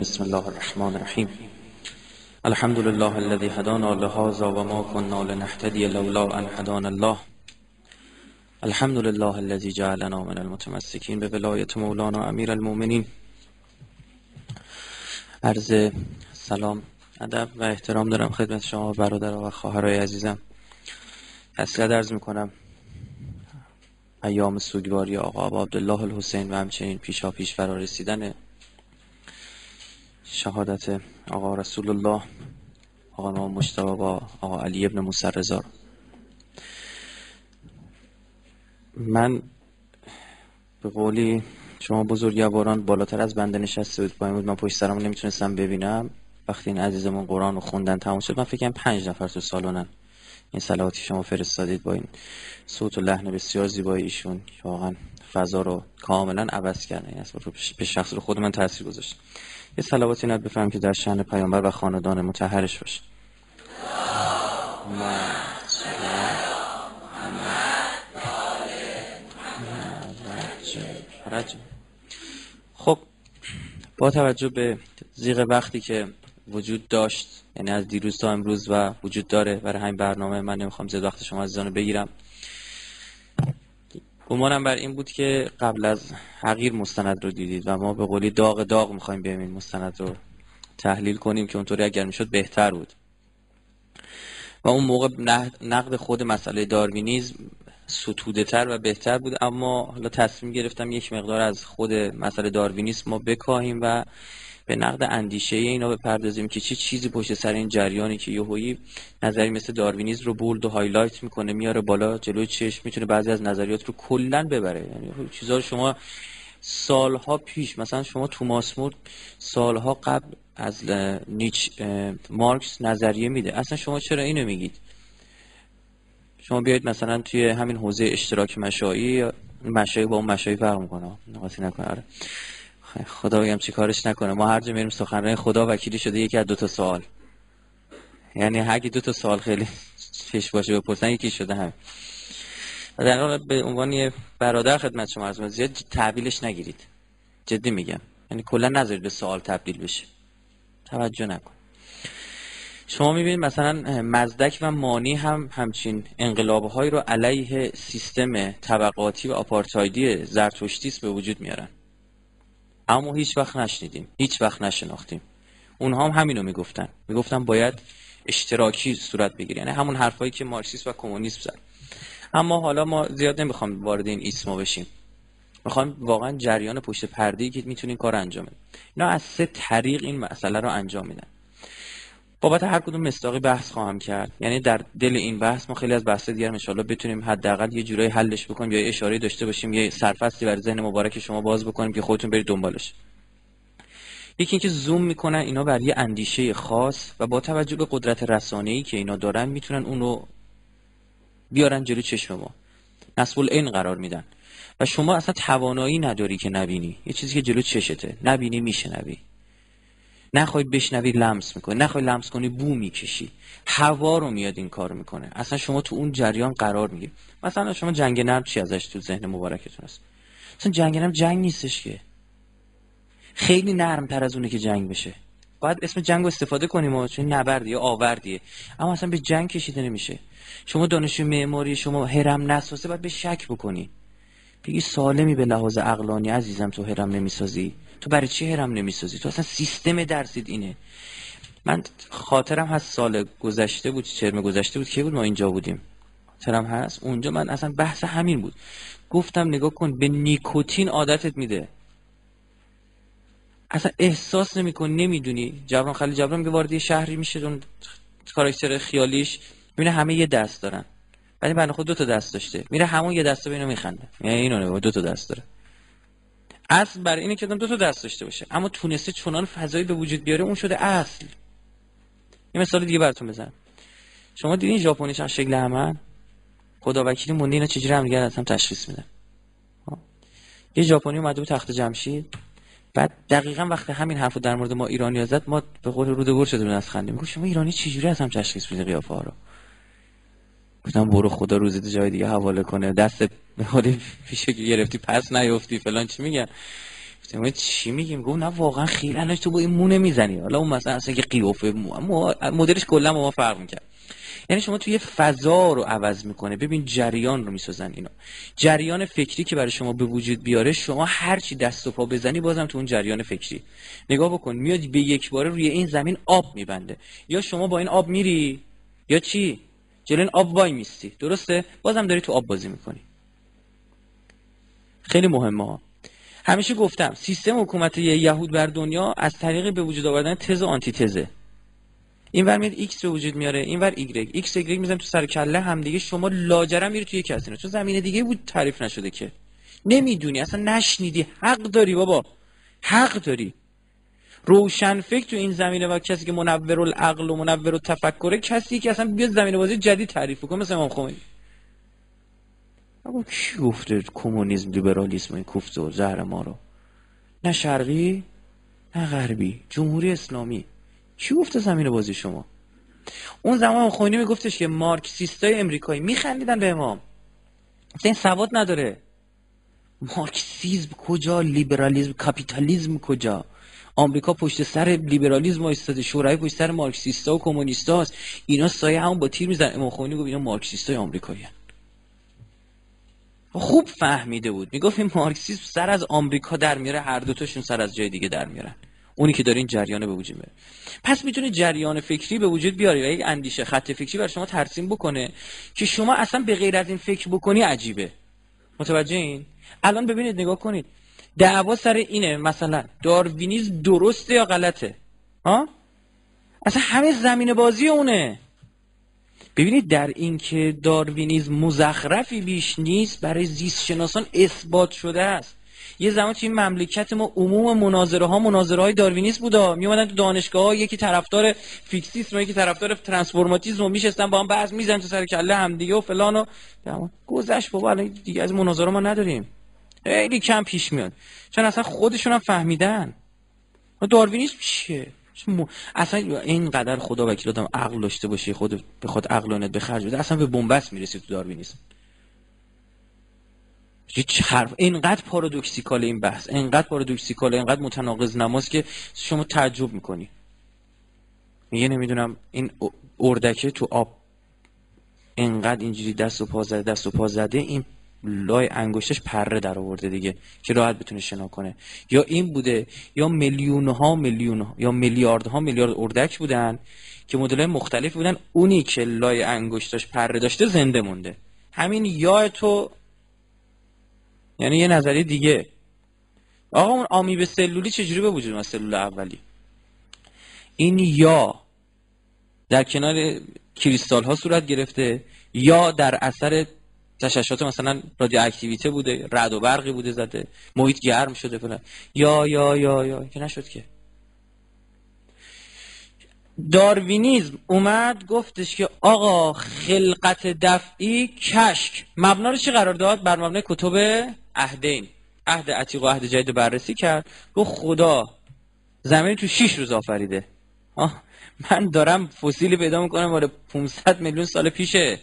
بسم الله الرحمن الرحیم. الحمد لله الذي هدانا لهذا وما كنا لنهتدي لولا ان هدانا الله. الحمد لله الذي جعلنا من المتمسكين به مولانا امیر المؤمنین عرض سلام ادب و احترام دارم خدمت شما برادر و خواهرای عزیزم. تسلیت عرض می‌کنم ایام سوگواری آقا عبدالله الحسین و همچنین پیشا پیش فرا رسیدن شهادت آقا رسول الله آقا امام مجتبی با آقا علی ابن رضا من به قولی شما بزرگواران بالاتر از بنده نشسته بود پایین بود من پشت سرم نمی‌تونستم ببینم. وقتی این عزیزمون قرآن رو خوندن تمام شد من فکرم پنج نفر تو سالونن. این صلواتی شما فرستادید با این صوت و لحن بسیار زیبای ایشون واقعا فضا رو کاملا عوض کرده این رو به شخص رو خود من تاثیر گذاشت. یه صلواتی نت بفهم که در شأن پیامبر و خاندان متحرش باشه. خب با توجه به زیغ وقتی که وجود داشت یعنی از دیروز تا امروز و وجود داره برای همین برنامه من نمی‌خوام زیاد وقت شما عزیزان بگیرم. گمانم بر این بود که قبل از حقیر مستند رو دیدید و ما به قولی داغ داغ می‌خوایم بیایم این مستند رو تحلیل کنیم که اونطوری اگر می‌شد بهتر بود. و اون موقع نقد خود مسئله داروینیزم ستوده تر و بهتر بود اما حالا تصمیم گرفتم یک مقدار از خود مسئله داروینیسم ما بکاهیم و به نقد اندیشه اینا بپردازیم که چه چی چیزی پشت سر این جریانی که یهویی نظری مثل داروینیسم رو bold و highlight می‌کنه میاره بالا جلوی چشم می‌تونه بعضی از نظریات رو کلا ببره. یعنی چیزا رو شما سالها پیش مثلا شما توماس مور سالها قبل از نیچ مارکس نظریه میده. اصلا شما چرا اینو میگید؟ شما بیاید مثلا توی همین حوزه اشتراک مشایی مشایی با اون مشایی فرق می‌کنه. نقاطی نکنه. آره. خدا بگم چی کارش نکنه. ما هر جا میریم سخنرانی خدا وکیلی شده یکی از دو تا سوال. یعنی هر دو تا سوال خیلی پیش باشه بپرسن یکی شده همین. در حال به عنوان یه برادر خدمت شما از زیاد تحویلش نگیرید. جدی میگم. یعنی کلا نذارید به سوال تبدیل بشه. توجه نکن. شما می‌بینید مثلا مزدک و مانی هم همچین انقلابهایی رو علیه سیستم طبقاتی و آپارتایدی زرتشتیس به وجود میارن. اما هیچ وقت نشنیدیم هیچ وقت نشناختیم. اونها هم همینو می‌گفتن. می‌گفتن باید اشتراکی صورت بگیره. یعنی همون حرفایی که مارکسیسم و کمونیسم زد. اما حالا ما زیاد نمی‌خوام وارد این ایسما بشیم. می‌خوام واقعا جریان پشت پرده که می‌تونین کار انجام بدین. اینا از سه طریق این مسئله رو انجام میدن. بابت هر کدوم مستاقی بحث خواهم کرد. یعنی در دل این بحث ما خیلی از بحث دیگر ان بتونیم حداقل یه جورایی حلش بکنیم یا اشاره داشته باشیم یه سرفصلی بر ذهن مبارک شما باز بکنیم که خودتون برید دنبالش. یکی اینکه زوم می‌کنن اینا بر یه اندیشه خاص و با توجه به قدرت رسانه‌ای که اینا دارن می‌تونن اون رو بیارن جلو چشم ما. نصب این قرار میدن. و شما اصلا توانایی نداری که نبینی. یه چیزی که جلو چشته. نبینی میشنوی. نخوای بشنوی لمس می‌کنی. نخوای لمس کنی بو می‌کشی. هوا رو میاد این کار می‌کنه. اصلا شما تو اون جریان قرار می‌گیری. مثلا شما جنگ نرم چی ازش تو ذهن مبارکتون است اصلا جنگ نرم جنگ نیستش که. خیلی نرم تر از اونه که جنگ بشه. باید اسم جنگ استفاده کنیم و چون نبردیه یا آوردیه. اما اصلا به جنگ کشیده نمیشه. شما دانشجو معماری شما هرم نسازه باید به شک بکنی. بگی سالمی به لحاظ عقلانی عزیزم تو هرم نمی‌سازی؟ تو برای چی هرم نمی‌سازی؟ تو اصلا سیستم درسید اینه. من خاطرم هست سال گذشته بود چرم گذشته بود که بود؟ ما اینجا بودیم. خاطرم هست؟ اونجا من اصلا بحث همین بود. گفتم نگاه کن به نیکوتین عادتت میده. اصلا احساس نمیکن نمی‌دونی. جبران خالی جبران میگه وارد شهری میشه اون کاراکتر خیالیش. می‌بینه همه یه دست دارن. ولی بنده خود دو تا دست داشته. میره همون یه دسته به اینو میخنده. یعنی اینو دو تا دست داره. اصل برای اینه که دو تا دست داشته باشه. اما تونسته چنان فضایی به وجود بیاره اون شده اصل. یه مثال دیگه براتون بزنم. شما دیدین ژاپنی چند شکل همن خدا وکیلی مونده اینا چجوری هم دیگه هم تشخیص میدن. یه ژاپنی اومده بود تخت جمشید. بعد دقیقا وقتی همین حرفو در مورد ما ایرانی زد ما به قول رود شده شدیم از خنده میگه شما ایرانی چجوری از هم تشخیص میده قیافه ها رو؟ گفتم برو خدا روزی جای دیگه حواله کنه. دست به حالی پیش گرفتی پس نیفتی. فلان چی میگن؟ گفتم چی میگیم؟ گفت نه واقعا خیلی تو با این مونه می‌زنی. حالا اون مثلا اصلا که قیافه مو مدلش کلا با ما فرق می‌کرد. یعنی شما توی فضا رو عوض می‌کنه. ببین جریان رو می‌سازن اینا. جریان فکری که برای شما به وجود بیاره شما هر چی دست و پا بزنی بازم تو اون جریان فکری. نگاه بکن میاد به یک باره روی این زمین آب میبنده. یا شما با این آب میری؟ یا چی؟ جلو این آب وای میستی. درسته؟ بازم داری تو آب بازی می‌کنی. خیلی مهمه ها. همیشه گفتم سیستم حکومت یهود بر دنیا از طریق به وجود آوردن تز و آنتی تزه این ور میاد ایکس به وجود میاره این ور ایگرگ. ایکس ایگرگ می‌زنم تو سر کله هم دیگه شما لاجرم میره توی کسی چون زمینه دیگه بود تعریف نشده که. نمی‌دونی اصلا نشنیدی. حق داری بابا. حق داری. روشن فکر تو این زمینه و کسی که منور العقل و منور التفکره کسی که اصلا بیاد زمینه بازی جدید تعریف کنه مثل امام خمینی. اما کی گفته کمونیسم لیبرالیسم این کوفته و زهر مارو؟ نه شرقی نه غربی جمهوری اسلامی. کی گفته زمین بازی شما؟ اون زمان خمینی میگفتش که مارکسیستای امریکایی میخندیدن به امام. این سواد نداره. مارکسیزم کجا؟ لیبرالیزم کاپیتالیزم کجا؟ آمریکا پشت سر لیبرالیسم وایستاده شوروی پشت سر مارکسیستا و کمونیستاست اینا سایه همون با تیر میزنن امام خمینی گفت اینا مارکسیستای آمریکایی خوب فهمیده بود. می‌گفت این مارکسیسم سر از آمریکا در میاره هر دوتاشون سر از جای دیگه در میارن. اونی که داره این جریان به وجود میاره. پس می‌تونه جریان فکری به وجود بیاره و یک اندیشه خط فکری بر شما ترسیم بکنه که شما اصلا به غیر از این فکر بکنی عجیبه. متوجه این؟ الان ببینید نگاه کنید. دعوا سر اینه مثلا داروینیز درسته یا غلطه؟ ها؟ اصلا همه زمین بازی اونه. ببینید در اینکه داروینیزم مزخرفی بیش نیست برای زیست شناسان اثبات شده است. یه زمان توی مملکت ما عموم مناظره ها مناظره های داروینیسم بودا. می اومدن تو دانشگاه ها یکی طرفدار فیکسیسم و یکی طرفدار ترانسفورماتیسم و میشستن با هم بحث می‌زنن تو سر کله هم دیگه و فلان و گذشت بابا الان دیگه از مناظره ما نداریم. خیلی کم پیش میاد. چون اصلا خودشون هم فهمیدن. داروینیسم چیه؟ اصلا اینقدر خدا وکیل آدم عقل داشته باشه خود به خود عقلانت به خرج بده اصلا به بنبست می‌رسی تو داروینیسم هیچ حرف اینقدر پارادوکسیکال این بحث اینقدر پارادوکسیکال اینقدر متناقض نماز که شما تعجب می‌کنی. میگه نمی‌دونم این اردکه تو آب اینقدر اینجوری دست و پا زده دست و پا زده این لای انگشتش پره در آورده دیگه که راحت بتونه شنا کنه. یا این بوده یا میلیون ها میلیون یا میلیارد ها میلیارد اردک بودن که مدل مختلف بودن اونی که لای انگشتش پره داشته زنده مونده. همین یا تو یعنی یه نظریه دیگه. آقا اون آمیب سلولی چجوری به وجود سلول اولی؟ این یا در کنار کریستال ها صورت گرفته یا در اثر تشعشعات مثلا رادیو اکتیویته بوده رد و برقی بوده زده محیط گرم شده فلان. یا یا یا یا که نشد که. داروینیزم اومد گفتش که آقا خلقت دفعی کشک. مبنا رو چی قرار داد؟ بر مبنای کتب عهدین. عهد عتیق و عهد جدید بررسی کرد. گفت خدا زمین تو 6 روز آفریده. آه من دارم فسیلی پیدا می‌کنم مال 500 میلیون سال پیشه.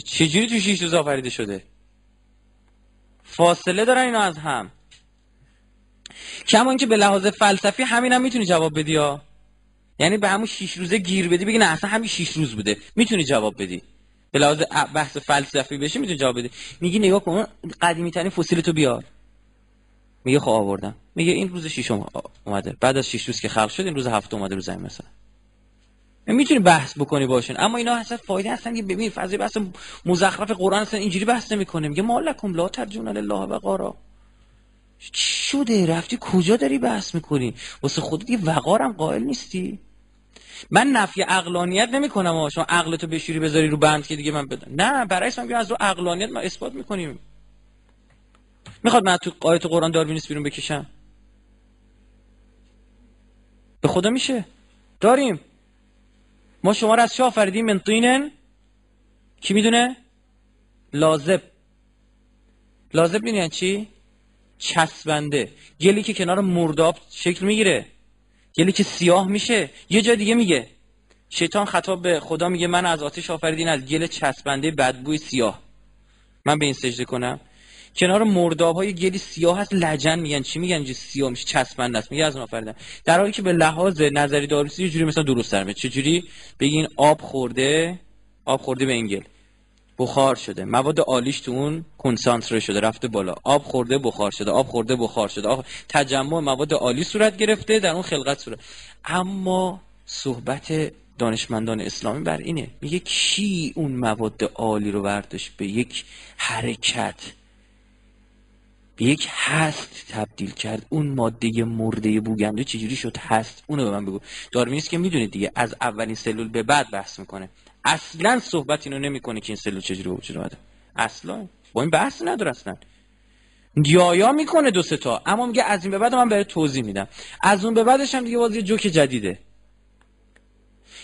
چجوری تو 6 روز آفریده شده؟ فاصله دارن اینا از هم. کما که به لحاظ فلسفی همین هم می‌تونی جواب بدی ها. یعنی به همون 6 روزه گیر بدی بگی نه اصلا همین 6 روز بوده. می‌تونی جواب بدی. به لحاظ بحث فلسفی بشه می‌تونی جواب بدی. میگی نگاه کن قدیمی ترین فسیل تو بیار. میگه خب آوردم. میگه این روز ششم اومده. بعد از 6 روز که خلق شد این روز هفته اومده رو زمین مثلا. می‌تونی بحث بکنی باشون اما اینا اصلا فایده هستن که ببین فضای بحث مزخرف قرآن اصلا اینجوری بحث نمی‌کنه. میگه مالکم لا ترجون الله و قارا شده رفتی کجا داری بحث می‌کنی؟ واسه خودت یه وقارم قائل نیستی. من نفی عقلانیت نمی‌کنم شما عقلتو بشوری بذاری رو بند که دیگه من بدم نه برعکس من از رو عقلانیت ما اثبات می‌کنیم. می‌خواد من تو آیت قرآن داروینیسم بیرون بکشم؟ به خدا میشه؟ داریم. ما شما را از چه آفریدیم من طینن کی می‌دونه؟ لازب. لازب یعنی چی؟ چسبنده. گلی که کنار مرداب شکل می‌گیره. گلی که سیاه میشه. یه جا دیگه میگه. شیطان خطاب به خدا میگه من از آتش آفریدین از گل چسبنده بدبوی سیاه. من به این سجده کنم. کنار مرداب های گلی سیاه هست لجن میگن. چی میگن؟ اینجا سیاه میشه چسبنده است. میگه از اون آفریدن در حالی که به لحاظ نظری داروسی یه جوری مثلا درست در چه جوری بگین آب خورده آب خورده به انگل بخار شده. مواد عالیش تو اون کنسانتره شده رفته بالا. آب خورده بخار شده. آب خورده بخار شده. آب تجمع مواد عالی صورت گرفته در اون خلقت صورت. اما صحبت دانشمندان اسلامی بر اینه. میگه کی اون مواد عالی رو برداشت به یک حرکت؟ به یک هست تبدیل کرد. اون ماده مرده بوگنده چجوری شد؟ هست. اونو به من بگو. داروینیست که می‌دونید دیگه از اولین سلول به بعد بحث می‌کنه. اصلا صحبت اینو نمی‌کنه که این سلول چجوری به وجود اومده. اصلا. با این بحث نداره اصلا. یا می‌کنه دو سه تا. اما میگه از این به بعد من بهت توضیح میدم. از اون به بعدش هم دیگه بازی جوک جدیده.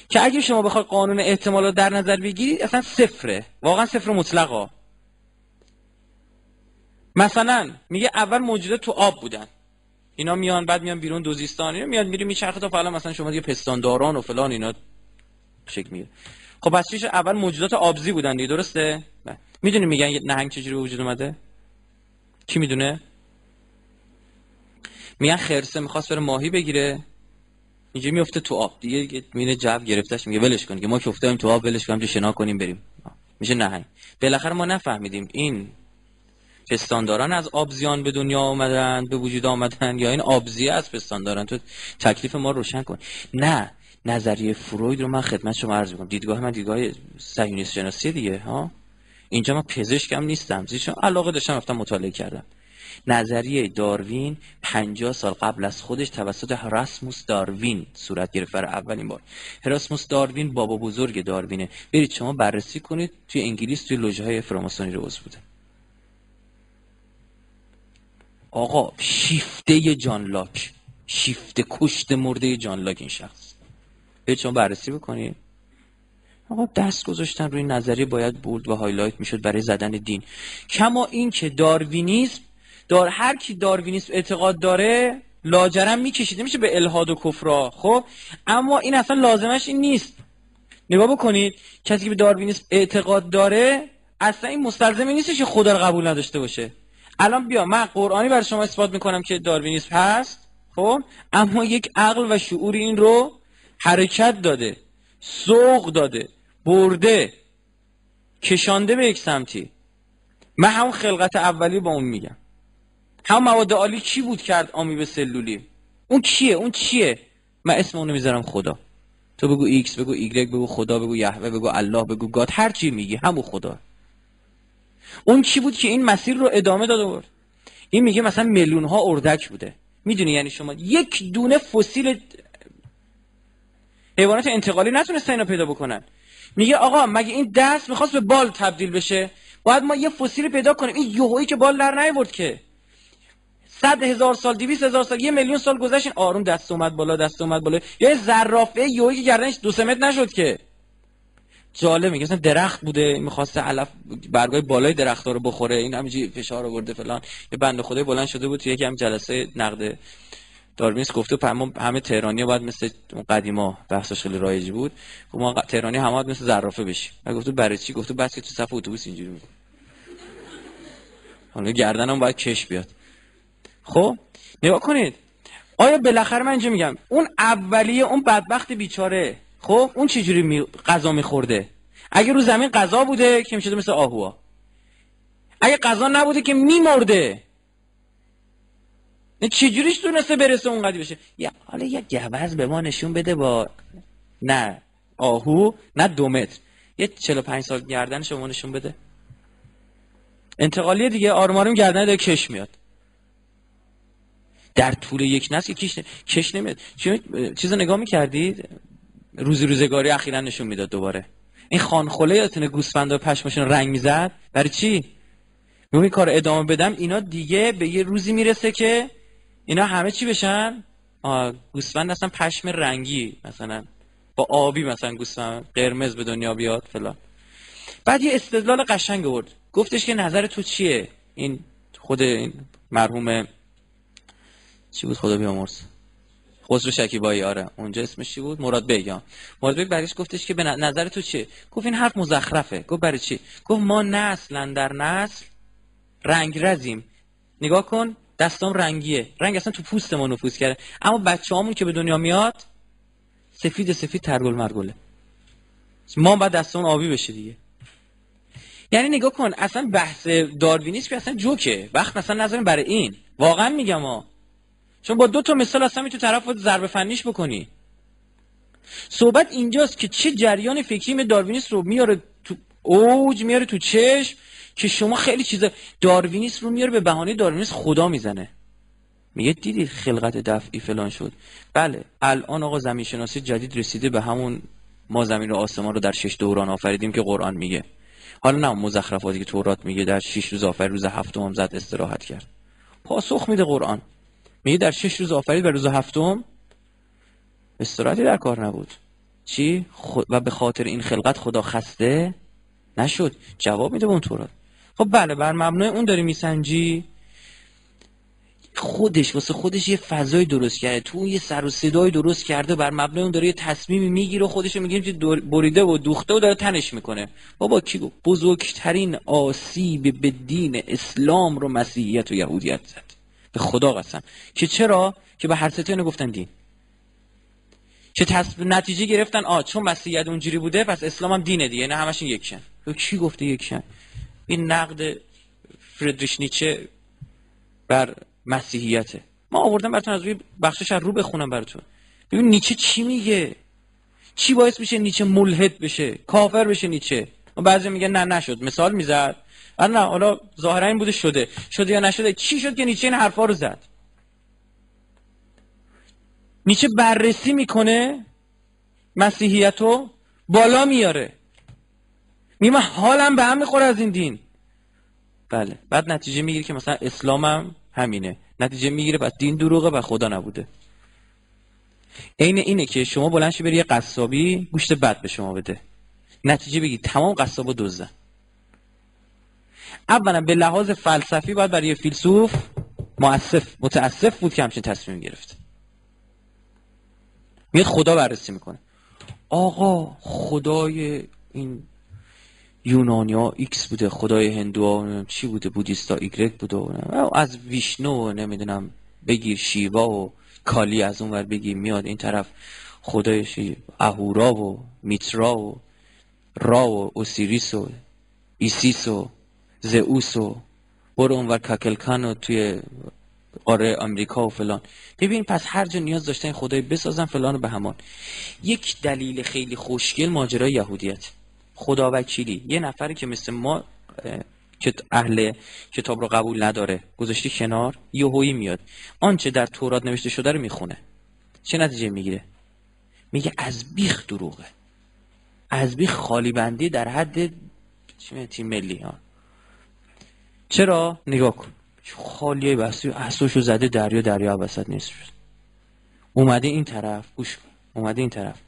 که اگه شما بخوای قانون احتمالات در نظر بگیرید اصلا صفره. واقعا صفر مطلقا مثلا میگه اول موجودات تو آب بودن. اینا میان بعد میان بیرون دوزیستان اینا میاد میری میچرخه تا فعلا مثلا شما دیگه پستانداران و فلان اینا شکل می‌گیره. خب پس چیش اول موجودات آبزی بودن دیگه درسته. می‌دونی میگن یه نهنگ چجوری به وجود اومده؟ کی می‌دونه؟ میگن خرسه می‌خواست بره ماهی بگیره. اینجا میفته تو آب. دیگه میره جو گرفتش میگه ولش کن که ما که افتادیم تو آب ولش کنیم شنا کنیم بریم. میشه نهنگ. بالاخره ما نفهمیدیم این پستانداران از آبزیان به دنیا آمدن به وجود آمدن یا این آبزی از پستانداران تو تکلیف ما روشن کن. نه نظریه فروید رو من خدمت شما عرض می‌کنم. دیدگاه من دیدگاه صهیونیست شناسی دیگه ها؟ اینجا من پزشکم نیستم. زیشون علاقه داشتم رفتم مطالعه کردم. نظریه داروین 50 سال قبل از خودش توسط هراسموس داروین صورت گرفت. برای اولین بار. اراسموس داروین بابا بزرگ داروینه. برید شما بررسی کنید. توی انگلیس توی لژ های فراماسونی رو بوده. آقا شیفته جان لاک. شیفته کشته مرده جان لاک این شخص. برید شما بررسی بکنید آقا دست گذاشتن روی نظریه باید بود و highlight می‌شد برای زدن دین. کما این که داروینیسم دار هر کی داروینیسم اعتقاد داره لاجرم کشیده میشه به الحاد و کفرا خب؟ اما این اصلا لازمش این نیست. نگاه بکنید کسی که به داروینیسم اعتقاد داره اصلا این مستلزمی نیست که خدا رو قبول نداشته باشه. الان بیا من قرآنی برای شما اثبات می‌کنم که داروینیسم هست خب؟ اما یک عقل و شعور این رو حرکت داده سوق داده برده کشانده به یک سمتی. من همون خلقت اولی با اون میگم. هم مواد عالی چی بود کرد آمی به سلولی؟ اون کیه؟ اون چیه؟ من اسم اونو می‌ذارم خدا. تو بگو ایکس بگو ایگرگ بگو خدا بگو یهوه بگو الله بگو God هر چی میگی همون خدا. اون چی بود که این مسیر رو ادامه داده بود این میگه مثلا میلیون ها اردک بوده. می‌دونی یعنی شما یک دونه فسیل حیوانات انتقالی نتونستن اینو پیدا بکنن. میگه آقا مگه این دست می‌خواست به بال تبدیل بشه؟ باید ما یه فسیل پیدا کنیم. این یوهایی که بال در نیورد که. صد هزار سال دیویس هزار سال یه میلیون سال گذشت آروم دست اومد بالا دست اومد بالا. یا زرافه یوهایی که گردنش دو سمت نشد که. جالب میگه مثلا درخت بوده می‌خواسته علف برگای بالای درخت رو بخوره این همینجوری فشار آورده فلان. یه بنده خدای بلند شده بود توی یکی هم جلسه نقد داروینس گفته همه تهرانی باید مثل اون قدیما بحثش خیلی رایجی بود. خب ما تهرانی همه باید مثل زرافه بشیم. و گفته برای چی؟ گفته بس که تو صف اتوبوس اینجوری بود. حالا گردنم باید کش بیاد. خب نگاه کنید. آیا بالاخره من اینجا میگم اون اولیه اون بدبخت بیچاره خب اون چجوری می... غذا میخورده؟ اگه رو زمین غذا بوده که می‌شده مثل آهوا اگه غذا نبوده که میمرده. چجوریش تونسته برسه اون قدی بشه؟ یا حالا یه گوز به ما نشون بده با نه آهو نه دو متر. یه 45 سال گردن شما نشون بده. انتقالی دیگه آروم گردن داره کش میاد. در طول یک نسل کش نمیاد. چیز نگاه می‌کردید؟ روزی روزگاری اخیرا نشون می‌داد دوباره. این خانخوله یادتونه گوسفند و پشمشون رنگ می‌زد؟ برای چی؟ این کار ادامه بدم اینا دیگه به یه روزی می‌رسه که اینا همه چی بشن؟ گوسفند اصلا پشم رنگی مثلا با آبی مثلا گوسفند قرمز به دنیا بیاد فلان. بعد یه استدلال قشنگ آورد. گفتش که نظر تو چیه؟ این خود این مرحوم چی بود؟ خدا بیامرز. خسرو شکیبایی آره. اونجا اسمش چی بود؟ مراد بیگ مراد بیگ برایش گفتش که به نظر تو چیه؟ گفت این حرف مزخرفه. گفت برای چی؟ گفت ما نسل در نسل رنگرزیم نگاه کن دستام رنگیه. رنگ اصلا تو پوست ما نفوذ کرده. اما بچه همون که به دنیا میاد سفید سفید ترگل مرگله ما باید دستان آبی بشه دیگه. یعنی نگاه کن اصلا بحث داروینیسم که اصلا جوکه. وقت مثلا نظرم برای این. واقعا میگم ها چون با دو تا مثال اصلا می‌تونی طرف ضربه فنیش بکنی. صحبت اینجاست که چه جریان فکری می داروینیست رو میاره تو اوج میاره تو چشم که شما خیلی چیزا داروینیست رو میاره به بهانه داروینیست خدا می‌زنه. میگه دیدید خلقت دفعی فلان شد. بله الان آقا زمین شناسی جدید رسیده به همون ما زمین و آسمان رو در شش دوران آفریدیم که قرآن میگه. حالا نه مزخرفاتی که تورات میگه در شش روز آفرید روز هفتم زد استراحت کرد. پاسخ میده قرآن. میگه در شش روز آفرید و روز هفتم استراحتی در کار نبود. چی؟ و به خاطر این خلقت خدا خسته نشد. جواب میده اون تورات. خب بله بر مبنای اون داری میسنجی. خودش واسه خودش یه فضای درست کرده. تو یه سر و صدای درست کرده بر مبنای اون داره یه تصمیمی می‌گیره و خودش میگیم که بریده و دوخته و داره تنش می‌کنه. بابا کی بزرگترین آسیب به دین اسلام رو مسیحیت و یهودیت زد. به خدا قسم. که چرا؟ که به هر ستیانه گفتن دین. چه تص... نتیجه گرفتن آ چون مسیحیت اونجوری بوده پس اسلام هم دینه دیگه نه همشون یکشن. کی گفته یکشن؟ این نقد فردریش نیچه بر مسیحیته. ما آوردم براتون از روی بخشش رو بخونم براتون. ببین نیچه چی میگه؟ چی باعث میشه نیچه ملحد بشه؟ کافر بشه نیچه؟ و بعضی میگن نه نشد. مثال می‌زد. نه حالا ظاهرا این بوده شده. شده یا نشده؟ چی شد که نیچه این حرفا رو زد؟ نیچه بررسی می‌کنه مسیحیتو بالا میاره. میگه حالم به هم می‌خوره از این دین. بله بعد نتیجه می‌گیره که مثلا اسلامم همینه. نتیجه می‌گیره بس دین دروغه و خدا نبوده. عین اینه که شما بلند بری یه قصابی گوشت بد به شما بده. نتیجه بگی تمام قصابا دزدن. اولا به لحاظ فلسفی باید برای فیلسوف مؤسف متاسف بود که همچین تصمیم گرفت. میاد خدا بررسی می‌کنه. آقا خدای این یونانیا ایکس بوده خدای هندوها چی بوده بودیستا ایگرگ بوده از ویشنو نمی‌دونم بگیر شیوا و کالی از اون ور بگیر میاد این طرف خدایش اهورا و میترا و را و اوسیریس و ایسیس و زئوس و برو اونور کوکولکان و توی آره امریکا و فلان. ببین پس هر جا نیاز داشتن خدای بسازن فلان و به همان. یک دلیل خیلی خوشگل ماجرای یهودیت. خدا وکیلی یه نفری که مثل ما که اهل کتاب رو قبول نداره گذاشتی کنار یهویی میاد. آنچه در تورات نوشته شده رو می‌خونه. چه نتیجه می‌گیره؟ میگه از بیخ دروغه. از بیخ خالی بندی در حد تیم ملی ها چرا؟ نگاه کن. خالیه بستی احسوشو زده دریا دریا وسط نیست. اومده این طرف گوش اومده این طرف.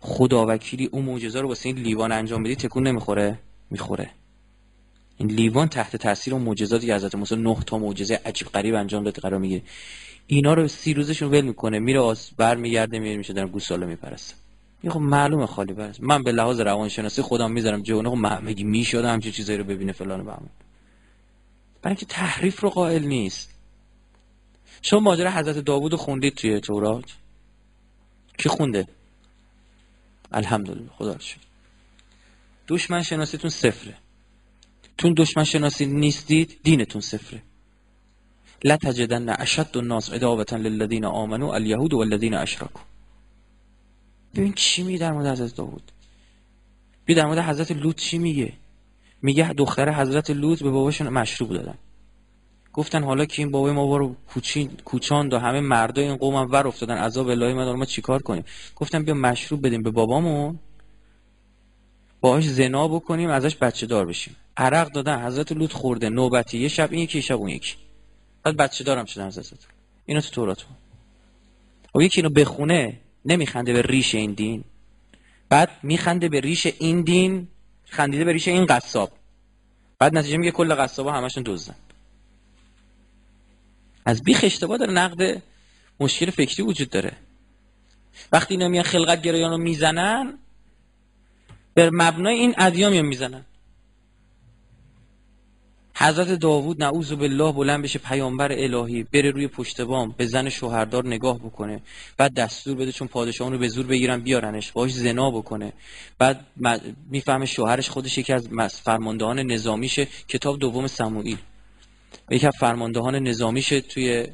خدا وکیلی اون معجزه رو واسه این لیوان انجام بدی تکون نمی‌خوره؟ می‌خوره. این لیوان تحت تاثیر اون معجزاتی حضرت موسی نه تا معجزه عجیب غریب انجام داد قرار می‌گیره. اینا رو سی روزشون ول می‌کنه. میره آس برمیگرده میره میشه در گوساله میپرسته این خب معلومه خالی برس من به لحاظ روانشناسی خودم می‌ذارم جونه خب میگی می‌شد همچین چیزایی رو ببینه فلان و بهمان برای اینکه تحریف رو قائل نیست. شما ماجرا حضرت داوود خوندید توی تورات؟ کی خونده؟ الحمدلله خدا شد دشمن شناسیتون صفره. تون دشمن شناسی نیستید دینتون صفره. لا تجدن اشد الناس ادابتا للذین آمنوا اليهود والذین اشرکوا. ببین چی میگه در مورد حضرت داوود؟ بی در مورد حضرت لوط چی میگه؟ میگه دختر حضرت لوط به باباشون مشروب دادن. گفتن حالا که این بابای ما رو کوچان و همه مردای این قوم هم ور افتادن عذاب الهی من ما چیکار کنیم؟ گفتن بیا مشروب بدیم به بابامون. باهاش زنا بکنیم ازش بچه دار بشیم. عرق دادن حضرت لوط خورده نوبتی یه شب این یکی شب اون یکی. بعد بچه دارم شدن حضرت. اینو تو تورات و خب یکی اینو بخونه نمیخنده به ریش این دین. بعد میخنده به ریش این دین. خندیده به ریش این قصاب. بعد نتیجه میگه کل قصابا همشون دزدن. از بیخ اشتباه داره نقد مشکل فکری وجود داره. وقتی اینا میان خلقت گرایان رو می‌زنن به مبنای این ادیان میان می‌زنن. حضرت داوود نعوذ بالله بلند بشه پیامبر الهی بره روی پشت بام به زن شوهردار نگاه بکنه. بعد دستور بده چون پادشاهان رو به زور بگیرن بیارنش باش زنا بکنه. بعد می‌فهمه شوهرش خودش یکی از فرماندهان نظامیشه کتاب دوم سموئیل. یکی از فرماندهان نظامیشه توی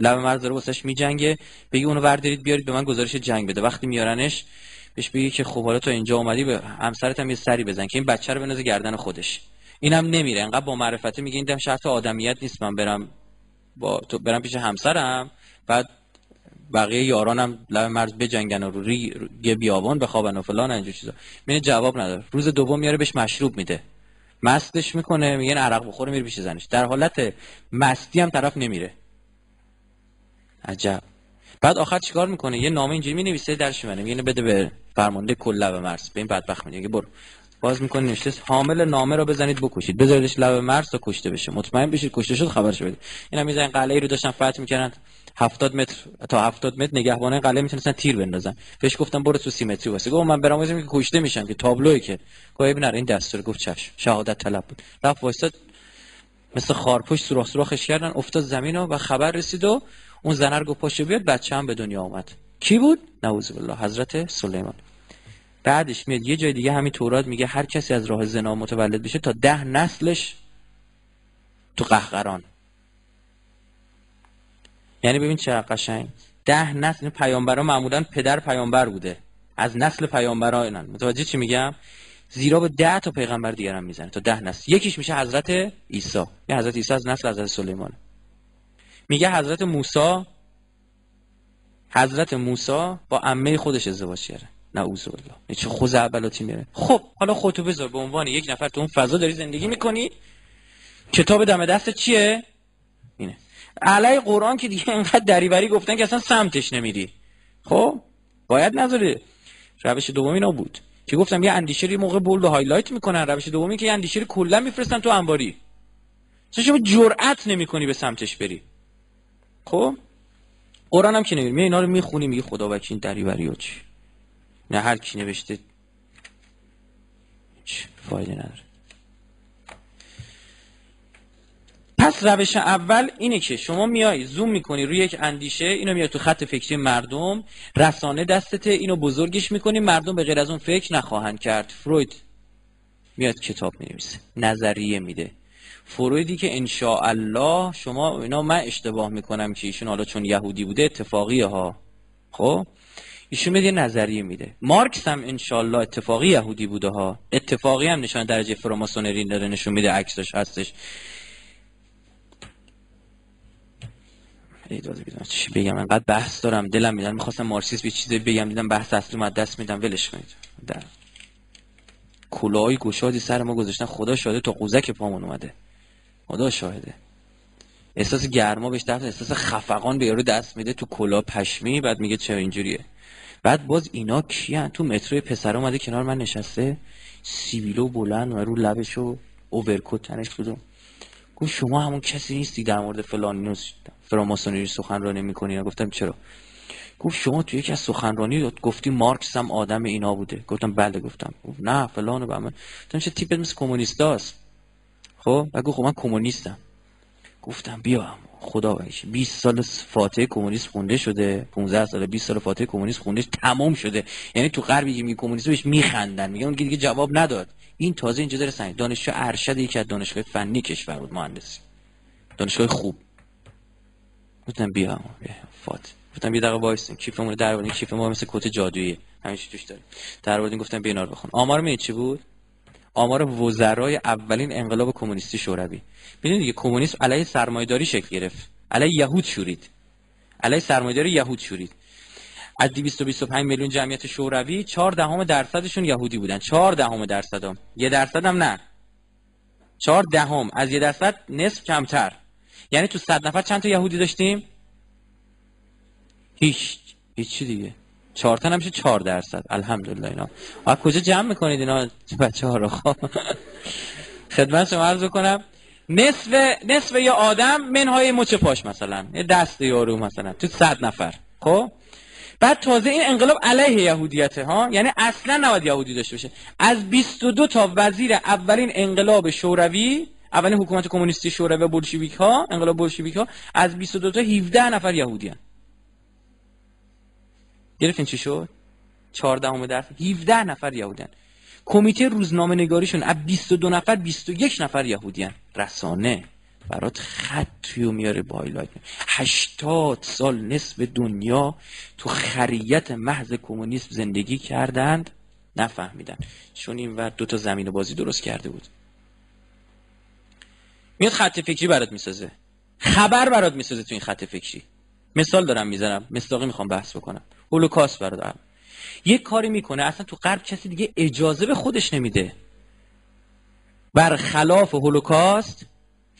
لب مرز داره واسش میجنگه. بگی اونو بردارید بیارید به من گزارش جنگ بده. وقتی میارنش بهش بگی که خب حالا تو اینجا اومدی به همسرت هم یه سری بزن که این بچه رو بنازه گردن خودش. اینم نمیره. انقدر با معرفته میگه این شرط آدمیت نیست. من برم با تو برم پیش همسرم. بعد بقیه یارانم لب مرز بجنگن و رو یه بیابان بخوابن و فلان اینجور چیزا. میره جواب نداره روز دوم میاره بهش مشروب میده. مستش می‌کنه میگه عرق بخوره میره پیش زنش. در حالت مستی هم طرف نمیره. عجب. بعد آخر چیکار می‌کنه؟ یه نامه اینجوری می‌نویسه درش می‌بره میگه بده به فرمانده کل لب مرز. به این بدبخت میگه برو. باز می‌کنه نوشته حامل نامه رو بزنید بکشید. بذاریدش لب مرز تا کشته بشه. مطمئن بشید کشته شد خبرش بده اینا می‌زنن قلعه رو داشتن فتح می‌کردن. 70 متر تا 70 متر نگهبانای قلعه می‌تونستن تیر بندازن. بهش گفتم برو تو سیمتری واسه گفت من برام واسه که کشته میشم که تابلوی که. گفت ابن این دستور گفت چشم. شهادت طلب بود. رفت وایساد مثل خارپوش سوراخ سوراخش کردن افتاد زمین و خبر رسید و اون زنر گفت پاشو بیاد بچه هم به دنیا اومد کی بود؟ نعوذ بالله حضرت سلیمان. بعدش میاد یه جای دیگه همین تورات میگه هر کسی از راه زنا متولد بشه تا ده نسلش تو قهقران. یعنی ببین چه قشنگ. ده نسل پیامبرا معمولا پدر پیامبر بوده. از نسل پیامبرا اینن متوجه چی میگم؟ زیرا به ده تا پیغمبر دیگر هم می‌زنه تا ده نسل. یکیش میشه حضرت عیسی. یه حضرت عیسی از نسل حضرت سلیمان. میگه حضرت موسی حضرت موسی با عمه خودش ازدواج کرده. نعوذ بالله. چه خوز اولاتی میره خب حالا خودتو بذار به عنوان یک نفر تو اون فضا داری زندگی می‌کنی. کتاب دم دست چیه؟ اینه. علی قرآن که دیگه اینقدر دریوری گفتن که اصلا سمتش نمیری. خب باید نذاره روش دومی اینا بود. که گفتم یه اندیشه رو موقع bold highlight می‌کنن. روش دومی که یه رو کلا میفرستن تو انباری. شما جرأت نمی‌کنی به سمتش بری. خب؟ قرآن هم که نمیری می اینا رو می‌خونی میگی خدا وکیل دریوری و چی؟ نه هر کی نوشته فایده نداره. پس روش اول اینه که شما میای زوم می‌کنی روی یک اندیشه اینو میای تو خط فکری مردم رسانه دستته اینو بزرگش می‌کنی مردم به غیر از اون فکر نخواهند کرد. فروید میاد کتاب می‌نویسه نظریه میده. فرویدی که الله شما اینا من اشتباه می‌کنم که ایشون حالا چون یهودی بوده اتفاقیه ها. خب؟ ایشون میده نظریه میده. مارکس هم انشالله اتفاقی یهودی بوده ها. اتفاقی هم نشان درجه فراماسونری داره نشون میده عکسش هستش. چی بگم انقدر بحث دارم. دلم میدن می‌خواستم مارکسیسم یه چیزی بگم دیدم بحث اصلی ما دست میدم ولش کنید. در کلاهای گشادی سر ما گذاشتن. خدا شاهده تا قوزک پامون اومده. خدا شاهده. احساس گرما بهش دفت احساس خفقان به یارو دست میده تو کلا پشمی بعد میگه چرا اینجوریه؟ بعد باز اینا کیان؟ تو مترو پسر اومده کنار من نشسته. سیبیلو بلند و رو لبش و اوورکوت تنش کدوم گفت شما همون کسی نیستی در مورد فلان نوز فراماسونری سخنرانی می‌کنی؟ گفتم چرا؟ گفت شما تو یکی از سخنرانی گفتی مارکس هم آدم اینا بوده. گفتم بله گفتم. گفت نه فلان و بهمن گفتم چه تیپت مثل کمونیستاست خب؟ و گفت خب من کمونیستم. گفتم بیا خدا بایش 20 سال فاتحه کمونیست خونده شده 15 سال 20 سال فاتحه کمونیست خونده تمام شده. یعنی تو غربی که می کمونیست بهش میخندن. میگن اون دیگه جواب نداد. این تازه اینجا داره سنگ. دانشجو ارشد یکی از دانشگاه فنی کشور بود مهندسی. دانشگاه خوب. گفتم بیا فات گفتم بیا دقیقه وایس کیفمون در آوردین کیف ما مثل کت جادویی. همیشه توش داریم. در آوردین گفتم بیا اینا رو بخون. آمار می چی بود؟ آمار وزرای اولین انقلاب کمونیستی شوروی. ببینید دیگه کمونیسم علیه سرمایه‌داری شکل گرفت. علیه یهود شورید. علیه سرمایه‌داری یهود شورید. از 225 میلیون جمعیت شوروی 4 دهم درصدشون یهودی بودن. 4 دهم درصد هم یه درصد هم نه. 4 دهم از یه درصد نصف کمتر. یعنی تو 100 نفر چند تا یهودی داشتیم؟ هیچ. هیچ دیگه. چهار تا نمیشه چهار درصد. الحمدلله اینا. از کجا جمع می‌کنید اینا بچه ها رو؟ خب. خدمت شما عرض کنم نصف نصف یا آدم منهای مچ پاش مثلا. یه دست یارو مثلا. تو صد نفر. خب؟ بعد تازه این انقلاب علیه یهودیته ها؟ یعنی اصلا نباید یهودی داشته باشه. از 22 تا وزیر اولین انقلاب شوروی اولین حکومت کمونیستی شوروی بولشویک ها انقلاب بولشویک ها از 22 تا 17 نفر یهودی هن. گرفتین چی شد؟ 14 درس 17 نفر یهودی هن. کمیته روزنامه نگاریشون از 22 نفر 21 نفر یهودی هن. رسانه. برات خطی و میاره با هایلایت 80 سال نصف دنیا تو خریت محض کمونیسم زندگی کردند نفهمیدن. چون این ور دو تا زمین بازی درست کرده بود. میاد خط فکری برات می‌سازه. خبر برات می‌سازه تو این خط فکری. مثال دارم می‌زنم. مصداقی می‌خوام بحث بکنم. هولوکاست برات یک کاری می‌کنه اصلا تو غرب کسی دیگه اجازه به خودش نمیده. برخلاف هولوکاست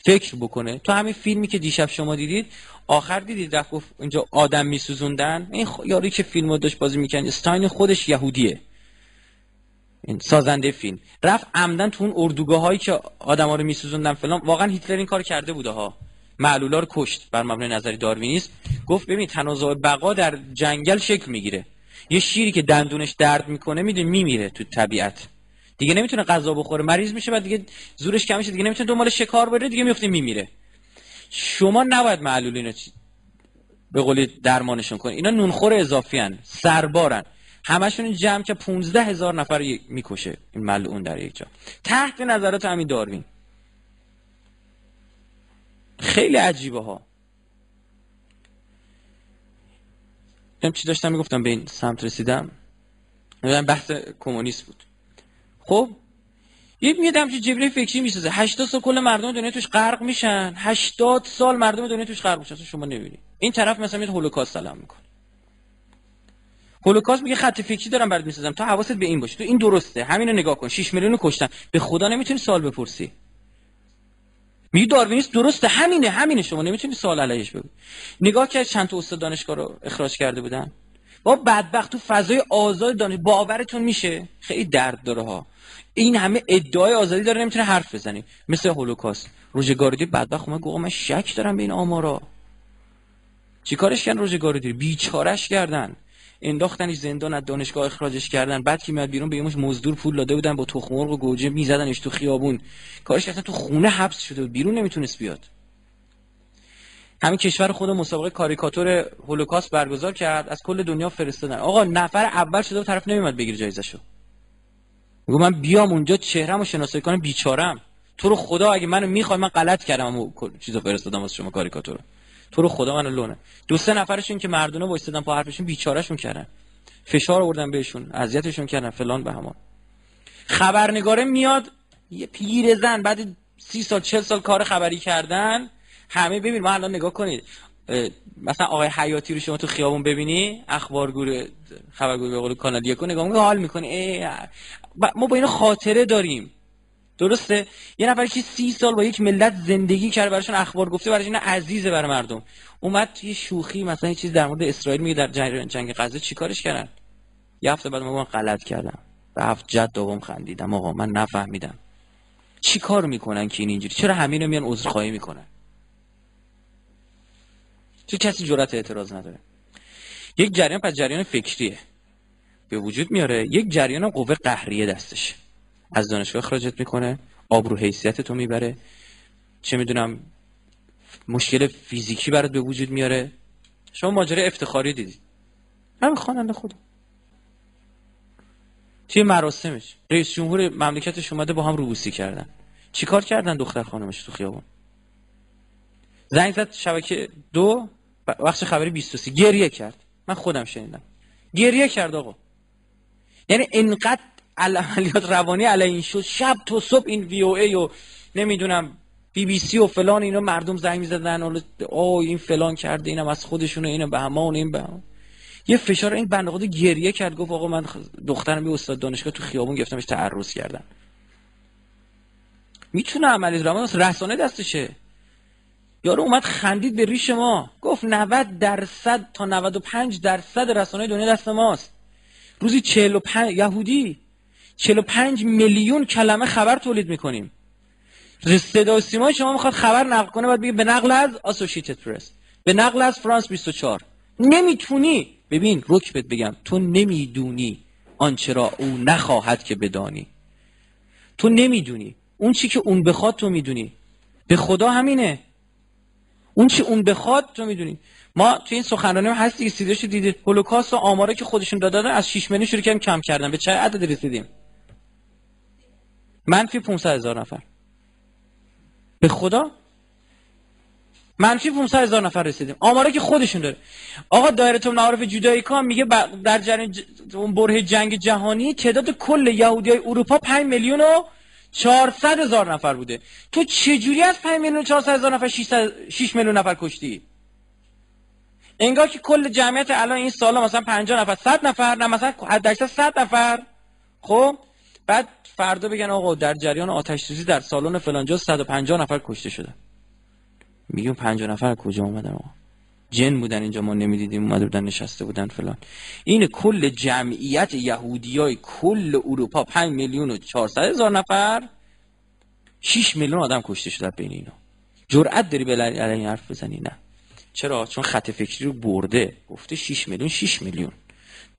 فکر بکنه. تو همین فیلمی که دیشب شما دیدید آخر دیدید رفت گفت اینجا آدم میسوزوندن. این یاری که فیلمو داشت بازی می‌کنه استاین خودش یهودیه. این سازنده فیلم. رفت عمدن تو اون اردوگاه هایی که آدما رو میسوزوندن فلان واقعا هیتلر این کار کرده بوده ها. معلولا رو کشت بر مبنای نظری داروینیست. گفت ببین تنازع بقا در جنگل شکل می‌گیره. یه شیری که دندونش درد می‌کنه می‌دونی میمیره تو طبیعت. دیگه نمی‌تونه غذا بخوره مریض میشه بعد دیگه زورش کم میشه دیگه نمی‌تونه دنبال شکار بره دیگه میفته میمیره. شما نباید معلول اینا به قولی درمانشون کنید اینا نونخور اضافی هن. سربارن. همشون جمع که 15 هزار نفر می‌کشه. این ملعون در یک جا. تحت نظرات همین داروین. خیلی عجیبه ها. چی داشتم می‌گفتم به این سمت رسیدم. بحث کمونیست بود. خب یه میاد همچین جبری فکری می‌سازه. 80 سال کل مردم دنیا توش غرق میشن. 80 سال مردم دنیا توش غرق میشن. شما نمی‌بینی. این طرف مثلا میاد هولوکاست سلام می‌کنه. هولوکاست میگه خط فکری دارم برات می‌سازم. تا حواست به این باشه. تو این درسته. همینو نگاه کن. 6 میلیون کشتن. به خدا نمی‌تونی سوال بپرسی. میگه داروینیست درسته همینه همینه. شما نمی‌تونی سوال علیهش بگو. نگاه کرد چند تا استاد دانشگاه رو اخراج کرده بودن. با بدبخت تو فضای آزاد دانش باورتون میشه؟ خیلی درد داره ها. این همه ادعای آزادی داره نمی‌تونه حرف بزنی مثل هولوکاست. روزگاردی بدبخت اومد گفت من شک دارم به این آمارا. چیکارش کردن روزگاردی بیچارش کردن. انداختنش زندان از دانشگاه اخراجش کردن. بعد که میاد بیرون به یمش مزدور پول داده بودن با تخم مرغ و گوجه میزدنش تو خیابون. کارش اصلا تو خونه حبس شده بود. بیرون نمی‌تونست بیاد. همین کشور خود مسابقه کاریکاتور هولوکاست برگزار کرد. از کل دنیا فرستادن. آقا نفر اول شده و طرف نمیومد بگیره جایزشو. میگه من بیام اونجا چهرهمو شناسایی کنم بیچارم تو رو خدا اگه منو می‌خوای من غلط کردم و چیزو فرستادم واسه شما کاریکاتور تو رو خدا منو لونه. دو سه نفرشون که مردونه وایسادن پا حرفشون بیچارهشون کردن. فشار آوردن بهشون اذیتشون کردن فلان به همان. خبرنگاره میاد یه پیر زن بعد سی سال چل سال کار خبری کردن. همه ببین ما الان نگاه کنید مثلا آقای حیاتی رو شما تو خیابون ببینی؟ اخبارگور خبرگور به قول کانال یکو نگاه می‌کنی حال می‌کنی ما با اینو خاطره داریم. درسته؟ یه نفر که سی سال با یک ملت زندگی کرده براشون اخبار گفته براش این عزیزه برای مردم. اومد توی شوخی مثلا یه چیز در مورد اسرائیل میگه در جنگ, جنگ غزه چیکارش کردن؟ یه هفته بعد ما غلط کردم. هفت جد دوم خندیدم. آقا من نفهمیدم. چی کار می‌کنن که این اینجوری؟ چرا همین رو میان عذرخواهی می‌کنن؟ چه کسی جرأت اعتراض نداره؟ یک جریان پس جریان فکریه. به وجود میاره. یک جریان قوه قهریه دستشه. از دانشگاه اخراجت می‌کنه آبرو حیثیت تو می‌بره. چه می‌دونم مشکل فیزیکی برات به وجود میاره. شما ماجرا افتخاری دیدید همین خواننده خودم توی مراسمش رئیس جمهور مملکتش اومده با هم روبوسی کردن. چیکار کردن دختر خانمش تو خیابون؟ زنگ زد شبکه دو وقت خبری 23 گریه کرد. من خودم شنیدم. گریه کرد آقا. یعنی انقدر عملیات روانی علیه این شد. شب تا صبح این وی او ای و نمی‌دونم بی بی سی و فلان اینا مردم زنگ می‌زدن. او این فلان کرده اینم از خودشونه اینم به همان این به همان. یه فشار این بنده گریه کرد. گفت آقا من دخترم یه استاد دانشگاه تو خیابون گرفتمش تعرض کردن می‌تونه عملیات روانی رسانه دستشه. یارو اومد خندید به ریش ما. گفت 90 درصد تا 95 درصد رسانه دنیا دست ماست. روزی 45 یهودی 45 میلیون کلمه خبر تولید می‌کنیم. صدا و سیمای شما می‌خواد خبر نقل کنه باید بگه به نقل از اسوسییتد پرس به نقل از فرانس 24 نمی‌تونی. ببین رک بهت بگم تو نمی‌دونی آنچه را او نخواهد که بدانی. تو نمی‌دونی. اون چی که اون بخواد تو می‌دونی. به خدا همینه. اون چی اون بخواد تو می‌دونی. ما تو این سخنرانی هم هست دیگه سیدش دیدید. هولوکاست و آماره که خودشون دادن از 6 میلیون شروع کردن کم کردن. به چه عدد رسیدیم؟ منفی 500 هزار نفر. به خدا؟ منفی 500 هزار نفر رسیدیم. آماره که خودشون داره. آقا دایره معارف جدایی کام میگه در جریان اون بره جنگ جهانی تعداد کل یهودی های اروپا 5 میلیون و 400 هزار نفر بوده. تو چجوری از 5 میلیون و 400 هزار نفر 6 میلیون نفر کشتی؟ انگار که کل جمعیت الان این سالا مثلا 50 نفر 100 نفر نه مثلا حداکثر 100 نفر. خب؟ بعد فردا بگن آقا در جریان آتش سوزی در سالن فلانجا 150 نفر کشته شده. میگم 50 نفر کجا اومدن آقا؟ جن بودن اینجا ما نمی‌دیدیم اومده بودن نشسته بودن فلان. این کل جمعیت یهودیای کل اروپا 5 میلیون و 400 هزار نفر 6 میلیون آدم کشته شده بین اینا. جرأت داری به علی حرف بزنی؟ نه. چرا؟ چون خط فکری رو برده. گفته 6 میلیون 6 میلیون.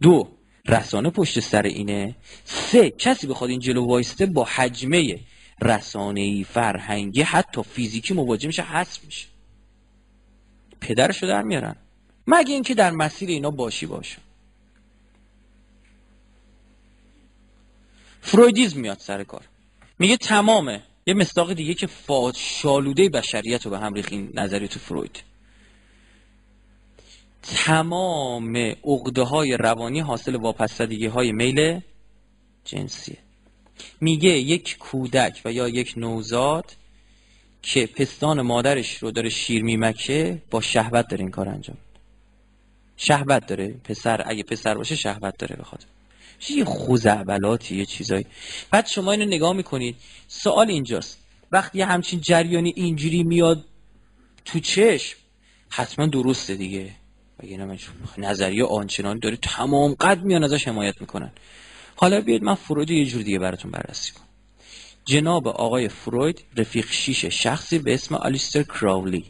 دو رسانه پشت سر اینه؟ سه کسی بخواد این جلو وایسته با حجمه رسانه‌ای فرهنگی حتی فیزیکی مواجه میشه حذف میشه. پدرشو در میارن. مگه اینکه در مسیر اینا باشی باشه. فرویدیزم میاد سر کار. میگه تمامه. یه مصداق دیگه که فاد شالوده بشریت رو به هم ریخ این نظریات فروید. تمام عقده های روانی حاصل واپسدگی های میل جنسیه. میگه یک کودک و یا یک نوزاد که پستان مادرش رو داره شیر میمکه با شهوت داره این کار انجام شهوت داره. پسر اگه پسر باشه شهوت داره بخواد یه خوزعبلاتی یه چیزایی. بعد شما اینو نگاه می‌کنید. سوال اینجاست. وقتی همچین جریانی اینجوری میاد تو چشم حتما درسته دیگه. بگه نظریه آنچنانی داره تمام قد میان ازش حمایت می‌کنن. حالا بیاید من فروید یه جور دیگه براتون بررسی کنم. جناب آقای فروید رفیق شیش شخصی به اسم آلیستر کراولی.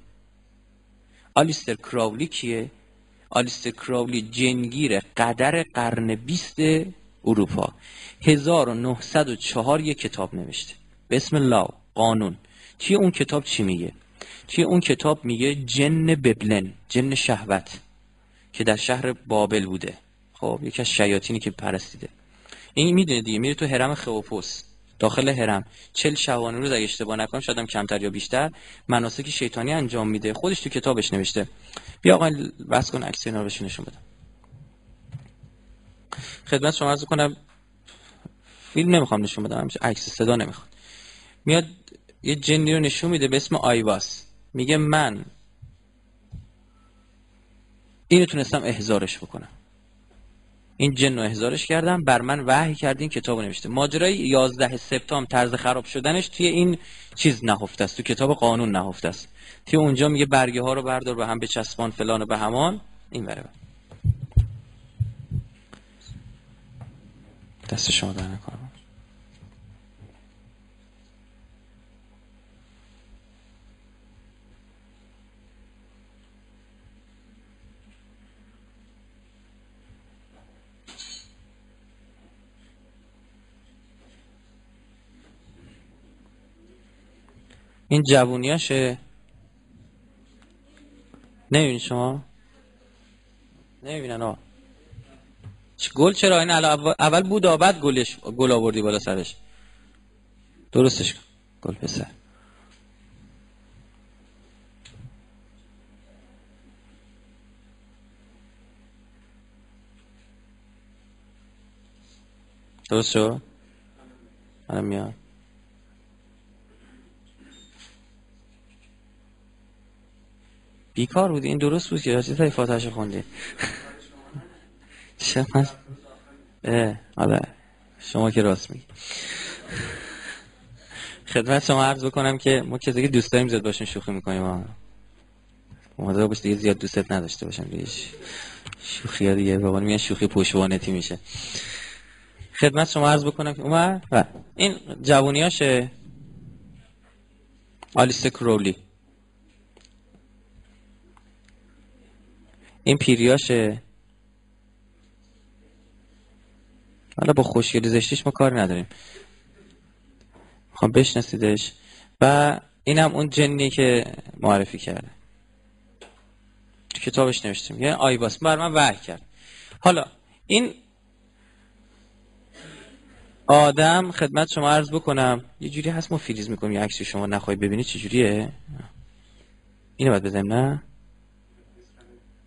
آلیستر کراولی کیه؟ آلیستر کراولی جنگیر قدر قرن بیست اروپا. 1904 یک کتاب نوشته. به اسم لاو قانون. توی اون کتاب چی میگه؟ توی اون کتاب میگه جن ببلن جن شهوت. که در شهر بابل بوده. خب یکی از شیاطینی که پرستیده. این می‌دونه دیگه میره تو حرم خوپوس داخل حرم. چل شبانه روز اگه اشتباه نکنم شاید کمتر یا بیشتر مناسک شیطانی انجام میده. خودش تو کتابش نوشته. بیا آقا بس کن عکس اینا رو نشون بدم. خدمت شما عرض کنم فیلم نمی‌خوام نشون بدم عکس صدا نمی‌خواد. میاد یه جنی رو نشون میده به اسم آیواس میگه من اینو تونستم احزارش بکنم. این جن رو احزارش کردم. بر من وحی کردین کتاب نوشته. ماجرای 11 سپتامبر طرز خراب شدنش توی این چیز نهفته است. تو کتاب قانون نهفته است. توی اونجا میگه برگه ها رو بردار به هم به چسبان فلان و به همان. این بره دست شما در نکنم. این جوونیاشه؟ نمی‌بینی شما؟ نمی‌بینن آه گل چرا این اول بود بعد گلش گل آوردی بالا سرش. درستش کن. گل پسر. درست شو الان میاد بیکار بودی؟ این درست بود که چه فاتحش خوندی. شما آره شما که راست میگی. خدمت شما عرض بکنم که ما کسی که دوست داریم زیاد باشون شوخی می‌کنیم. مواظب باش دیگه زیاد دوستت نداشته باشم دیگه. شوخی ها دیگه بابا میگن شوخی پشوانتی میشه. خدمت شما عرض بکنم که اومد. این جوونیاشه. آلیس کرولی این پیریاشه. حالا با خوشگلی زشتیش ما کار نداریم. خب بشناسیدش. و اینم اون جنی که معرفی کرده. کتابش نوشتیم. یه آیواس بر من وحی کرد. حالا این آدم خدمت شما عرض بکنم یه جوری هست ما فریز می‌کنیم. یه عکسی شما نخواهی ببینید چه جوریه اینو باید بزنیم نه؟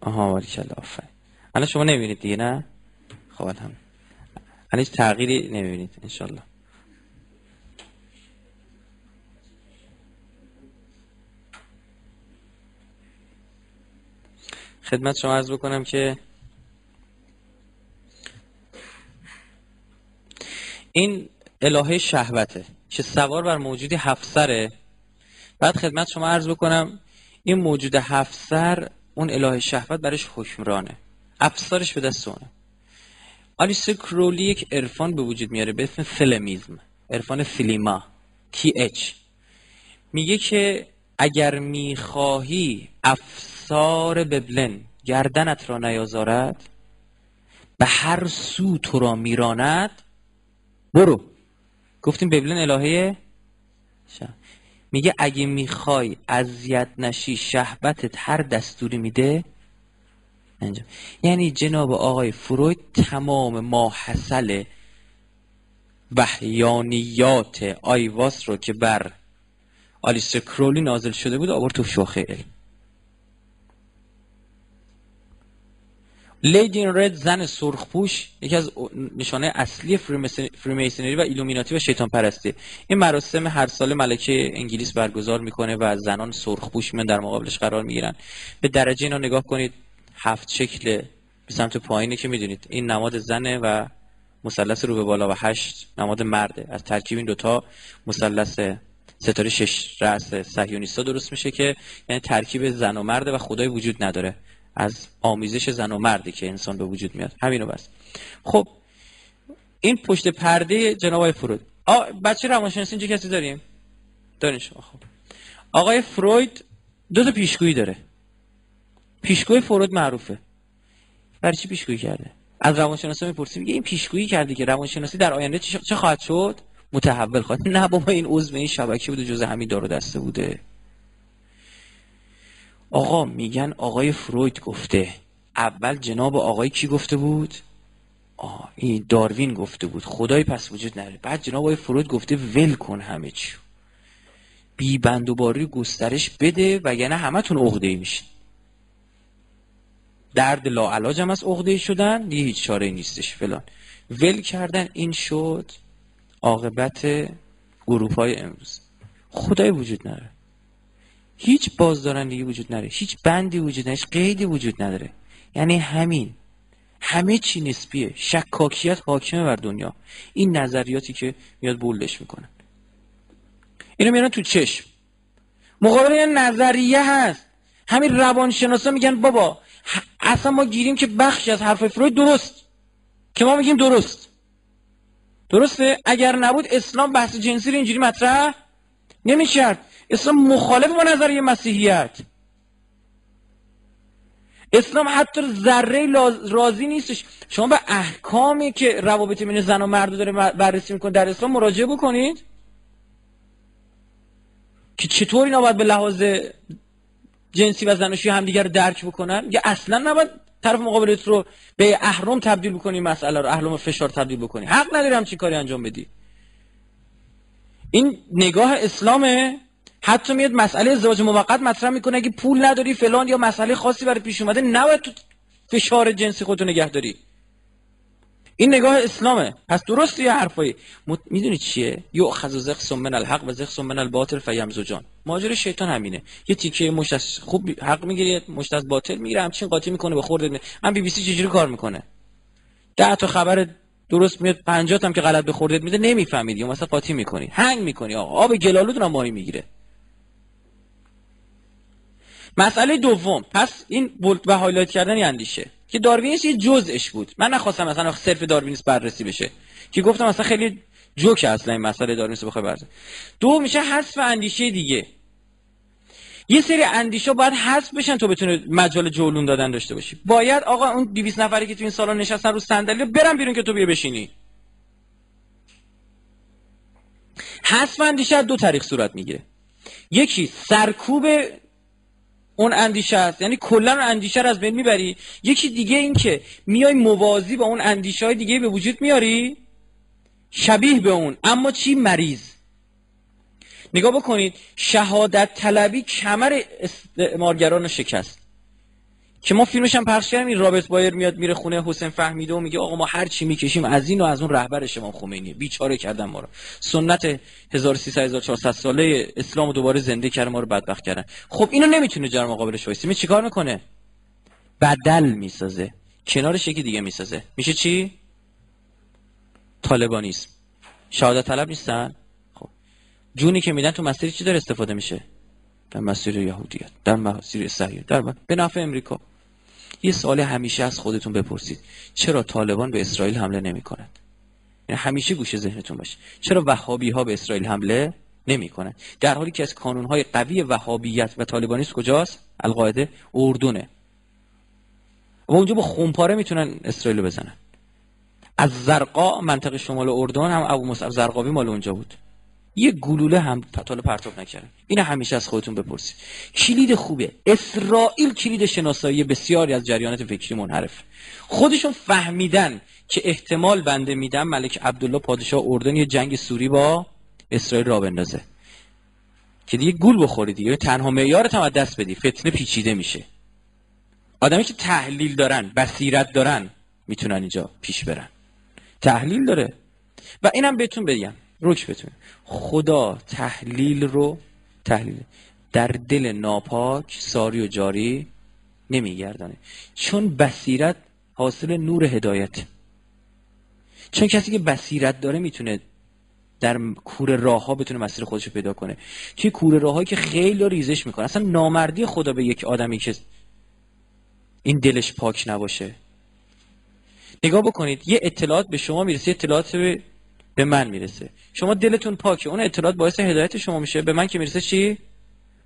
آها ولی کلا آفرین. الان شما نمی‌بینید دیگه نه؟ خب هم الان هیچ تغییری نمی‌بینید انشالله. خدمت شما عرض بکنم که این الهه شهوته که سوار بر موجودی هفت بعد خدمت شما عرض بکنم این موجود هفت سر اون اله شهوت برش حکمرانه. افسارش به دست اونه. آلیس کرولی یک عرفان به وجود میاره به اسم فلمیزم عرفان فیلیما تی اچ. میگه که اگر می‌خواهی افسار ببلن گردنت را نیازارد به هر سو تو را میراند برو. گفتیم ببلن الهه میگه اگه می‌خوای اذیت نشی شهبتت هر دستوری میده. انجام. یعنی جناب آقای فروید تمام ماحصل وحیانیات آیواس رو که بر آلیستر کرولی نازل شده بود آورد تو شاخه علم. lady in red زن سرخپوش یکی از نشانه اصلی Freemasonry و ایلومیناتی و شیطان پرستی. این مراسم هر سال ملکه انگلیس برگزار می‌کنه و زنان سرخپوش من در مقابلش قرار می‌گیرن. به درجه اینا نگاه کنید هفت شکل به سمت پایینه که می‌دونید. این نماد زنه و مثلث رو به بالا و هشت نماد مرده. از ترکیب این دوتا مثلث ستاره شش رأس صهیونیستا درست میشه که یعنی ترکیب زن و مرده و خدای وجود نداره. از آمیزش زن و مردی که انسان به وجود میاد. همینو بس. خب این پشت پرده جناب آقای فروید بچه روانشناسی اینجا کسی داریم؟ دارین شما خب. آقای فروید دو تا پیشگویی داره. پیشگوی فروید معروفه. برای چی پیشگویی کرده؟ از روانشناسی می‌پرسیم میگه این پیشگویی کرده که روانشناسی در آینده چه خواهد شد؟ متحول خواهد. نه بابا این عضو این شبکه بوده جز همین دارو دسته بوده. آقا میگن آقای فروید گفته. اول جناب آقای کی گفته بود؟ آه این داروین گفته بود. خدای پس وجود نداره. بعد جناب آقای فروید گفته ول کن همه چی بی بند و باری گسترش بده و یعنی همتون عقده ای میشین. درد لاعلاج هم از عقده شدن. دیگه هیچ چاره نیستش فلان. ول کردن این شد. عاقبت گروه های امروز. خدای وجود نداره. هیچ بازدارندگی وجود نداره هیچ بندی وجود نداره قیدی وجود نداره. یعنی همین. همه چی نسبیه. شکاکیت حاکمه بر دنیا. این نظریاتی که میاد بولدش می‌کنن اینو میارن تو چشم. مقابل یه نظریه هست. همین روانشناسا میگن بابا اصلا ما گیریم که بخشی از حرف فروید درست. که ما میگیم درست. درسته؟ اگر نبود اسلام بحث جنسی رو اینجوری مطرح نمی‌کرد. اسلام مخالف با نظریه مسیحیت. اسلام حتی ذره راضی نیستش. شما به احکامی که روابط بین زن و مرد داره بررسی می‌کنه در اسلام مراجعه بکنید. که چطور اینا باید به لحاظ جنسی و زناشویی همدیگر رو درک بکنن؟ یا اصلا نباید طرف مقابلت رو به اهرم تبدیل بکنی مسئله رو اهرم فشار تبدیل بکنی. حق نداری همچین کاری انجام بدی. این نگاه اسلامه. حتی میاد مسئله ازدواج موقت مطرح می‌کنه اگه پول نداری فلان یا مسئله خاصی برای پیش اومده نباید تو فشار جنسی خودتو نگه داری. این نگاه اسلامه. پس درست یه حرفایی. مت... می‌دونی چیه؟ یو خذ زخ من الحق و زخ من الباطل فیمزجان ماجرای شیطان همینه. یه تیکه مشت از خوب حق می‌گیره مشت از باطل می‌گیره همچین قاطی می‌کنه به خورد من بی بی سی چجوری کار می‌کنه؟ ده تا خبر درست میاد 50 هم که غلط به خوردت میده نمی‌فهمید. یا مثلا قاطی می‌کنی. هنگ می‌کنی آقا. آب گلالود رو ماهی می‌گیره. مسئله دوم. پس این و highlight کردن اندیشه. که داروینیسم یه جزءش بود. من نخواستم مثلا صرف داروینیسم بررسی بشه. که گفتم مثلا خیلی جوک اصلا این مسئله داروینیسم بخوای بررسی. دو میشه حذف اندیشه دیگه. یه سری اندیشه باید حذف بشن تو بتونه مجال جولون دادن داشته باشی. باید آقا اون 200 نفری که تو این سالا نشستن رو صندلی برم بیرون که تو بیا بشینی. حذف اندیشه دو طریق صورت می‌گیره. یکی سرکوب اون اندیشه است. یعنی کلا اندیشه رو از بین می‌بری. یکی دیگه این که میای موازی با اون اندیشه های دیگه به وجود میاری شبیه به اون. اما چی؟ مریض. نگاه بکنید شهادت طلبی کمر استعمارگران شکست. که ما فیلمش هم پخش کردیم این رابرت بایر میاد میره خونه حسین فهمیده و میگه آقا ما هر چی می‌کشیم از این و از اون رهبر شما خمینی. بیچاره کردن ما رو. سنت 1300 1400 ساله اسلام دوباره زنده کرد ما رو بدبخت کردن. خب اینو نمی‌تونه جرم مقابلش وایسی می چیکار می‌کنه؟ بدل می‌سازه. کنارش یکی دیگه می‌سازه. میشه چی؟ طالبانیسم. شهادت طلب نیستن؟ خب. جونی که میدن تو مسیر چی داره استفاده میشه؟ در مسیر یهودیت در مسیر صهیونی در به نفع امریکا. یه سوال همیشه از خودتون بپرسید. چرا طالبان به اسرائیل حمله نمی کند یعنی همیشه گوشه ذهنتون باشه. چرا وهابی ها به اسرائیل حمله نمی کنند در حالی که از کانون های قوی وهابیت و طالبانیست کجاست؟ القاعده اردنه. و اونجا با خونپاره می‌تونن اسرائیل بزنن. از زرقا منطقه شمال اردن هم ابو مصعب زرقاوی مال اونجا بود. یه گلوله هم پتال پرتاب نکردن. این همیشه از خودتون بپرسید. کلید خوبه. اسرائیل کلید شناسایی بسیاری از جریانات فکری منحرف. خودشون فهمیدن که احتمال بنده میدم ملک عبدالله پادشاه اردن یه جنگ سوری با اسرائیل را بندازه. که دیگه گول بخوری دیگه. تنها معیارت هم دست بدی. فتنه پیچیده میشه. آدمی که تحلیل دارن بصیرت دارن می‌تونن اینجا پیش برن. تحلیل داره. و اینم بهتون بگم. روک بتونه خدا تحلیل رو تحلیل در دل ناپاک ساری و جاری نمیگردانه. چون بصیرت حاصل نور هدایت. چون کسی که بصیرت داره می‌تونه در کور راه ها بتونه مسیر خودش رو پیدا کنه. توی کور راه که خیلی ریزش می‌کنه. اصلا نامردی خدا به یک آدمی که این دلش پاک نباشه. نگاه بکنید یه اطلاعات به شما می‌رسه اطلاعات به به من می‌رسه. شما دلتون پاکه. اون اطلاعات باعث هدایت شما میشه. به من که می‌رسه چی؟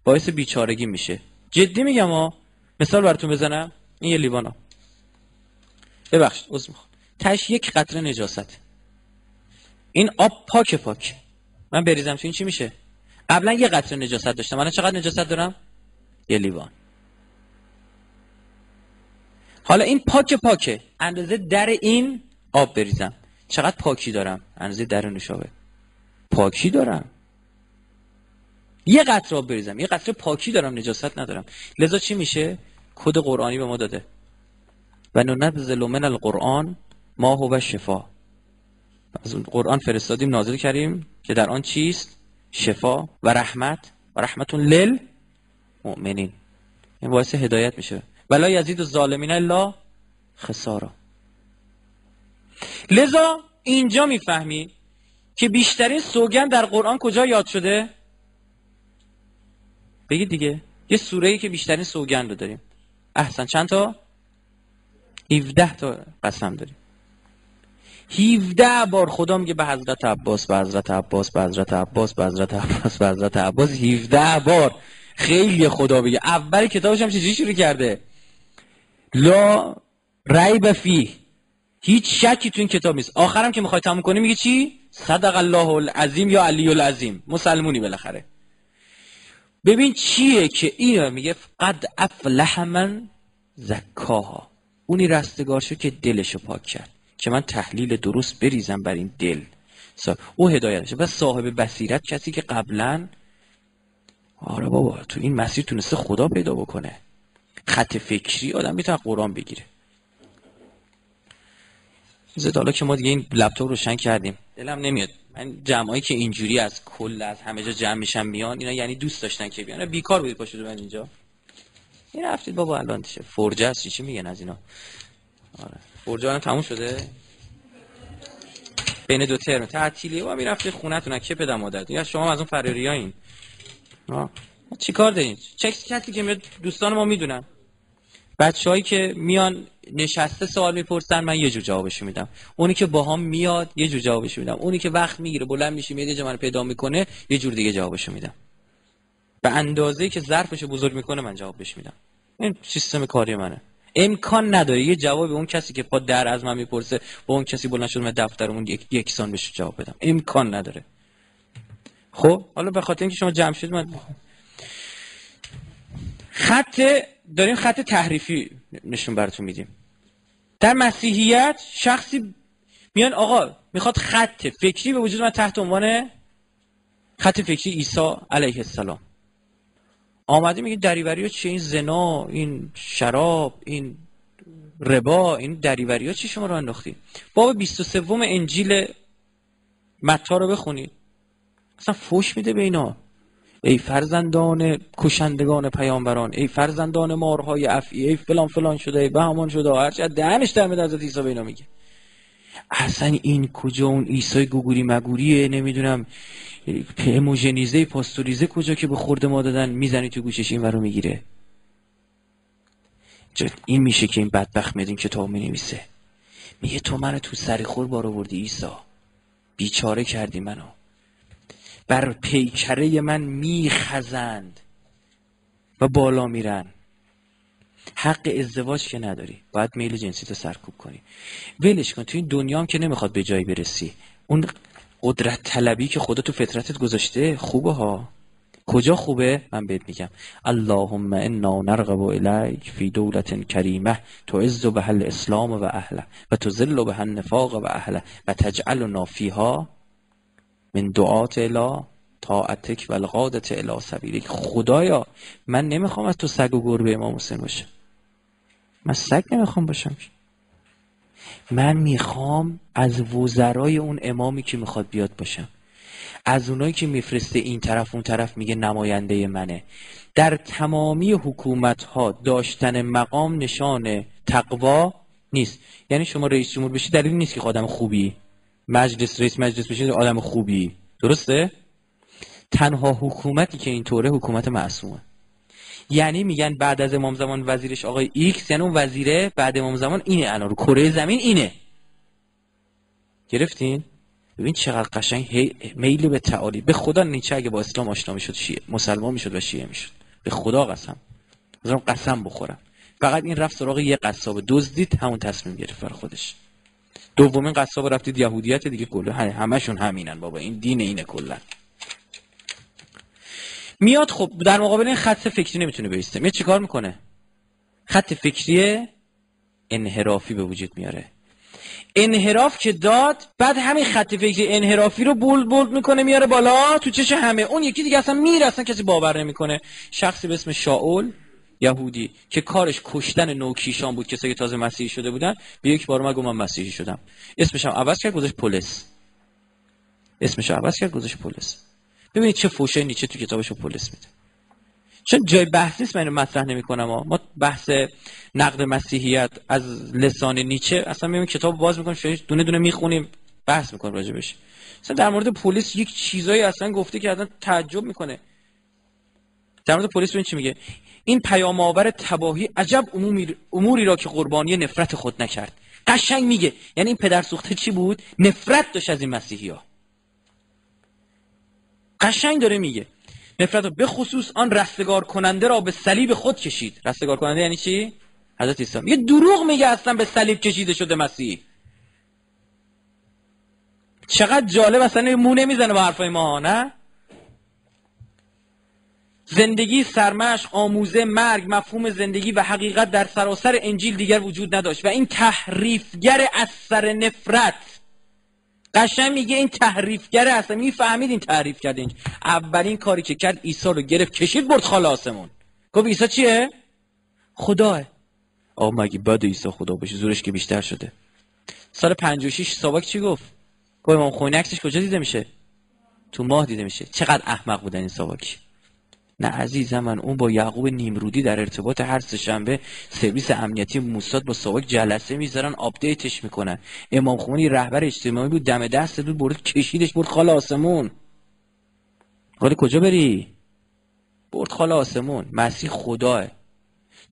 باعث بیچارگی میشه. جدی میگم ها مثال براتون بزنم. این یه لیوانا. ببخشید عذر می‌خوام. تش یک قطره نجاست. این آب پاک پاک. من بریزم تو این چی میشه؟ قبلا یه قطره نجاست داشتم. من چقدر نجاست دارم؟ یه لیوان. حالا این پاک پاکه. اندازه در این آب بریزم. چقدر پاکی دارم؟ اندازه در نوشابه پاکی دارم. یه قطره آب بریزم. یه قطره پاکی دارم نجاست ندارم. لذا چی میشه؟ کد قرآنی به ما داده. و ننزل من القرآن ما هو شفا. از اون قرآن فرستادیم نازل کردیم که در آن چیست؟ شفا و رحمت و رحمتون لل مؤمنین. این باعث هدایت میشه. ولا یزید الظالمین الا خسارا. لذا اینجا می‌فهمی که بیشترین سوگن در قرآن کجا یاد شده؟ بگید دیگه. یه سوره ای که بیشترین سوگن رو داریم. احسن چند تا؟ 17 تا قسم داریم. 17 بار خدا میگه به حضرت عباس به حضرت عباس به حضرت عباس به حضرت عباس به حضرت عباس. 17 بار خیلی خدا بگه اول کتابش هم چجوری شروع کرده؟ لا ریب فیه. هیچ شکی تو این کتاب نیست. آخرم که می‌خوای تموم کنی میگه چی؟ صدق الله العظیم یا علی العظیم. مسلمونی بالاخره. ببین چیه که اینو میگه قد افلح من زکاها. اونی رستگار شد که دلشو پاک کرد که من تحلیل درست بریزم بر این دل. او هدایتشه و صاحب بصیرت کسی که قبلا آره بابا تو این مسیر تونسته خدا پیدا بکنه. خط فکری آدم می‌تونه قرآن بگیره. زد حالا که ما دیگه این لپتاپ روشن کردیم. دلم نمیاد. من جمعایی که اینجوری از کل از همه جا جمع میشن میان اینا یعنی دوست داشتن که بیان. بیکار بودید پاشو من اینجا. این رفتید بابا الان چه فرجه است؟ چی میگن از اینا؟ آره. فرجه تموم شده؟ بین دو ترم. تعطیلی و می‌رفته خونتون که پدر مادر؟ یا شما از اون فراریایین چیکار دارین؟ چه کسی که دوستان ما می‌دونن. بچههایی که میان نشسته سوال می‌پرسن من یه جور جوابش میدم. اونی که باهام میاد یه جور جوابش میدم. اونی که وقت می‌گیره بلند میشه میاد یه من پیدا می‌کنه یه جور دیگه جوابش میدم. به اندازه که ظرفش بزرگ می‌کنه من جوابش میدم. این سیستم کاری منه. امکان نداره یه جواب اون کسی که پا در از من می‌پرسه با اون کسی بلند شد من دفترمون یک یکسان بشه جواب بدم. امکان نداره. خب حالا به خاطر اینکه شما جمع شد من خط داریم خط تحریفی نشون براتون میدیم. در مسیحیت شخصی میان آقا می‌خواد خط فکری به وجود من تحت عنوان خط فکری عیسی علیه السلام. آمده میگه دریوری ها چیه؟ این زنا این شراب این ربا این دریوری ها چی شما رو انداختی؟ باب 23 انجیل متا رو بخونید. اصلا فوش میده به اینا. ای فرزندان کشندگان پیامبران ای فرزندان مارهای افعی ای فلان فلان شده ای بهمان شده هرچی دهنش در میاد حضرت عیسی به میگه. اصلا این کجا؟ اون عیسی گوگوری مگوریه نمی‌دونم هموژنیزه پاستوریزه کجا که به خورده ما دادن می‌زنی تو گوشش این رو می‌گیره. این میشه که این بدبخت میاد این کتاب می‌نویسه. میگه تو منو تو سری خور بار آوردی ایسا بیچاره کردی منو. بر پیکره من میخزند و بالا میرن. حق ازدواج که نداری. باید میل جنسی تو سرکوب کنی. ولش کن. تو این دنیا هم که نمی‌خواد به جایی برسی. اون قدرت طلبی که خدا تو فطرتت گذاشته خوبه ها. کجا خوبه؟ من بهت میگم. اللهم انا نرغب الیک فی دولت کریمه تعز به الاسلام و اهله و تذل به النفاق و اهله و تجعلنا فیها من دعات الی طاعتک و القادت الی سبیلک. خدایا من نمی‌خوام از تو سگ و گربه امام حسین باشه. من سگ نمی‌خوام باشم من می‌خوام از وزرای اون امامی که می‌خواد بیاد باشم. از اونایی که میفرسته این طرف اون طرف میگه نماینده منه. در تمامی حکومت ها داشتن مقام نشان تقوا نیست. یعنی شما رئیس جمهور بشی دلیل نیست که آدم خوبی. مجلس رئیس مجلس بشی آدم خوبی. درسته؟ تنها حکومتی که اینطوره حکومت معصومه. یعنی میگن بعد از امام زمان وزیرش آقای ایکس یعنی اون وزیره بعد امام زمان اینه الان. کره زمین اینه. گرفتین؟ ببین چقدر قشنگ میل به تعالی. به خدا نیچه اگه با اسلام آشنا می‌شد شیعه مسلمان می‌شد و شیعه می‌شد. به خدا قسم. قسم بخورم. فقط این رفت سراغ یه قصاب. دزدید همون تصمیم گرفت بر خودش. دومین قصاب رفتید یهودیت دیگه کلا همشون همینن بابا. این دین اینه کلا. میاد خب در مقابل این خط فکری نمی‌تونه بیسته. میاد چیکار می‌کنه؟ خط فکری انحرافی به وجود میاره. انحراف که داد بعد همین خط فکری انحرافی رو بولد بولد می‌کنه میاره بالا تو چش همه. اون یکی دیگه اصلا میره اصلا کسی باور نمی‌کنه. شخصی به اسم شاول. یهودی که کارش کشتن نوکیشان بود کسایی تازه مسیحی شده بودن. به یک بار من مسیحی شدم. اسمش هم عوض کرد گذاشت پلیس اسمش عوض کرد گذاشت پلیس ببینید چه فوشه نیچه تو کتابشو پلیس میده. چون جای بحث نیست من مطرح نمی کنم ما بحث نقد مسیحیت از لسان نیچه اصلا می‌بینیم کتاب باز می‌کنیم دونه دونه می‌خونیم بحث می‌کنیم راجع بشه اصلا در مورد پلیس یک چیزایی اصلا گفته که اصلا تعجب می‌کنه. در مورد پلیس ببین چی میگه؟ این پیام آور تباهی عجب اموری, را که قربانی نفرت خود نکرد. قشنگ میگه. یعنی این پدر سوخته چی بود؟ نفرت داشت از این مسیحی ها قشنگ داره میگه. نفرت به خصوص آن رستگار کننده را به صلیب خود کشید. رستگار کننده یعنی چی؟ حضرت عیسی. یه دروغ میگه اصلا به صلیب کشیده شده مسیح. چقدر جالب اصلا مو نمی‌زنه با حرفای ما نه؟ زندگی سرمش آموزه مرگ مفهوم زندگی و حقیقت در سراسر انجیل دیگر وجود نداشت. و این تحریفگر اثر نفرت. قشنگ میگه این تحریفگره اصلا می‌فهمید این تحریف کرد این اولین کاری که کرد عیسی رو گرفت کشید برد خال آسمون. گفت عیسی چیه؟ خداه آقا مگه بد عیسی خدا باشه؟ زورش که بیشتر شده. سال 56 ساواک چی گفت؟ گفت امام خمینی عکسش کجا دیده میشه؟ تو ماه دیده میشه. چقدر احمق بودن این ساواکی نه عزیزم من اون با یعقوب نیمرودی در ارتباط هر شنبه سرویس امنیتی موساد با ساواک جلسه می‌ذارن update ش می‌کنن. امام خمینی رهبر اجتماعی بود دم دست بود برد کشیدش برد خال آسمون. کجا بری؟ برد خال آسمون. مسیح خداه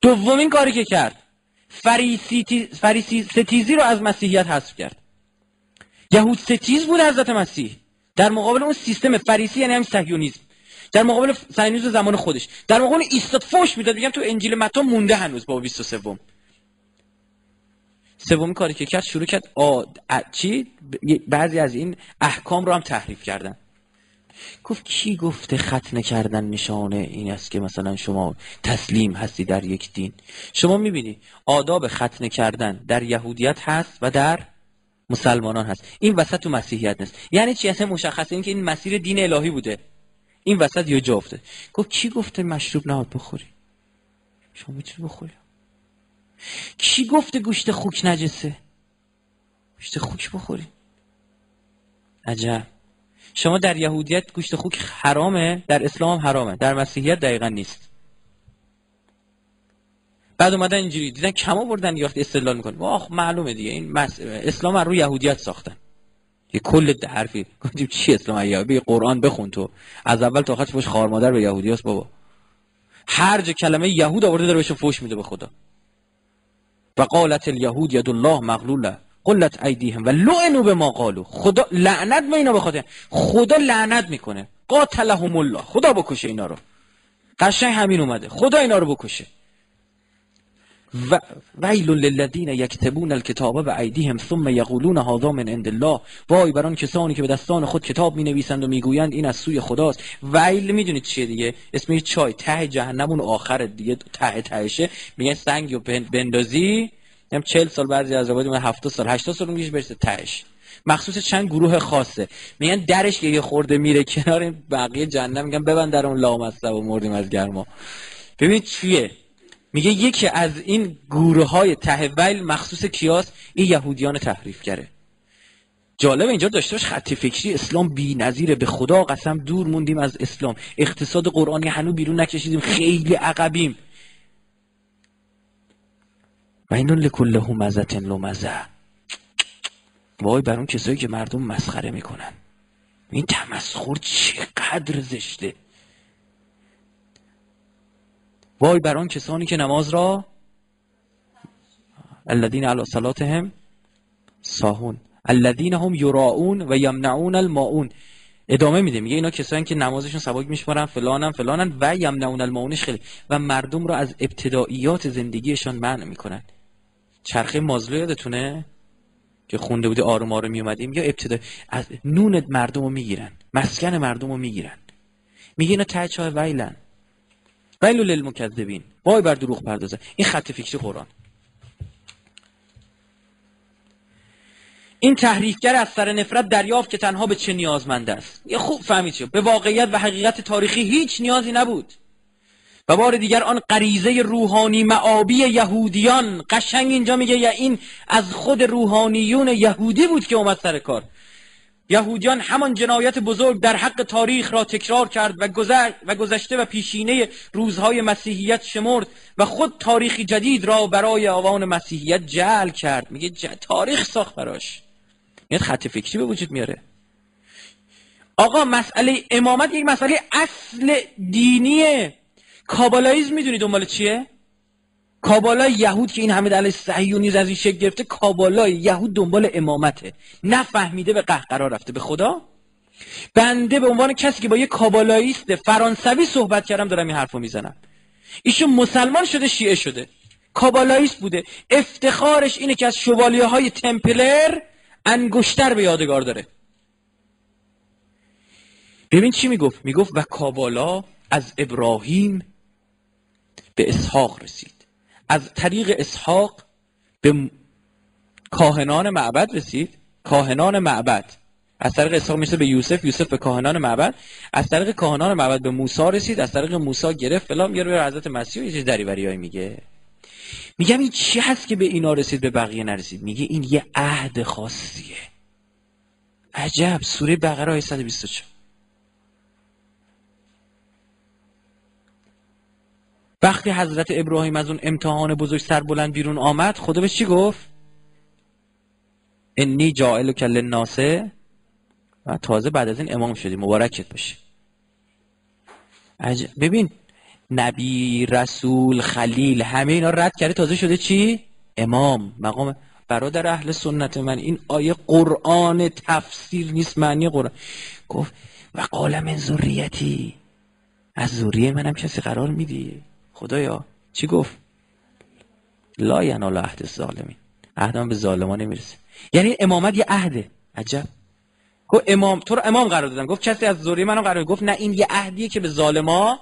دومین کاری که کرد فریسی, فریسی ستیزی رو از مسیحیت حذف کرد. یهود ستیز بود حضرت مسیح. در مقابل اون سیستم فریسی یعنی همون صهیونیسم. در مقابل سینوز زمان خودش. در مقابل ایستاد فوش می‌داد. میگم تو انجیل متا مونده هنوز با 23 سومین کاری که کرد شروع کرد آ... چی؟ بعضی از این احکام رو هم تحریف کردن. گفت کی گفته ختنه کردن نشانه این است که مثلا شما تسلیم هستی در یک دین؟ شما می‌بینی آداب ختنه کردن در یهودیت هست و در مسلمانان هست. این وسط تو مسیحیت نیست. یعنی چی؟ اصلا مشخصه این که این مسیر دین الهی بوده. این وسط یه جا افتاد گفت کی گفته مشروب نهاد بخوری؟ شما می‌تونی بخوری؟ کی گفته گوشت خوک نجسه؟ گوشت خوک بخوری؟ عجب. شما در یهودیت گوشت خوک حرامه در اسلام حرامه در مسیحیت دقیقا نیست. بعد اومدن اینجوری دیدن کم آوردن یا وقتی استدلال می‌کنه واخ معلومه دیگه این مس... اسلام رو یهودیت ساختن. یه کل حرفی. گفتیم چی اسلام یهودی قرآن بخون تو. از اول تا آخر فوش خار مادر به یهودی هست بابا. هر جا کلمه یهود آورده داره بهش فوش میده به خدا. و قالت الیهود ید الله مغلوله قلت ایدیهم و لعنوا به ما قالو خدا لعنت به اینا بخاطر خدا لعنت می‌کنه. قاتلهم الله. خدا بکشه اینا رو. قشنگ همین اومده. خدا اینا رو بکشه. و ویل للذین یکتبون الکتاب به ایدیهم ثم یقولون هذا من عند الله. وای بر آن کسانی که به دستان خود کتاب می نویسند و می‌گویند این از سوی خداست. ویل می‌دونید چیه دیگه؟ اسمش چای ته جهنم اون آخر دیگه. ته تهشه. میگن سنگی و بندازی. هم 40 سال بعضی از من 70 سال 80 سال میشه برسه تهش. مخصوص چند گروه خاصه. میگن درش یه خورده میره کنار بقیه جهنم. میگن ببند در اون لامصب و مردیم از گرما. ببین چیه؟ میگه یکی از این گروه های ته ویل مخصوص کیاس این یهودیان تحریف کرده. جالب اینجا داشته باش خط فکری اسلام بی نظیره. به خدا قسم دور موندیم از اسلام. اقتصاد قرآنی هنو بیرون نکشیدیم. خیلی عقبیم. و اینو لکله مزتن لمزه وای بر اون کسایی که مردم مسخره می‌کنن. این تمسخر چقدر زشته. وای بر آن کسانی که نماز را الذین علی صلاتهم ساهون. الذین هم یراؤون و یمنعون الماعون ادامه میده. میگه اینا کسانی که نمازشون سبک میشمارن فلانن فلانن و یمنعون الماعونش خیلی. و مردم رو از ابتداییات زندگیشان منع می‌کنن. چرخه مازلو یادتونه؟ که خونده بودی آروم آروم میومدیم یا ابتدا از نون مردم رو می‌گیرن. مسکن مردم رو می‌گیرن. میگه اینا ته چای ویلن. ویلو للمکذبین. وای بر دروغ پردازه. این خط فکری قرآن. این تحریفگر از سر نفرت دریافت که تنها به چه نیازمند است. یه خوب فهمید چه به واقعیت و حقیقت تاریخی هیچ نیازی نبود. و بار دیگر آن غریزه روحانی معابی یهودیان. قشنگ اینجا میگه یا این از خود روحانیون یهودی بود که اومد سر کار. یهودیان همان جنایت بزرگ در حق تاریخ را تکرار کرد و, و گذشته و پیشینه روزهای مسیحیت شمرد و خود تاریخی جدید را برای آوان مسیحیت جعل کرد. میگه تاریخ ساخت براش. یعنی خط فکری به وجود میاره. آقا مسئله امامت یک مسئله اصل دینیه. کابالاییز می‌دونی دنبال چیه؟ کابالای یهود که این همه دل صهیونی از این شکل گرفته کابالای یهود دنبال امامته. نفهمیده به قهقرا رفته. به خدا؟ بنده به عنوان کسی که با یه کابالاییست فرانسوی صحبت کردم دارم این حرفو می‌زنم. ایشون مسلمان شده شیعه شده. کابالاییست بوده. افتخارش اینه که از شوالیه های تمپلر انگشتر به یادگار داره. ببین چی می‌گفت؟ می‌گفت و کابالا از ابراهیم به اسحاق رسید. از طریق اسحاق به کاهنان معبد رسید. کاهنان معبد. از طریق اسحاق میشه به یوسف یوسف به کاهنان معبد. از طریق کاهنان معبد به موسی رسید. از طریق موسی گرفت فلان میاره به حضرت مسیح یه چیز دریوریایی میگه. میگم این چی هست که به اینا رسید به بقیه نرسید؟ میگه این یه عهد خاصیه. عجب. سوره بقره های 124 وقتی حضرت ابراهیم از اون امتحان بزرگ سر بلند بیرون آمد خدا به چی گفت؟ انی جائل کل ناسه و تازه بعد از این امام شدی مبارکت باشه. ببین نبی رسول خلیل همه اینا رد کرده تازه شده چی؟ امام مقام برادر اهل سنت من. این آیه قرآن تفسیر نیست معنی قرآن. گفت و قال من ذریتی. از ذریه منم کسی قرار میدی؟ خدایا؟ چی گفت؟ لا ینال عهد ظالمین عهدم به ظالمان نمی‌رسه. یعنی امامت یه عهده. عجب. گفت امام تو رو امام قرار دادم گفت کسی از زوری منو قرار گفت نه این یه عهدیه که به ظالما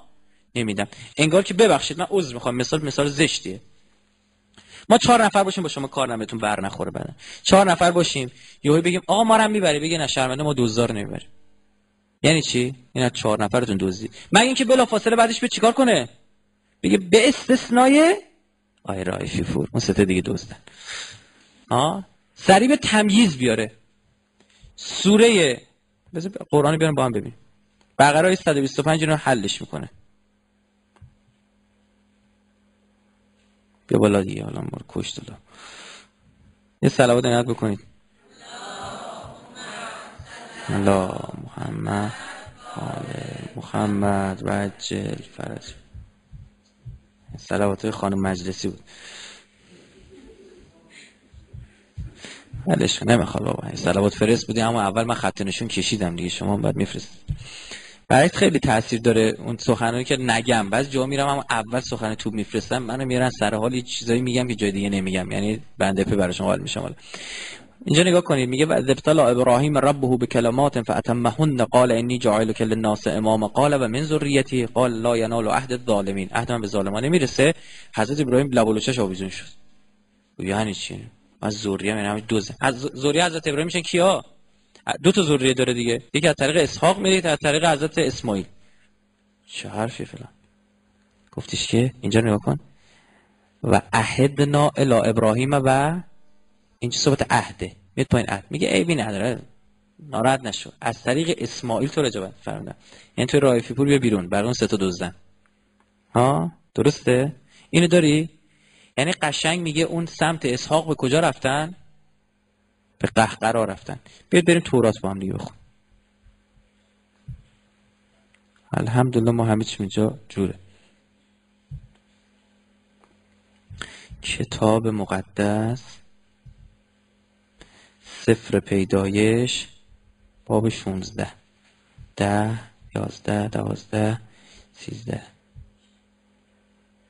نمیدم انگار که ببخشید من عذر می‌خوام. مثال مثال زشتیه. ما چهار نفر باشیم با شما کار نمیتون بر نخوره بعد چهار نفر باشیم یهو بگیم آقا ما رو می‌بری بگه نه شرمنده ما دوزار نمی‌بریم. یعنی چی؟ این از چهار نفرتون دزدی. مگه اینکه بلا فاصله بعدش به چیکار کنه؟ بگه به استثنای آی رای فور اون سته دیگه دزدن. آه سریع به تمییز بیاره. سوره بذار قرآن بیارم با هم ببین بقره 125 رو حلش می‌کنه. بیا بالا دیگه حالا ما کش دادا یه صلوات نهاد بکنید. الله محمد آل محمد و جل فرج. صلوات های خانم مجلسی بود. ولش نمی‌خواد بابا. صلوات فرست بودی اما اول من خط نشون کشیدم دیگه. شما بعد میفرست برایت خیلی تاثیر داره اون سخنانی که نگم. بعض جا میرم اما اول سخن توپ میفرستم. منو میرن سر حال یه چیزایی میگم که جای دیگه نمیگم. یعنی بنده پی براشون حال میشم. اینجا نگاه کنید میگه و ابتلا ابراهیم ربه بکلمات فاتمهن قال انی جاعلک للناس امام قال و من ذریتی قال لا ینال عهد الظالمین عهد من به ظالمان نمی‌رسه حضرت ابراهیم لب و چش آویزون شد. یعنی چی؟ از ذریه یعنی همین دوزه از ذریه حضرت ابراهیم میشن کیا؟ دو تا ذریه داره دیگه. یکی از طریق اسحاق میره از طریق حضرت اسماعیل. چه حرفی فلان؟ گفتیش که اینجا نگاه کن. و عهدنا الی ابراهیم و اینجا صحبت عهده؟ میاد پایین عهد. میگه ای بی نداره ناراحت نشو. از طریق اسماعیل تو رجبت فرمودن. یعنی توی رایفی پور بیا بیرون. برای اون سه تا دزدن. ها؟ درسته؟ اینو داری؟ یعنی قشنگ میگه اون سمت اسحاق به کجا رفتن؟ به قهقرا رفتن. بیاد بریم تورات با هم دیگه بخون الحمدلله ما همه چی اینجا جوره. کتاب مقدس. سفر پیدایش باب 16 ده یازده دوازده سیزده.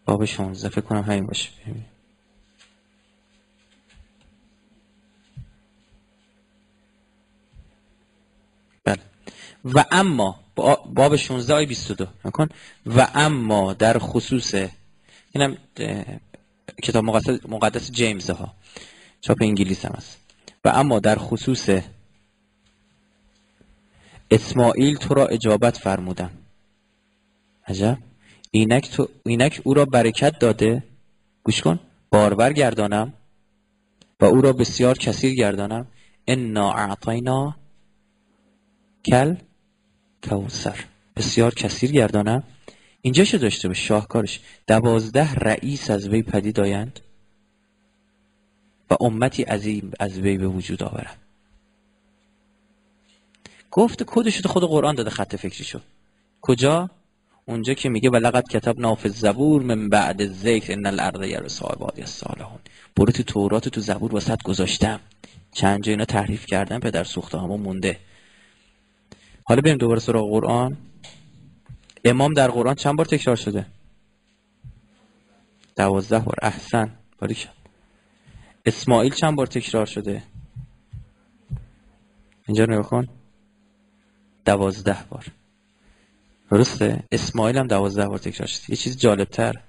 باب 16 فکر کنم همین باشه. بله. و اما باب 16 آی 22 نکن. و اما در خصوص اینم کتاب مقدس, مقدس جیمز ها چاپ انگلیس هم هست. و اما در خصوص اسماعیل تو را اجابت فرمودم. عجب. اینک, تو اینک او را برکت داده. گوش کن. باربر گردانم و او را بسیار کثیر گردانم. انا اعطینا کل کوسر بسیار کثیر گردانم. اینجا چه داشته به شاهکارش. دوازده رئیس از وی پدید آیند. و امتی عظیم از وی به وجود آورم گفت کدش خود قرآن داده خط فکری شد کجا؟ اونجا که میگه ولقد کتب ناف زبور من بعد ذکر ان الارض یرث عبادی الصالحون. برو تو تورات تو زبور واسط گذاشتم. چند جا اینا تحریف کردن پدر سوخته همون مونده. حالا بریم دوباره سراغ قرآن. امام در قرآن چند بار تکرار شده؟ دوازده بار. احسن. باریکن اسماعیل چند بار تکرار شده؟ اینجا نگاه کن. دوازده بار. درسته؟ اسماعیل هم دوازده بار تکرار شده. یه چیز جالب تر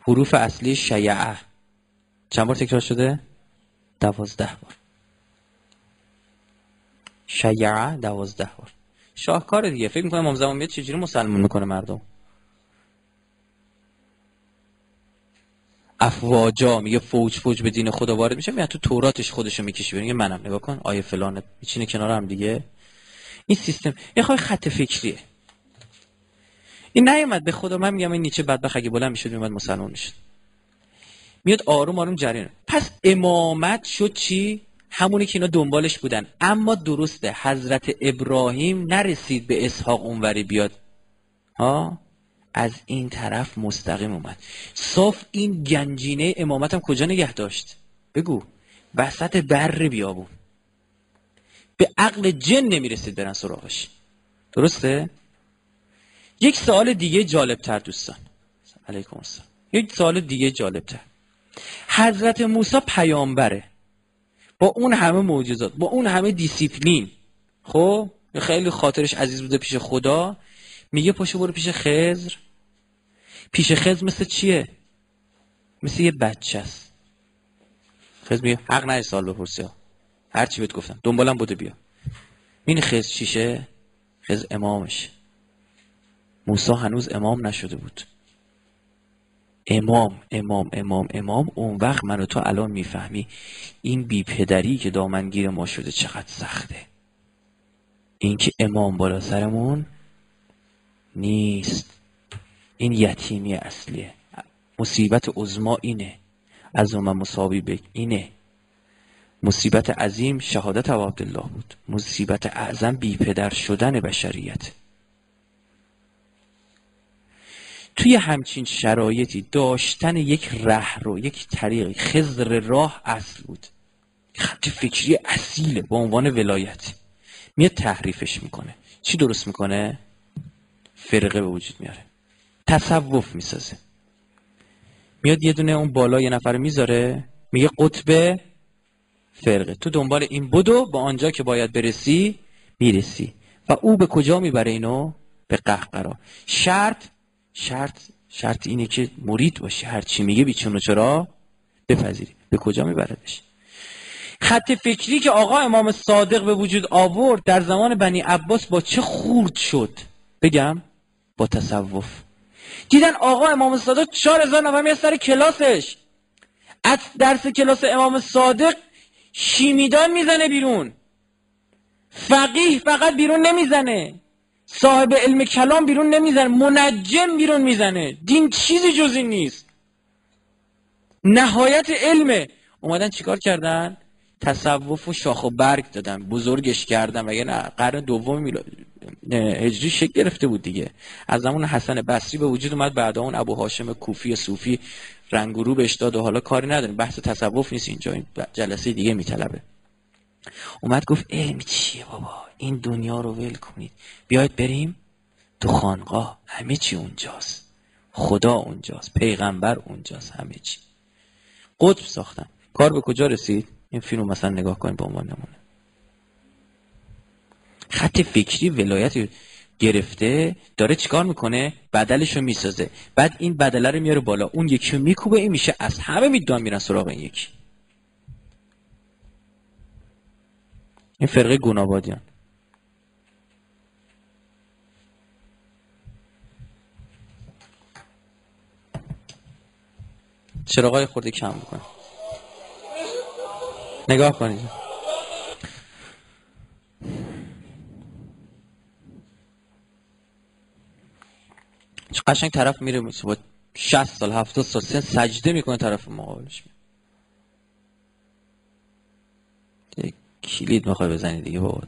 حروف اصلی شیعه. چند بار تکرار شده؟ دوازده بار. شیعه دوازده بار. شاهکار دیگه. فکر می‌کنم امام زمان بیاد چجوری مسلمون می‌کنه مردم؟ افواجا میگه فوج فوج به دین خدا وارد میشه میاد تو توراتش خودشو می‌کشه میگه منم نگاه کن آیه فلان میچینه کنار هم دیگه. این سیستم یه خواهی خط فکریه. این نیومد به خدا من میگم این نیچه بدبخ اگه بلند می‌شد میومد مسلمان می‌شد. میاد آروم آروم جریان. پس امامت شد چی؟ همونی که اینا دنبالش بودن. اما درسته حضرت ابراهیم نرسید به اسحاق اونوری بیاد. ها؟ از این طرف مستقیم اومد. صاف این گنجینه امامت هم کجا نگه داشت؟ بگو. وسط بر بیابون. به عقل جن نمی‌رسید برن سراغش. درسته؟ یک سوال دیگه جالب تر دوستان. علیکم السلام. یک سوال دیگه جالب تر حضرت موسی پیامبره. با اون همه معجزات با اون همه دیسیپلین. خب؟ خیلی خاطرش عزیز بوده پیش خدا. میگه پاشو برو پیش خزر پیش خزر مثل چیه؟ مثل یه بچه است. خزر میگه حق نه سال بپرسی هر چی بهت گفتم. دنبالم بوده بیا. این خزر چیشه؟ خزر امامش. موسی هنوز امام نشده بود. امام امام امام امام اون وقت منو تو الان می‌فهمی این بی پدری که دامنگیر ما شده چقدر سخته. اینکه امام بالا سرمون نیست. این یتیمی اصلیه. مصیبت عظما اینه. از من مساوی به اینه. مصیبت عظیم شهادت ابو عبدالله بود. مصیبت اعظم بی پدر شدن بشریت. توی همچین شرایطی داشتن یک ره رو یک طریقی خزر راه اصل بود. خط فکری اصیله به عنوان ولایت. میاد تحریفش می‌کنه. چی درست می‌کنه؟ فرقه به وجود میاره. تصوف می‌سازه. میاد یه دونه اون بالا یه نفر می‌ذاره میگه قطب فرقه. تو دنبال این بدو با آنجا که باید برسی می‌رسی. و او به کجا می‌بره اینو؟ به قهقرا. شرط شرط شرط اینه که مرید باشی هر چی میگه بیچون چرا بپذیری. به کجا میبردش؟ خط فکری که آقا امام صادق به وجود آورد در زمان بنی عباس با چه خورد شد؟ بگم. با تصوف. دیدن آقا امام صادق چهار هزار نفر میاد سر کلاسش. از درس کلاس امام صادق شیمیدان می‌زنه بیرون. فقیه فقط بیرون نمی‌زنه. صاحب علم کلام بیرون نمی‌زنه. منجم بیرون می‌زنه. دین چیزی جز این نیست. نهایت علمه. اومدن چیکار کردن؟ تصوف و شاخ و برگ دادن. بزرگش کردن. و نه قرن دوم میلاد هجری شکل گرفته بود دیگه. از زمان حسن بصری به وجود اومد بعد اون ابو هاشم کوفی صوفی رنگ رو بهش داد و حالا کاری نداریم. بحث تصوف نیست اینجا این جلسه دیگه میطلبه. اومد گفت علم چیه بابا؟ این دنیا رو ول کنید. بیاید بریم تو خانقاه. همه چی اونجاست. خدا اونجاست. پیغمبر اونجاست. همه چی. قطب ساختن. کار به کجا رسید؟ این فیلم مثلا نگاه کنید به عنوان نمونه. خط فکری ولایت گرفته داره چیکار می‌کنه؟ بدلش رو می‌سازه. بعد این بدله رو میاره بالا. اون یکی رو میکوبه این میشه از همه میدان میرن سراغ این یکی. این فرقه گنابادیان چراغای خورده کم بکن نگاه کنید. قشنگ طرف میره با 60 سال 70 سال سن سجده می‌کنه طرف مقابلش کلید می‌خوای بزنی دیگه بابا.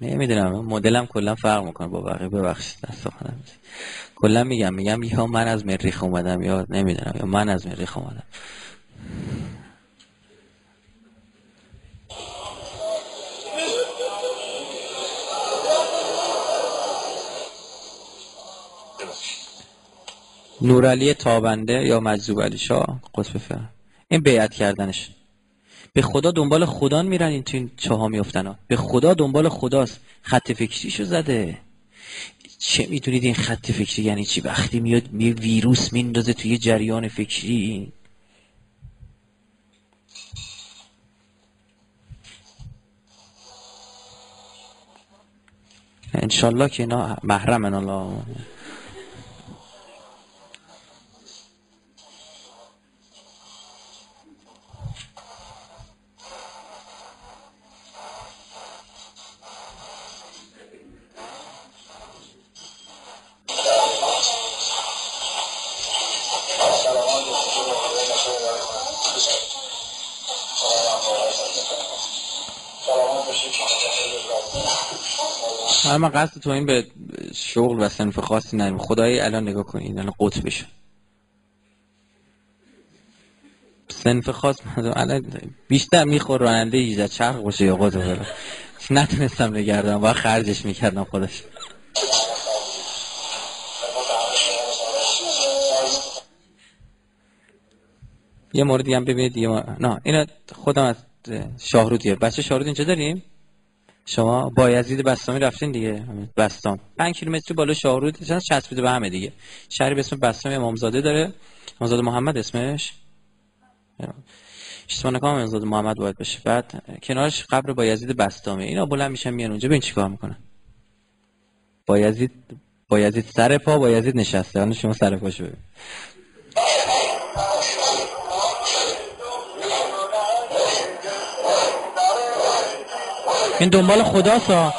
نمی‌دونم مدلم کلا فرق می‌کنه با بقیه. ببخشید دست خودم کلا میگم میگم یا من از مریخ اومدم یا نمی‌دونم یا من از مریخ اومدم. نورعلی تابنده یا مجذوب علی شاه؟ قطب فرم این بیعت کردنش. به خدا دنبال خدا میرن این تو این چاها میفتن. به خدا دنبال خداست. خط فکریشو زده. چه می‌دونید این خط فکری یعنی چی؟ وقتی میاد می ویروس میندازه توی جریان فکری. انشالله که اینا محرمن الله. من قصد تو این به شغل و سنف خاصی نداریم خدایی الان نگاه کنید الان قطبش سنف خاص الان بیشتر میخور راننده ایجاد چرخ باشه یا قطب بره نتونستم بگردم با خرجش می‌کردم خودش. یه موردی هم ببینید یه ما... نه اینا خودم از شاهرودیه بچه شاهرود اینجا داریم؟ شما با یزید بستامی رفتین دیگه. بستام. 5 کیلومتری بالا شاهرود چسبیده به همه دیگه. شهری به اسم بستام امامزاده داره. امامزاده محمد اسمش. اشتباه نکنم امامزاده محمد باید باشه بعد کنارش قبر با یزید بستامه اینا بلند میشن میان اونجا. ببین چیکار می‌کنن. با یزید با یزید سر پا با نشسته. الان شما سر پاشو ببین. این دنبال خداسا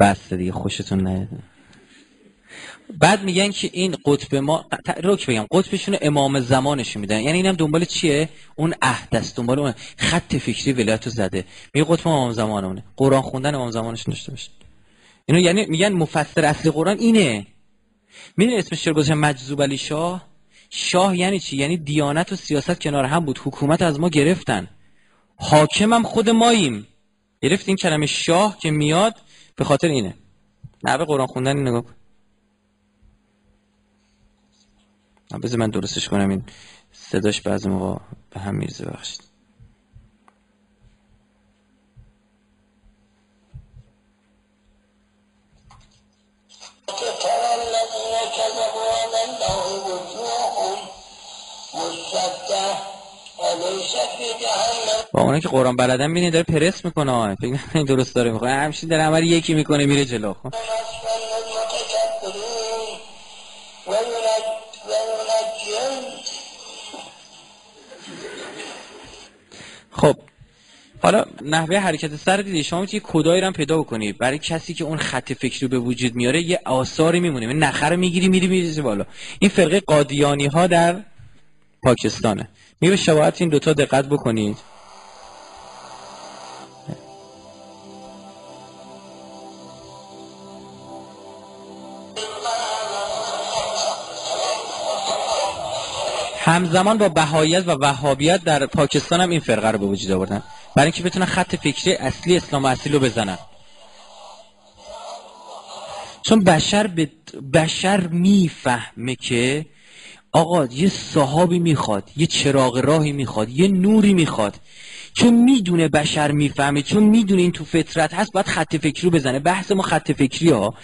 بس دیگه خوشتون نیاد. بعد میگن که این قطب ما روک بگم قطبشون امام زمانش میدن. یعنی اینم دنبال چیه؟ اون عهد است دنبال اون خط فکری ولایت زده. میگه قطب امام زمانونه قرآن خوندن امام زمانش داشته باشه. اینو یعنی میگن مفسر اصلی قرآن اینه. می‌دونی اسمش چرا گذاشتن مجذوب علی شاه؟ شاه یعنی چی؟ یعنی دیانت و سیاست کنار هم بود. حکومت از ما گرفتن. حاکمم خود ماییم. گرفت این کلمه شاه که میاد به خاطر اینه. نحوه قرآن خوندن نگاه کن. بذار من درستش کنم. این صداش بعضی موقع به هم میرزه بخشید با اونه که قرآن بلدن بینید داره پرس می‌کنه. فکر درست داره. می‌کنه همشین داره عمل یکی می‌کنه میره جلو. خب. خب حالا نحوه حرکت سر دیدی شما می‌تونی کدایی رو پیدا بکنی. برای کسی که اون خط فکری رو به وجود میاره یه آثاری میمونه. این نخره رو می‌گیری میری میری بالا. این فرقه قادیانی ها در پاکستانه. میره شباهت این دوتا دقت بکنید. همزمان با بهاییت و وهابیت در پاکستان هم این فرقه رو به وجود آوردن. برای اینکه بتونن خط فکری اصلی اسلام اصلی رو بزنن. چون بشر به بشر می‌فهمه که آقا یه صحابی می‌خواد یه چراغ راهی می‌خواد یه نوری می‌خواد چون می‌دونه بشر می‌فهمه. چون می‌دونه این تو فطرت هست باید خط فکری رو بزنه. بحث ما خط فکری ها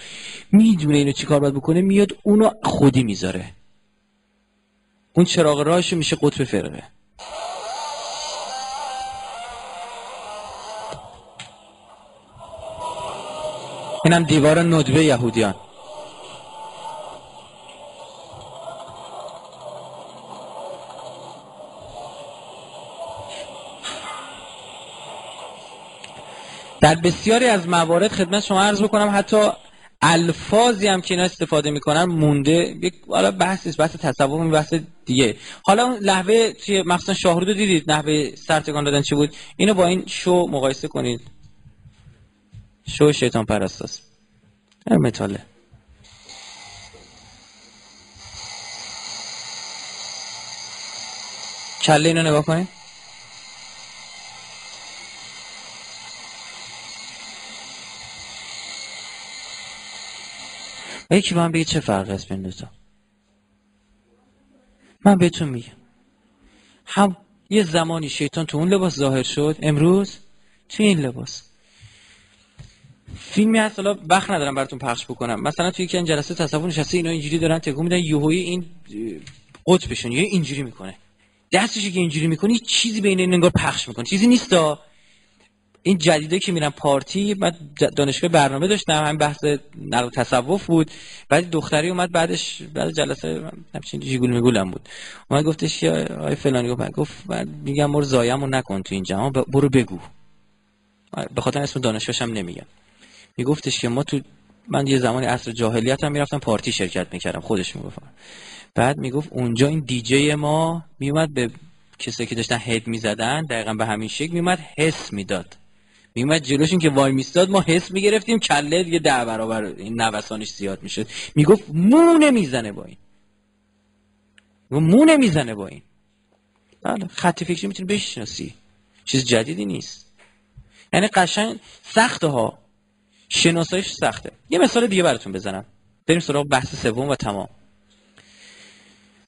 می‌دونه اینو چیکار باید بکنه میاد اونو خودی می‌ذاره. اون چراغ راهش میشه قطب فرقه. اینم دیوار ندبه یهودیان. در بسیاری از موارد خدمت شما عرض بکنم حتی الفاظی هم که اینا استفاده می‌کنن مونده یک حالا بحث بحث تصور بحث دیگه. حالا اون لحوه توی مخصوصا شاهرود دیدید؟ نحوه سرتگان دادن چی بود؟ اینو با این شو مقایسه کنید. شو شیطان پرستاست متاله کله اینو نگاه کنید. یکی من بگه چه فرق است بین دوتا من بهتون میگم. هم یه زمانی شیطان تو اون لباس ظاهر شد امروز تو این لباس. فیلمی هست حالا وقت ندارم براتون پخش بکنم. مثلا توی یکی این جلسه تصور نشسته اینا اینجوری دارن تکون میدن یهویی این قطبشون یه اینجوری می‌کنه. دستش که اینجوری می‌کنه چیزی بین این انگار پخش می‌کنه. چیزی نیستا این جدیده که میرن پارتی من دانشگاه برنامه داشتم همین بحث نقل تصوف بود. بعد دختری اومد بعدش بعد جلسه همچین جیگول میگولم بود. اومد گفتش که آی فلانی گفت گفت میگم برو زایمو نکن تو این جهان برو بگو. به خاطر اسم دانشگاهش هم نمیگم میگفتش که ما تو من یه زمانی عصر جاهلیت هم می‌رفتم پارتی شرکت می‌کردم خودش می‌گفت. بعد می‌گفت اونجا این دیجی ما میومد به کسایی که داشتن هد می‌زدن دقیقا به همین شکل میومد حس می‌داد. میومد جلوشون که وای میستاد ما حس می‌گرفتیم کله دیگه ده برابر این نوسانش زیاد می‌شد. می‌گفت مو نمی‌زنه با این. مو نمی‌زنه با این. بله خط فکری می‌تونی بشناسی. چیز جدیدی نیست. یعنی قشنگ سخته ها شناسایش سخته. یه مثال دیگه براتون بزنم. بریم سراغ بحث سوم و تمام.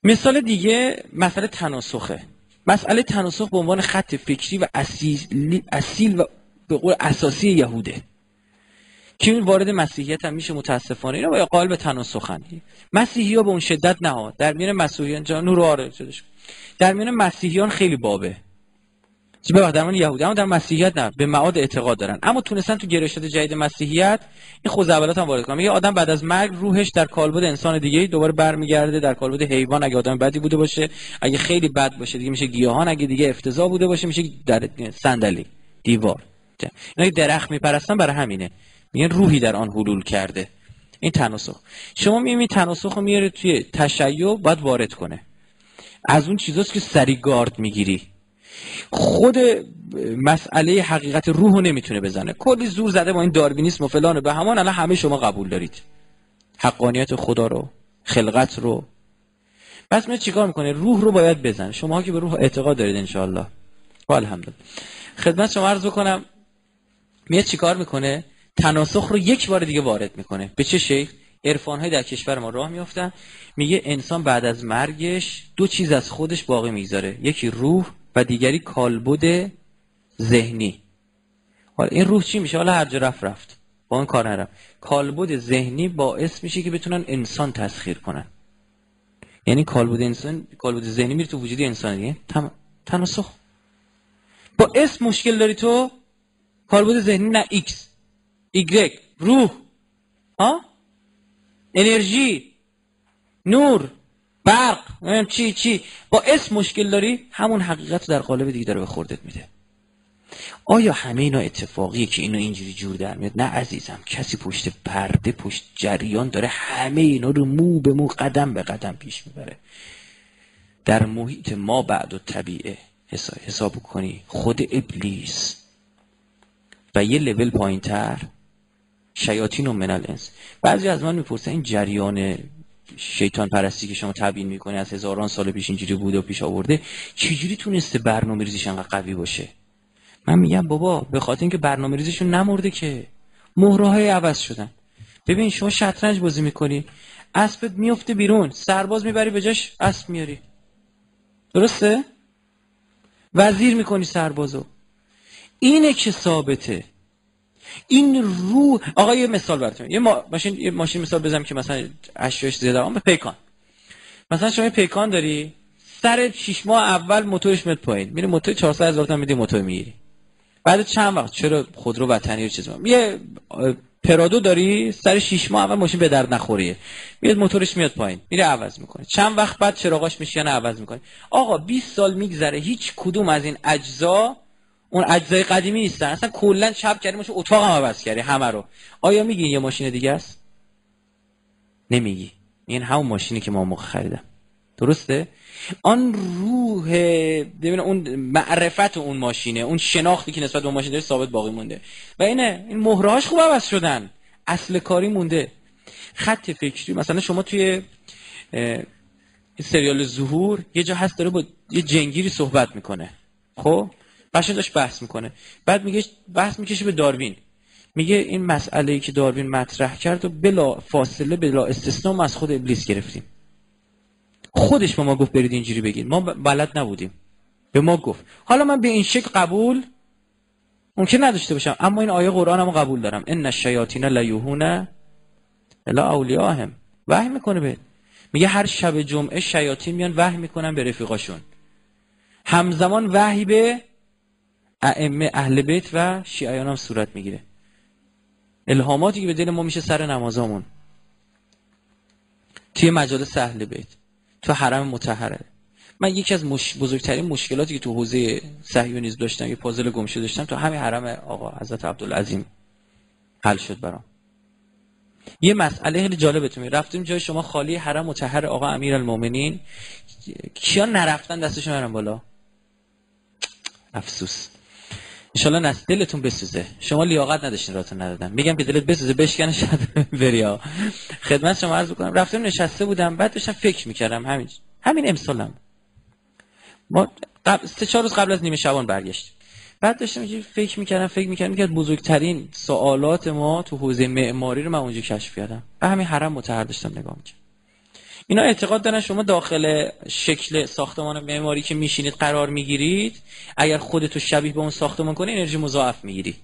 مثال دیگه مسئله تناسخه. مسئله تناسخ به عنوان خط فکری و اصیل, اصیل و به قول اساسی یهوده. که این وارد مسیحیت هم میشه متاسفانه؟ اینا با قالب تناسخن مسیحی به اون شدت نه در میان مسیحیان جان نور آره در میان مسیحیان خیلی بابه. ببخشید در یهودی اما در مسیحیت نه. به معاد اعتقاد دارن. اما تونستن تو گرشت جدید مسیحیت این خوزعبلات هم وارد کنن. یه آدم بعد از مرگ روحش در کالبد انسان دیگه دوباره برمیگرده در کالبد حیوان. اگه آدم بدی بوده باشه اگه خیلی بد باشه دیگه میشه گیاهان. اگه دیگه افتضاح بوده باشه میشه در صندلی دیوار. اینا درخت میپرستن برای همینه. میگن روحی در آن حلول کرده. این تناسخ. شما می‌بینید تناسخ رو میاره توی تشیع باید وارد کنه. از اون چیزاست که سری گارد می‌گیری. خود مسئله حقیقت روح رو نمی‌تونه بزنه. کلی زور زده با این داروینیسم و فلان به همان الان همه شما قبول دارید. حقانیت خدا رو خلقت رو. پس میاد چیکار می‌کنه؟ روح رو باید بزنه. شما که به روح اعتقاد دارید انشاءالله. و الحمدلله خدمت شما عرض بکنم. میاد چیکار می‌کنه؟ تناسخ رو یک بار دیگه وارد می‌کنه. به چه شکل؟ عرفان های در کشور ما راه میافتن. میگه انسان بعد از مرگش دو چیز از خودش باقی می‌ذاره یکی روح و دیگری کالبد ذهنی. حالا این روح چی میشه؟ حالا هر جا رفت رفت. با این کار نرم کالبد ذهنی باعث میشه که بتونن انسان تسخیر کنن. یعنی کالبد انسان کالبد ذهنی میره تو وجود انسان دیگه تم... تناسخ. با اسم مشکل داری تو؟ کالبد ذهنی نه ایکس. ایگرگ روح. ها؟ انرژی. نور. برق. چی چی. با اسم مشکل داری؟ همون حقیقت در قالب دیگه داره به خوردت میده. آیا همه اینا اتفاقیه که اینو اینجوری جور در میاد؟ نه عزیزم کسی پشت پرده پشت جریان داره همه اینا رو مو به مو قدم به قدم پیش می‌بره. در محیط ما بعد و طبیعه حساب کنی خود ابلیس یه لول پایین تر شیاطین و منال انس بعضی از من می‌پرسن این جریان شیطان پرستی که شما تبیین می‌کنه از هزاران سال پیش اینجوری بوده و پیش آورده چجوری تونسته برنامه ریزیش انقدر قوی باشه؟ من میگم بابا به خاطر اینکه برنامه ریزیشون نمرده که. مهره های عوض شدن. ببین شما شطرنج بازی می‌کنی اسبت میفته بیرون سرباز می‌بری به جاش اسب میاری. درسته؟ وزیر می‌کنی سربازو. اینه که ثابته. این رو آقا یه مثال براتون. یه ماشین یه ماشین مثال بزنم که مثلا اشیاءش زیاده به پیکان. مثلا شما پیکان داری سر 6 ماه اول موتورش میاد پایین. میره موتور 400 هزار تومن میدی موتور می‌گیری. بعد چند وقت؟ چرا خودرو وطنی رو چیز یه پرادو داری سر 6 ماه اول ماشین به درد نخوریه میاد موتورش میاد پایین. میره عوض می‌کنه چند وقت بعد چراغاش میشکنه عوض می‌کنه آقا 20 سال میگذره هیچ کدوم از این اجزا اون اجزای قدیمی نیستن. اصلا کلا چپ کردی ماشین اتاق هم عوض کردی همه رو. آیا میگی یه ماشین دیگه است؟ نمیگی. این همون ماشینی که ما موقع خریدم. درسته؟ آن روح ببین اون معرفت اون ماشینه اون شناختی که نسبت به ماشین داره ثابت باقی مونده. و اینه این مهرهاش خوب عوض شدن. اصل کاری مونده. خط فکری مثلا شما توی سریال ظهور یه جا هست داره با یه جنگیری صحبت می‌کنه. خب؟ قشنگ داشت بحث می‌کنه. بعد میگه بحث می‌کشه به داروین. میگه این مسئله ای که داروین مطرح کرد و بلا فاصله بلا استثنا ما از خود ابلیس گرفتیم. خودش به ما گفت برید اینجوری بگین. ما بلد نبودیم. به ما گفت. حالا من به این شکل قبول ممکن نداشته باشم اما این آیه قرآن هم قبول دارم. ان الشیاطین لیوهون الا اولیاهم. وحی می‌کنه به میگه هر شب جمعه شیاطین میان وحی می‌کنن به رفیقاشون. همزمان وحی به ائمه اهل بیت و شیعیان هم صورت می‌گیره. الهاماتی که به دل ما میشه سر نمازامون. توی مجالس اهل بیت تو حرم متحره من یکی از مش... بزرگترین مشکلاتی که تو حوزه صهیونیسم داشتم یه پازل گمشده داشتم تو همین حرم آقا حضرت عبدالعظیم حل شد برام. یه مسئله خیلی جالبتون رفتیم جای شما خالی حرم متحر آقا امیرالمومنین. کیا نرفتن دستشون برن بالا؟ افسوس. انشالله نست دلتون بسوزه. شما لیاقت نداشتین راتون ندادم میگم که دلت بسوزه بشکنه شد بریا خدمت شما عرض بکنم رفتم نشسته بودم بعد داشتم فکر می‌کردم همین همین امسالم ما قبل سه چهار روز قبل از نیمه شبان برگشت بعد داشتم فکر می‌کردم فکر می‌کردم که بزرگترین سوالات ما تو حوزه معماری رو من اونجا کشف کردم. به همین حرم متحر داشتم نگاه می‌کردم. اینا اعتقاد دارن شما داخل شکل ساختمان معماری که میشینید قرار می‌گیرید اگر خودتو شبیه به اون ساختمان کنی انرژی مضاعف می‌گیری.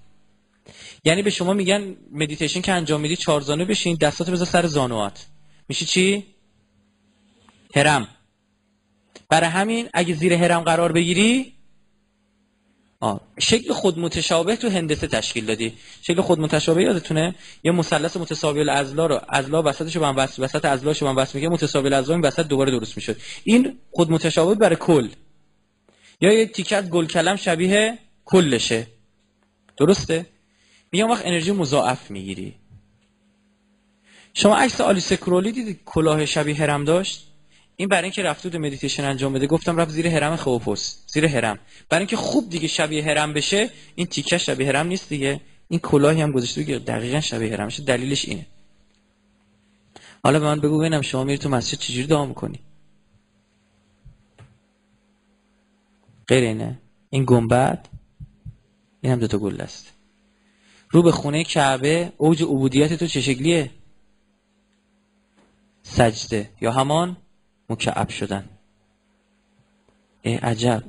یعنی به شما میگن مدیتیشن که انجام میدی چهار زانو بشین دستاتو بذار سر زانوات. میشه چی؟ هرم برای همین اگه زیر هرم قرار بگیری آه. شکل خود متشابه تو هندسه تشکیل دادی. شکل خود متشابه یادتونه؟ یه مثلث متساوی الاضلاع رو اضلاع وسطش وصل وسط اضلاعش رو من وصل میگه متساوی الاضلاع این وسط دوباره درست می‌شد. این خود متشابه برای کل. یا یه تیکه از گل کلم شبیه کلشه. درسته؟ میگم وقت انرژی مضاعف می‌گیری. شما عکس آلیستر کرولی دیدید کلاه شبیه هرم داشت؟ این برای اینکه رفت بود مدیتیشن انجام بده گفتم رفت زیر هرم خئوپس زیر هرم برای اینکه خوب دیگه شبیه هرم بشه این تیکه شبیه هرم نیست دیگه. این کلاهی هم گذاشته دیگه دقیقا شبیه هرم شه. دلیلش اینه. حالا به من بگو ببینم شما میری تو مسجد چجوری دعا می‌کنی؟ غیر اینه. این گنبد این هم دوتا گل است. رو به خونه کعبه اوج عبودیت تو چه شکلیه؟ سجده. یا همان مکعب شدن. ای عجب.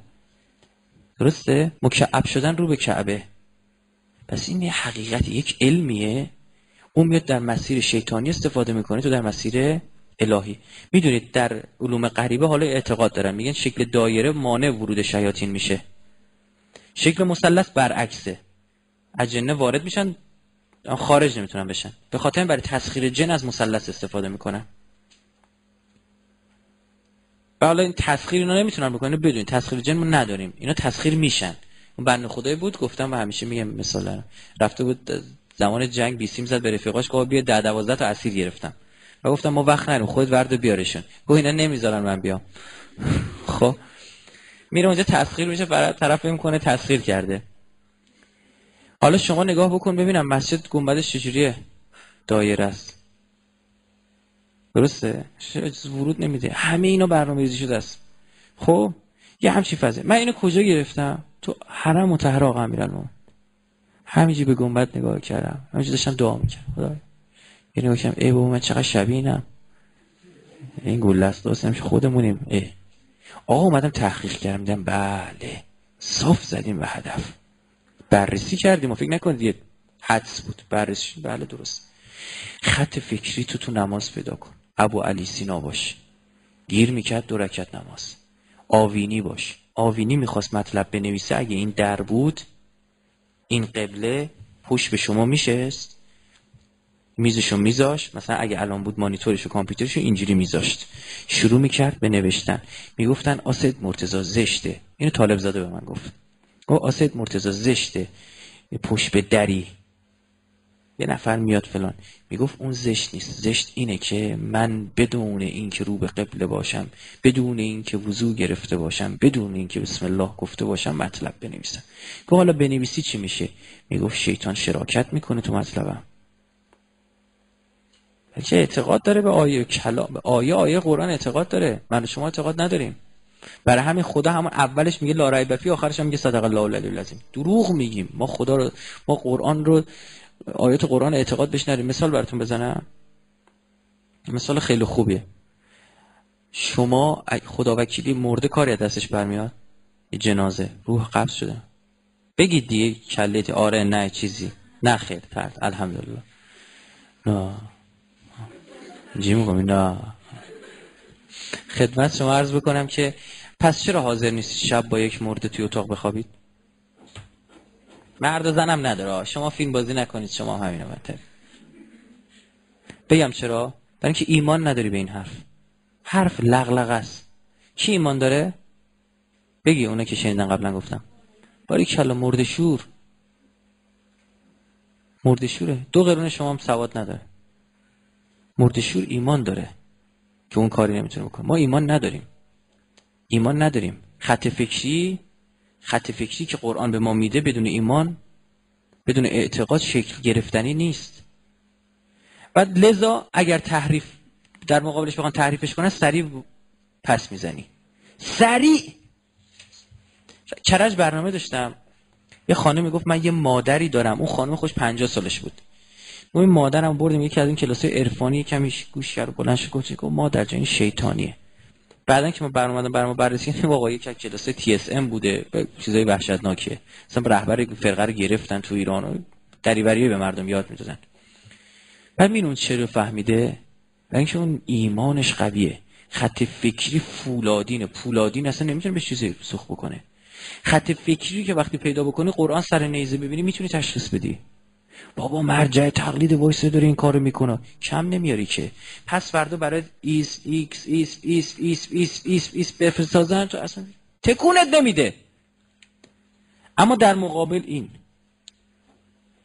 درسته؟ مکعب شدن رو به کعبه. پس این یه حقیقت یک علمیه. اون میاد در مسیر شیطانی استفاده می‌کنه تو در مسیر الهی. می‌دونید در علوم غریبه حالا اعتقاد دارن. میگن شکل دایره مانع ورود شیاطین میشه. شکل مثلث برعکسه. اجنه وارد میشن خارج نمی‌تونن بشن. به خاطر برای تسخیر جن از مثلث استفاده می‌کنن. و این تسخیر اینا نمی‌تونن بکنن. بدون تسخیر جن ما نداریم. اینا تسخیر میشن. اون بنده خدای بود گفتم و همیشه میگم مثلا رفته بود زمان جنگ بیسیم زد به رفیقاش گفت بیا ده دوازده تا اسیر گرفتم. و گفتم ما وقت نریم خود ورد بیارشون. گفت اینا نمی‌ذارن من بیام. خب. میره اونجا تسخیر میشه برای طرف می‌کنه تسخیر کرده. حالا شما نگاه بکن ببینم مسجد گنبدش چجوریه. دایره است. درسته؟ ورود نمیده. همه اینا برنامه ریزی شده است. خب یه همچی فضه من اینو کجا گرفتم؟ تو حرم متحر آقا امیرالمومنین همینجی به گنبد نگاه کردم. همینجی داشتم دعا می‌کردم. خدا نگاه کردم ای بابا من چقدر شبیه این گل است درست خودمونیم. ای آقا اومدم تحقیق کردم. دیدم بله. صاف زدیم به هدف. بررسی کردیم و فکر نکنید یه حدس بود. بررسی. بله درست. خط فکری تو تو نماز پیدا کن. ابو علی سینا باش. گیر می‌کرد دو رکت نماز. آوینی باش. آوینی می‌خواست مطلب بنویسه. اگه این در بود این قبله پوش به شما میشست. میزشو میذاش. مثلا اگه الان بود مانیتورش و کامپیوترشو اینجوری میذاشت. شروع می‌کرد به نوشتن. می‌گفتن آسد مرتزا زشته. اینو طالب زاده به من گفت. گفت آسد مرتزا زشته. پشت به دری. یه نفر میاد فلان. می‌گفت اون زشت نیست. زشت اینه که من بدون اینکه رو به قبله باشم بدون اینکه وضو گرفته باشم بدون اینکه بسم الله گفته باشم مطلب بنویسم. که حالا بنویسی چی میشه؟ می‌گفت شیطان شراکت می‌کنه تو مطلبم. بلکه اعتقاد داره به آیه کلام به آیه آیه قرآن اعتقاد داره. من و شما اعتقاد نداریم. برای همین خدا همون اولش میگه لا ریب فی آخرش هم میگه صدق الله العلی العظیم. دروغ میگیم. ما خدا رو ما قرآن رو آیات قرآن اعتقاد بهش نریم مثال براتون بزنم. مثال خیلی خوبیه. شما خدا وکیلی مرده کاری دستش برمیاد؟ یه جنازه. روح قبض شده. بگید دیگه کلیت آره نه چیزی. نه خیر فرد. الحمدلله. نه جی نه خدمت شما عرض بکنم که پس چرا حاضر نیستی شب با یک مرده توی اتاق بخوابید؟ مرد و زنم نداره. شما فیلم بازی نکنید شما همینه بهتر بگم چرا؟ برای اینکه ایمان نداری به این حرف. حرف لغلغ است. کی ایمان داره؟ بگی اونه که شنیدن قبلا گفتم. باری کلا مرد شور. مرد شوره. دو قرون شما هم سواد نداره. مرد شور ایمان داره که اون کاری نمی‌تونه بکنه. ما ایمان نداریم. ایمان نداریم. خط فکری خط فکری که قرآن به ما میده بدون ایمان بدون اعتقاد شکل گرفتنی نیست. بعد لذا اگر تحریف در مقابلش بخوان تحریفش کنن سریع پس می‌زنی. سریع! کرج برنامه داشتم؟ یه خانمی گفت من یه مادری دارم. اون خانم خوش 50 سالش بود. ما این مادرم بردیم یکی از این کلاسای عرفانی کمی گوش کرد بلند شد گفت مادر جان شیطانیه. بعدا که ما برنامه برنامه بررسی کردیم واقعا یک کلاس تی اس ام بوده چیزای وحشتناکه مثلا رهبر فرقه رو گرفتن تو ایران و دریوری به مردم یاد می‌دادن. بعد چه رو فهمیده؟ برای اینکه اون ایمانش قویه. خط فکری فولادینه. پولادین اصلا نمی‌تونه به چیزی سخ بکنه. خط فکری که وقتی پیدا بکنی قرآن سر نیزه ببینی می‌تونی تشخیص بدی. بابا مرجع تقلید وایسه داره این کارو می‌کنه. کم نمیاری که. پس فردا برای ایس ایکس ایس ایس ایس ایس ایس ایس بفرستازن تو اصلا تکونت نمیده. اما در مقابل این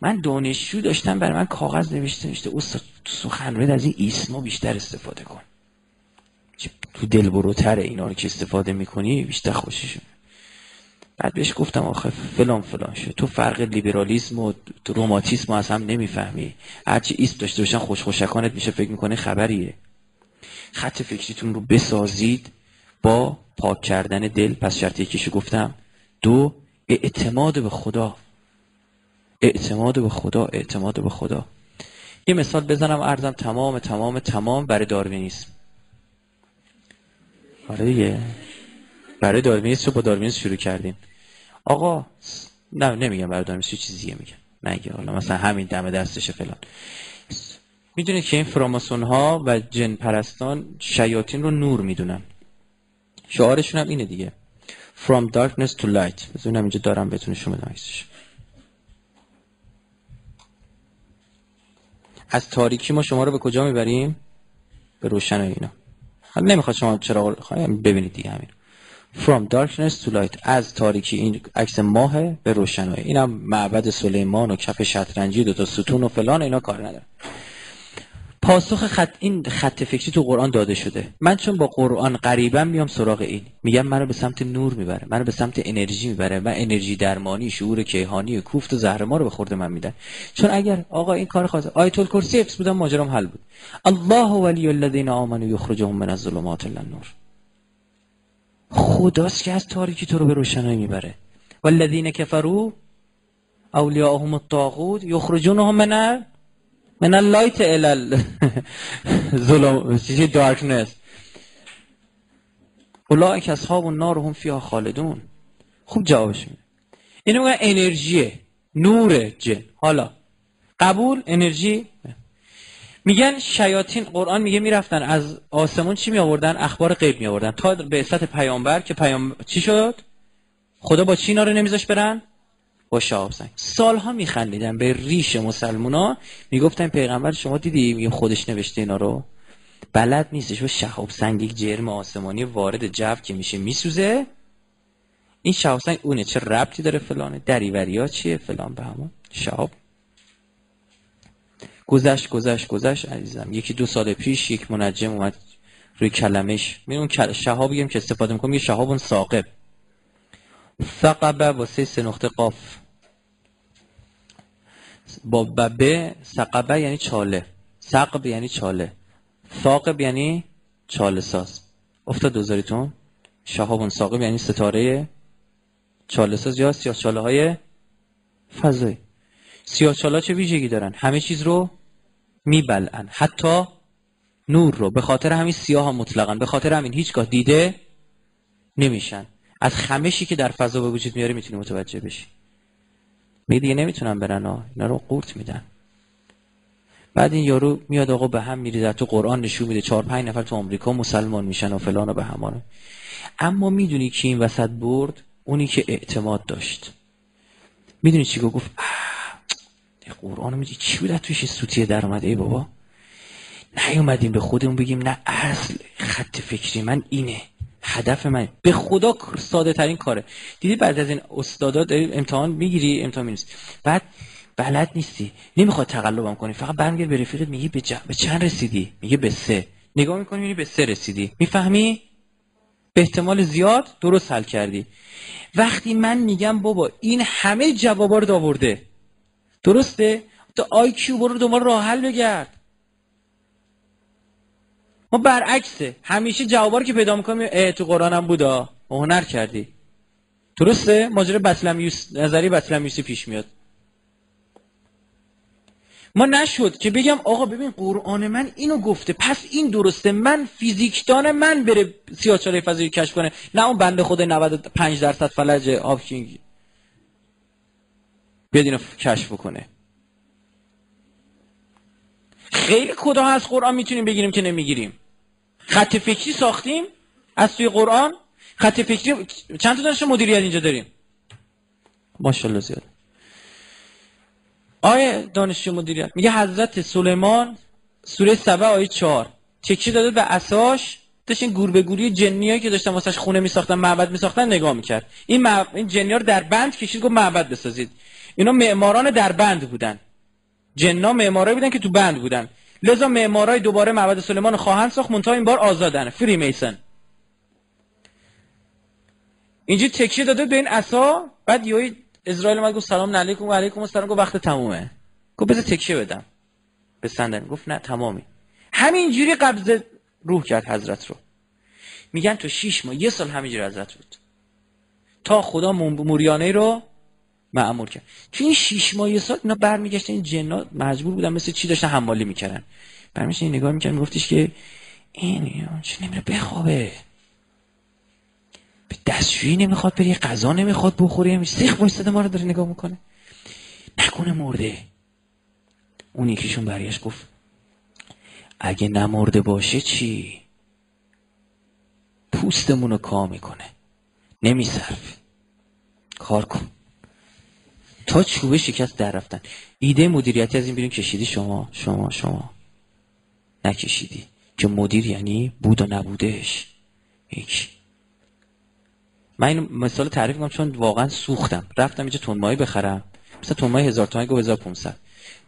من دانشجو داشتم برای من کاغذ نوشته نوشته استاد تو سخنرانی از این ایسما بیشتر استفاده کن. تو دل بروتره اینا رو که استفاده می‌کنی بیشتر خوشش بعد بهش گفتم آخه فلان فلان شد. تو فرق لیبرالیسم و روماتیسم از هم نمی‌فهمی. هرچی ایست داشته باشن خوش خوشکانت میشه فکر می‌کنه خبریه. خط فکریتون رو بسازید با پاک کردن دل. پس شرط یکیشو گفتم. دو اعتماد به خدا. اعتماد به خدا اعتماد به خدا. یه مثال بزنم ارزم تمام تمام تمام برای داروینیسم. آره دیگه. برای داروینیسم رو با داروینیسم شروع کردیم. آقا نه نمیگم برای داروینیسم چیزیه میگم. نگه حالا مثلا همین دم دستش فلان. می‌دونید که این فراماسون ها و جن پرستان شیاطین رو نور می‌دونن. شعارشون هم اینه دیگه. From darkness to light. بذارم اینجا دارم بهتون شما از تاریکی ما شما رو به کجا می‌بریم؟ به روشن اینا. نمی‌خواد شما چرا ببینید دیگه همین. From darkness to light. از تاریکی این عکس ماه به روشنایی. اینم معبد سلیمان و کف شطرنجی دو تا ستون و فلان اینا کار نداره پاسخ خط این خط فکری تو قرآن داده شده. من چون با قرآن قریبا میام سراغ این. میگم منو به سمت نور می‌بره. منو به سمت انرژی می‌بره و انرژی درمانی شعور کیهانی کوفت و زهر ما رو به خورد من میدن. چون اگر آقا این کار خواست آیت الکرسی حفظ بودم ماجرام حل بود. الله ولی الذین آمنوا یخرجهم من الظلمات الی النور. خداست که از تاریکی تو رو به روشنایی می‌بره. والذین کفروا اولیاءهم الطاغوت یخرجونهم من من اللایت الال ظلم چیزی دارکنس اولئک اصحاب النار هم فیها خالدون. خوب جوابش میده. اینو میگن انرژیه نور جن. حالا قبول انرژی؟ میگن شیاطین قرآن میگه می‌رفتن. از آسمون چی می آوردن اخبار غیب می آوردن تا به سطح پیامبر که پیام چی شد؟ خدا با چی رو نمیذاش برن؟ با شهاب سنگ سالها میخندیدن به ریش مسلمونا. می‌گفتن پیغمبر شما دیدی میگه خودش نوشته اینا رو؟ بلد نیستش. و شهاب سنگ یک جرم آسمانی وارد جو که میشه میسوزه. این شهاب سنگ اونه چه ربطی داره فلانه؟ دریوری ها چیه فلان به همون؟ شهاب گذشت گذشت گذشت عزیزم. یکی دو سال پیش یک منجم اومد روی کلمش. می اون شهابی که استفاده می‌کنم یه شهاب اون ساقب ثقبه واسه سه نقطه قاف. با ببه سقبه یعنی چاله. سقب یعنی چاله. ثاقب یعنی چاله ساز. افتاد دوزاریتون. شهابون ساقب یعنی ستاره چاله ساز یا سیاه چاله های فضایی. سیاه چاله چه ویژگی دارن؟ همه چیز رو میبلن حتی نور رو به خاطر همین سیاه ها مطلقا به خاطر همین هیچگاه دیده نمیشن. از خمشی که در فضا به وجود میاره می‌تونی متوجه بشی. می دیگه نمی‌تونن برن ها اینا رو قورت میدن. بعد این یارو میاد آقا به هم میریزه تو قرآن نشون میده چهار پنج نفر تو آمریکا مسلمان میشن و فلان و به همانه. اما می‌دونی کی این وسط برد؟ اونی که اعتماد داشت. می‌دونی چی گفت؟ قرآن میدی چی بود توش سوتیه در اومده ای بابا نیومدیم به خودمون بگیم نه اصل خط فکری من اینه هدف من به خدا ساده ترین کاره. دیدی بعد از این استادا امتحان می‌گیری؟ امتحان نیست بعد بلد نیستی. نمی‌خواد تقلبم کنی. فقط برمیگرد به رفیقت میگی به, به چند رسیدی؟ میگه به سه. نگاه می‌کنی میگی به سه رسیدی. می‌فهمی؟ به احتمال زیاد درست حل کردی. وقتی من میگم بابا این همه جوابا رو آورده درسته؟ تو آی کیو برو دوباره راه حل بگرد. ما برعکسه. همیشه جوابا که پیدا می‌کنیم تو قرآن هم بودا. هنر کردی. درسته؟ ماجرا بطلمیوس نظری بطلمیوسی پیش میاد. ما نشد که بگم آقا ببین قرآن من اینو گفته. پس این درسته. من فیزیکدان من بره سیاهچاله فضایی کشف کنه. نه اون بنده خود 95 درصد فلج آفکینگ بیاد اینو کشف بکنه. خیلی کدا از قرآن می‌تونیم بگیریم که نمی‌گیریم. خط فکری ساختیم از توی قرآن. خط فکری چند تا دانش مدیریت اینجا داریم؟ ماشاءالله زیاد. آیه دانشجو مدیریت. میگه حضرت سلیمان سوره سبع آیه چهار. تکیه داده به اساش. داشت این گور به گوری جنیایی که داشتن واسش خونه میساختن معبد میساختن نگاه می‌کرد. این, مع... این جنیا رو در بند کشید گفت معبد بسازید. اینا معماران در بند بودن. جنا معمارایی بودن که تو بند بودن. لذا معمارای دوباره معبد سلیمان خواهند ساخت منتها این بار آزادن. فری میسن. اینجا تکیه داده به این عصا بعد یهو اسرائیل اومد گفت سلام علیکم و علیکم السلام گفت وقت تمومه. گفت بذار تکیه بدم. به صندلی. گفت نه تمامی. همینجوری قبض روح کرد حضرت رو. میگن تو شیش ماه یه سال همینجوری حضرت بود. تا خدا موریانه رو معمول کرد. تو این شیش ماه یه سال اینا برمیگشتن این جنات مجبور بودن مثل چی داشتن حمالی می‌کردن. برمیشن این نگاه می‌کردن میگفتش که این چه نمیره بخوابه. به دستشویی نمی‌خواد بری غذا نمی‌خواد بخوری سیخ وایستاده ما رو داره نگاه می‌کنه. نکنه مرده. اون یکیشون برگشت گفت اگه نمرده باشه چی؟ پوستمون رو کا می‌کنه نمیصرف کار کن. تا چوبه شکست در رفتن. ایده مدیریتی از این بیرون کشیدی؟ شما شما شما. نکشیدی. که مدیر یعنی بود و نبودش. هیچ. من این مثال تعریف کنم چون واقعا سوختم. رفتم اینجا تنمایی بخرم. مثلا تنمایی هزار تومانی گفت 1500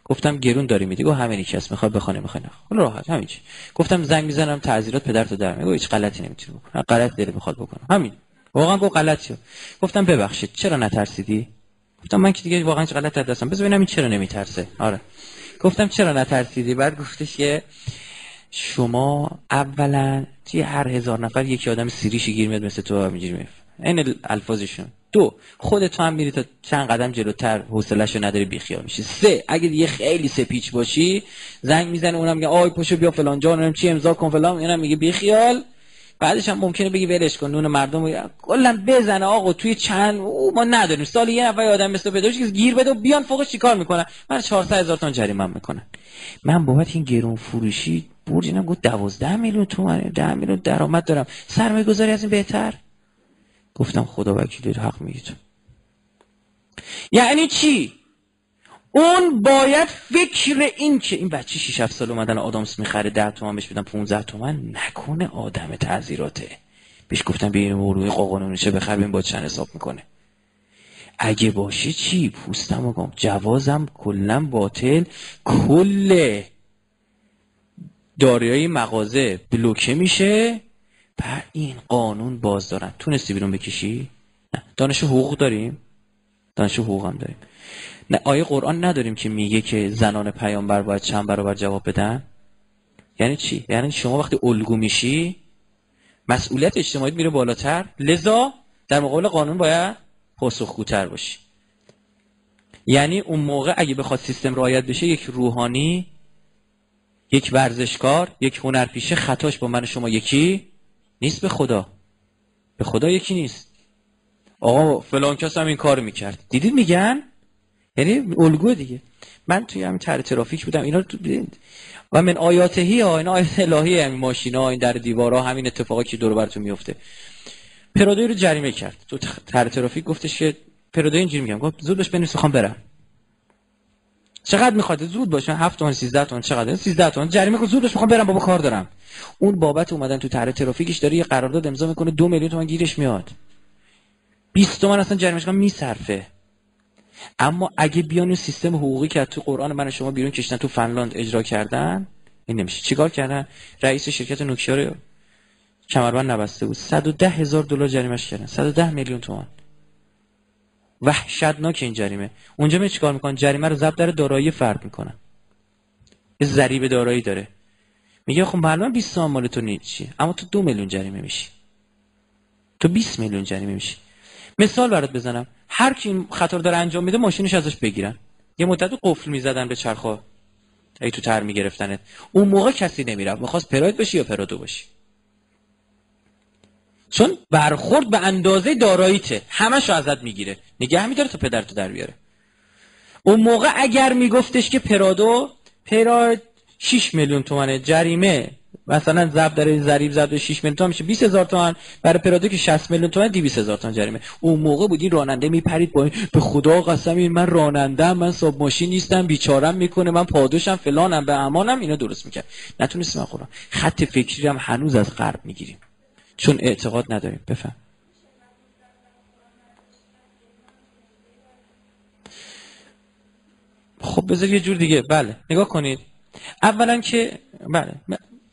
گفتم گرون داری میدی؟ گفت همین کس می‌خواد بخونه می‌خواد خب راحت همین گفتم زنگ می‌زنم تعذیرات پدر تو در میگه هیچ غلطی نمی‌تونی بکنی. غلط داره می‌خواد بکنه. همین. واقعا گفت غلطی گفتم ببخشید چرا نترسیدی؟ گفتم من که دیگه واقعا غلط دستم بذار ببینم این چرا نمیترسه. آره. گفتم چرا نترسیدی؟ بعد گفتش که شما اولا توی هر هزار نفر یکی آدم سیریشی گیر میاد مثل تو همینجوری این الفاظشون. دو خودت تو هم میری تا چند قدم جلوتر حوصله‌شو نداری بیخیال میشی. سه اگه دیگه خیلی سپیچ باشی زنگ می‌زنه اونم میگه آی پاشو بیا فلان جا اونم چی امضا کن فلان. اینم میگه بیخیال. بعدش هم ممکنه بگی ولش کن نون مردم کلا بزنه آقا توی چند او ما نداریم. سال یه نفر آدم مثل پیدا که گیر بده و بیان فوقش چیکار می‌کنن؟ من 400 هزار تومان جریمه می‌کنن. من بابت این گرون فروشی برج اینا گفت 12 میلیون تومن 10 میلیون درآمد دارم. سرمایه گذاری از این بهتر؟ گفتم خدا وکیلی حق میگید یعنی چی؟ اون باید فکر این که این بچه 6 7 سال اومدن آدامس می‌خره 10 تومن بهش بدن 15 تومن نکنه آدم تعذیراته بهش گفتم به این موروی قاقانونیشه بخر ببین با چند حساب می‌کنه. اگه باشه چی؟ پوستم گم جوازم کلا باطل. کل داریای مغازه بلوکه میشه. بر این قانون باز دارن. تونستی بیرون بکشی؟ نه. دانش حقوق داریم؟ دانش حقوق هم داریم. نه آیه قرآن نداریم که میگه که زنان پیامبر باید چند برابر جواب بدن؟ یعنی چی؟ یعنی شما وقتی الگو میشی مسئولیت اجتماعی میره بالاتر. لذا در مقابل قانون باید پاسخگوتر باشی. یعنی اون موقع اگه بخواد سیستم رعایت بشه یک روحانی یک ورزشکار یک هنرپیشه خطاش با من شما یکی نیست. به خدا. به خدا یکی نیست. آقا فلان کس هم این کار می‌کرد. دیدید میگن؟ یعنی الگو دیگه. من توی همین تر ترافیک بودم اینا تو دیدید و من آیاتهی ها این آیات الهی همین ماشینا این در دیوارا همین اتفاقا که دور براتون میفته پرادوی رو جریمه کرد. تو تر ترافیک گفتش که پرادوی اینجوری میگم. گفت زود باش بنویس خوام برم. چقدر می‌خواد؟ زود باشه. 7 تومن 13 تومن چقدر؟ 13 تومن جریمه کن زود باش می‌خوام برم بابا کار دارم. اون بابت اومدن تو طرح ترافیکش داره یه قرارداد امضا می‌کنه دو میلیون تومن گیرش میاد. 20 تومن اصلا جریمهش میصرفه. اما اگه بیان اون سیستم حقوقی که تو قرآن من شما بیرون کشتن تو فنلاند اجرا کردن این نمیشه. چیکار کردن؟ رئیس شرکت نوکیا رو کمربند نبسته بود. 110 هزار دلار جریمش کردن. 110 میلیون تومان. وحشتناک این جریمه. اونجا می چیکار می‌کنن؟ جریمه رو ضبط در دارایی فرد می‌کنن. ضریب دارایی داره. میگه خب معلومه 20 مال تو نیست. اما تو دو میلیون جریمه میشی. تو 20 میلیون جریمه میشی. مثال برات بزنم. هر کی این خطر داره انجام میده ماشینش ازش بگیرن. یه مدت قفل می‌زدن به چرخا ای تو تر میگرفتنت. اون موقع کسی نمی‌رفت. می‌خواست پراید بشی یا پرادو باشی چون برخورد به اندازه داراییته. همشو ازت می‌گیره. نگه میداره تا پدرتو در بیاره. اون موقع اگر میگفتش که پرادو پراید 6 میلیون تومنه جریمه. مثلا ضرب در ضریب ضرب 6 میلیون تومن میشه. 20 هزار تومن برای پرادو که 60 میلیون 200 هزار تومن جریمه. اون موقع بود این راننده میپرید با این به خدا قسم این من راننده من صاحب ماشین نیستم بیچارم می‌کنه من پادوشم فلانم به امانم اینو درست می‌کرد. نتونستیم من خط فکری هم هنوز از غرب می‌گیریم. چون اعتقاد نداریم. بفهم. خب بذار یه جور دیگه. بله. نگاه کنید. اولا که بله.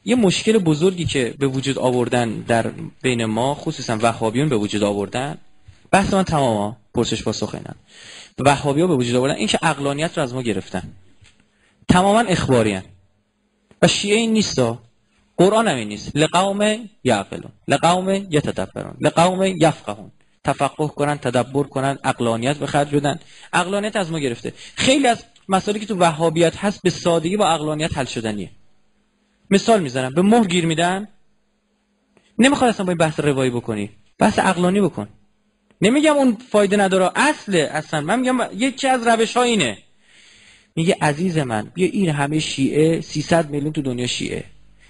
یه مشکل بزرگی که به وجود آوردن در بین ما خصوصا وهابیون به وجود آوردن. بحث من تمام پرسش پاسخ اینن وهابی ها به وجود آوردن این که اقلانیت رو از ما گرفتن. تماما اخباری و شیعه این نیستا قرآن هم این نیست. لقوم یعقلون. لقوم یتدبرون. لقوم یفقهون. تفقه کنن تدبر کنن اقلانیت به خرج بدن. اقلانیت از ما گرفته. خیلی از مسائلی که تو وهابیت هست به سادگی با اقلانیت حل شدنیه. مثال می‌زنم. به مهر گیر میدن. نمی‌خواد اصلا با این بحث روایی بکنی. بحث اقلانی بکن. نمیگم اون فایده نداره. اصله. اصلا. من میگم یکی از روش ها اینه. میگه عزیز من بیا این همه شیعه 300 میلیون تو دنیا شیعه.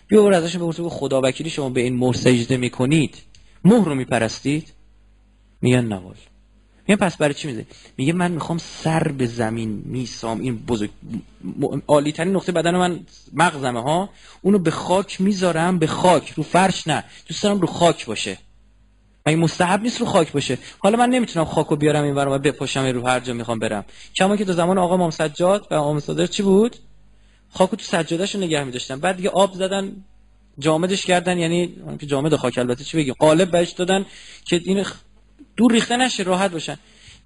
بیا برو ازشون بپرس خدا وکیلی شما به این مهر سجده می‌کنید. مهر رو میپرستید؟ میگن نوال میگن پس برای چی میزه میگه من می‌خوام سر به زمین میسام. این بزرگ عالی ترین نقطه بدن من مغزمه ها؟ اونو به خاک می‌ذارم به خاک. رو فرش نه. دوست دارم رو خاک باشه. این مستحب نیست رو خاک باشه؟ حالا من نمی‌تونم خاکو بیارم این و بپاشم رو هر جا می‌خوام برم. کما که تو زمان آقا امام سجاد و امام صادق چی بود؟ خاکو تو سجادهشو نگه میداشتن. بعد دیگه آب زدن جامدش کردن. یعنی که جامد خاک البته چی بگیم؟ قالب بهش دادن که این دور ریخته نشه راحت باشن.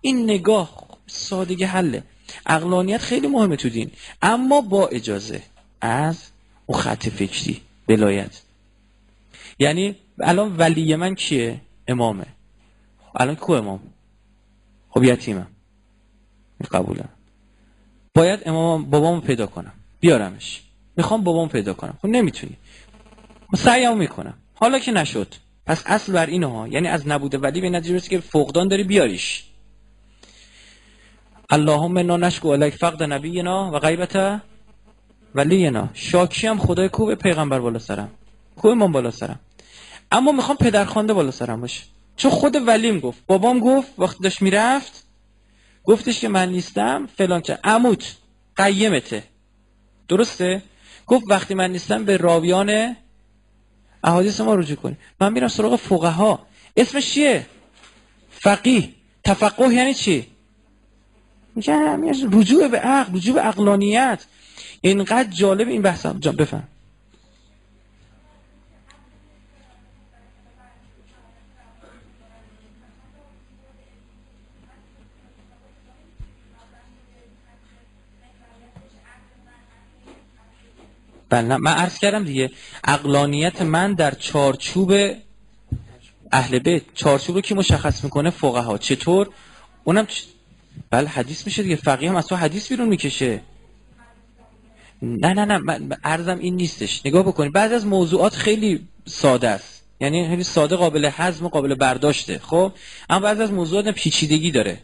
این نگاه سادگی حله. اقلانیت خیلی مهمه تو دین. اما با اجازه از اون خط فکری بلایت یعنی الان ولی من کیه؟ امامه. الان کو امام؟ خب یتیمم. قبولم باید امام بابامو پیدا کنم. بیارمش. می‌خوام بابام پیدا کنم. خب نمی‌تونی. سعیمو می‌کنم. حالا که نشد. پس اصل بر اینه یعنی از نبوده ولی به نتیجه که فقدان داری بیاریش. اللهم انا نشکو الیک فقد نبینا و غیبت ولینا. شاکی هم خدای کوب پیغمبر بالا سرم. کوب من بالا سرم. اما می‌خوام پدرخوانده بالا سرم باشه. چون خود ولیم گفت. بابام گفت وقتی داشت می‌رفت گفتش که من نیستم فلان که عموت قیمته. درسته؟ گفت وقتی من نیستم به راویان احادیث ما رجوع کنیم. من میرم سراغ فقها. اسمش چیه؟ فقیه. تفقه یعنی چی؟ میگه رجوع به عقل رجوع به عقلانیت. اینقدر جالب این بحث. جان بفهم. بله من عرض کردم دیگه اقلانیت من در چارچوب اهل بیت چارچوب رو کی مشخص می‌کنه؟ فقها. چطور؟ اونم چ... بله حدیث میشه دیگه فقیه هم از تو حدیث بیرون می‌کشه. نه نه نه من عرضم این نیستش. نگاه بکنید بعضی از موضوعات خیلی ساده است. یعنی خیلی ساده قابل هضم و قابل برداشته. خب؟ اما بعضی از موضوعات پیچیدگی داره.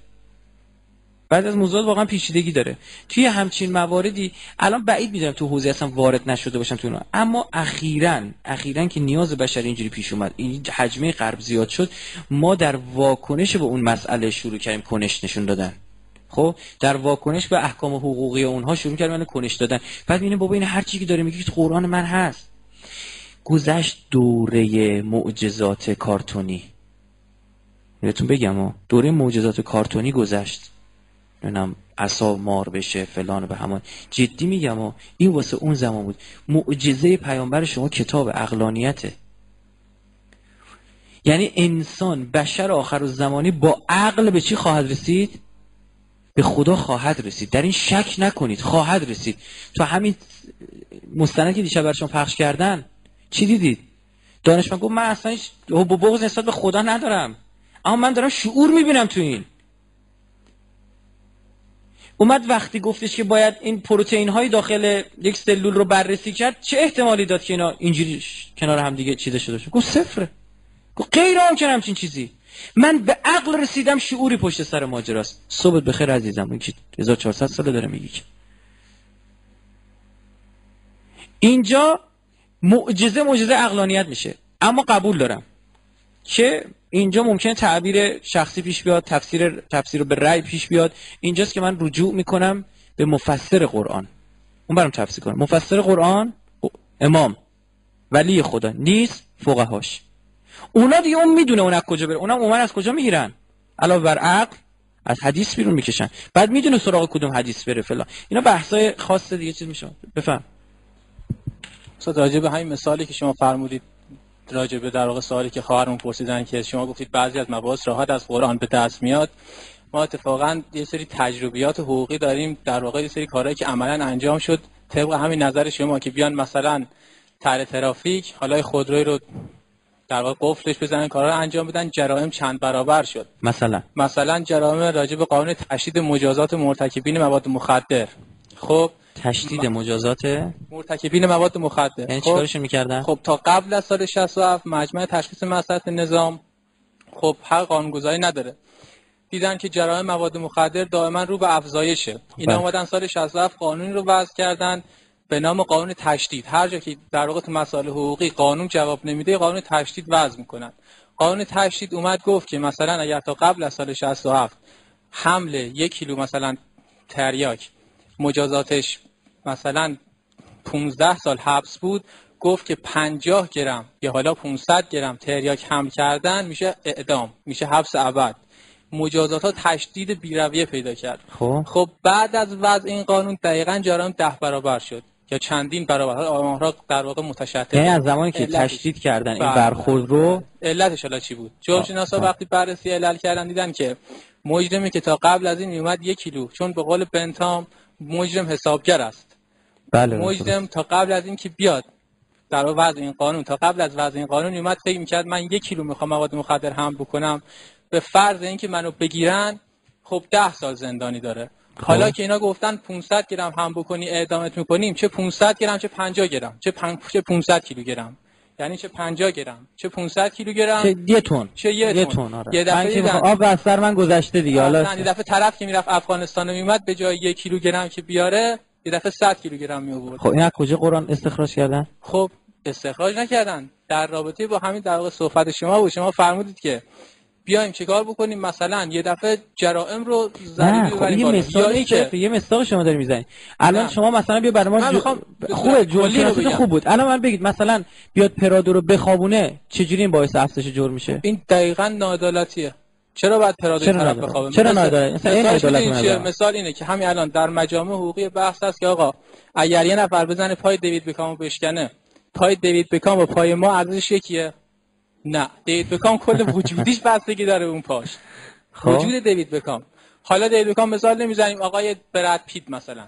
بعد از موضوعات واقعا پیچیدگی داره. توی همچین مواردی الان بعید می‌دونم تو حوزه اصلا وارد نشده باشم تو اون اما اخیرا اخیرا که نیاز بشر اینجوری پیش اومد. این حجمه غرب زیاد شد. ما در واکنش به اون مسئله شروع کردیم کنش نشون دادن. خب؟ در واکنش به احکام حقوقی اونها شروع کردن من کنش دادن. بعد می‌بینه بابا این هر چیزی که داره میگه تو قرآن من هست. گذشت دوره معجزات کارتونی. بهتون بگم دوره معجزات کارتونی گذشت. نمی‌دونم عصا مار بشه فلان به همان. جدی میگم و این واسه اون زمان بود. معجزه پیامبر شما کتاب اقلانیته یعنی انسان بشر آخر زمانی با عقل به چی خواهد رسید؟ به خدا خواهد رسید. در این شک نکنید خواهد رسید. تو همین مستند که دیشب برشون پخش کردن چی دیدید؟ دانشمند گفت من اصلا با بغض نسبت به خدا ندارم. اما من دارم شعور می‌بینم تو این. اومد وقتی گفتش که باید این پروتئین های داخل یک سلول رو بررسی کرد چه احتمالی داد که اینا اینجوری کنار هم دیگه چیده شده شد گفت صفره. گفت غیر ممکن همچین چیزی. من به عقل رسیدم شعوری پشت سر ماجراست. صبح بخیر عزیزم. میگی 1400 ساله داره میگی اینجا معجزه معجزه عقلانیت میشه. اما قبول دارم که اینجا ممکنه تعبیر شخصی پیش بیاد تفسیر تفسیر به رأی پیش بیاد. اینجاست که من رجوع می‌کنم به مفسر قرآن. اون برام تفسیر کنم مفسر قرآن امام ولی خدا نیست فقهاش. اونا دیگه اون می‌دونه اون از کجا بره. اونا عموما از کجا می‌گیرن. علاوه بر عقل از حدیث بیرون می‌کشن. بعد می‌دونه سراغ کدوم حدیث بره فلان. اینا بحثای خاص دیگه چیز میشه بفهم. استاد راجع به همین مثالی که شما فرمودید راجع به در واقع سوالی که خواهرمون پرسیدن که شما گفتید بعضی از مباحث راحت از قرآن به دست میاد. ما اتفاقا یه سری تجربیات حقوقی داریم. در واقع یه سری کارهایی که عملا انجام شد طبق همین نظر شما که بیان مثلا تر ترافیک حالا خودروی رو در واقع قفلش بزنن کارا رو انجام بدن جرائم چند برابر شد. مثلا؟ مثلا جرائم راجع به قانون تشدید مجازات مرتکبین مواد مخدر. خب تشدید مجازات مرتکبین مواد مخدر. یعنی خب. چیکارش می‌کردن؟ خب تا قبل از سال 67 مجمع تشخیص مصلحت نظام خب حق قانونگذاری نداره. دیدن که جرائم مواد مخدر دائما رو به افزایشه. اینا بله. اومدن سال 67 قانونی رو وضع کردن به نام قانون تشدید. هر جا که در واقع تو مسائل حقوقی قانون جواب نمیده قانون تشدید وضع می‌کنن. قانون تشدید اومد گفت که مثلا اگر تا قبل از سال 67 حمل یک کیلو مثلا تریاک مجازاتش مثلا 15 سال حبس بود گفت که 50 گرم یا حالا 500 گرم تریاک حمل کردن میشه اعدام میشه حبس ابد. مجازات ها تشدید بیرویه پیدا کرد. خب. خب بعد از وضع این قانون دقیقا جرائم ده برابر شد یا چندین برابر. آمارها در واقع متشدد یعنی از زمانی که تشدید کردن این بله. برخورد رو علتش حالا چی بود؟ جورجیناسا آه. وقتی بررسی علل کردن دیدن که مجرمی که تا قبل از این میومد یک کیلو چون به قول بنتام مجرم حسابگر است. بله مجرم تا قبل از اینکه بیاد در وضع این قانون تا قبل از وضع این قانون اومد فکر می‌کرد من یک کیلو می‌خوام مواد مخدر هم بکنم به فرض اینکه منو بگیرن خب ده سال زندانی داره. حالا که اینا گفتن 500 گرم هم بکنی اعدامت می‌کنیم چه 500 گرم چه 50 گرم چه پن... چه 500 کیلوگرم یعنی چه 50 گرم چه 500 کیلوگرم چه یه تون چه یه یه تن. تون آره. یه دفعه من می‌خوام- آب از سر من گذشته دیگه حالا یه دفعه طرف که می‌رفت افغانستان میومد به جای یک کیلوگرم که بیاره یه دفعه 100 کیلوگرم می آورد خب این از کجا قرآن استخراج کردن؟ خب استخراج نکردن. در رابطه با همین در واقع صحبت شما بود. شما فرمودید که بیایم چیکار بکنیم مثلا یه دفعه جرائم رو ضریبی خب ببریم یه مثال که یه مثال شما داری می‌زنی الان نه. شما مثلا بیا برای ما جو- خوبه بگم. خوب بود الان من بگید مثلا بیاد پرادو رو بخوابونه چجوری این باعث افزایش جرم میشه این دقیقا ناعدالتیه چرا باید پرادوی چرا طرف؟ بخوابه چرا مثل-؟ مثلا این؟ نظرم. مثال اینه که همین الان در مجامع حقوقی بحث هست که آقا اگر یه نفر بزنه پای دیوید بکامو بشکنه پای دیوید بکام و پای ما ارزش یکیه نه دیوید بکام کل وجودیش بستگی داره اون پاش. خب. وجود دیوید بکام. حالا دیوید بکام مثال نمی‌زنیم. آقای براد پیت مثلا.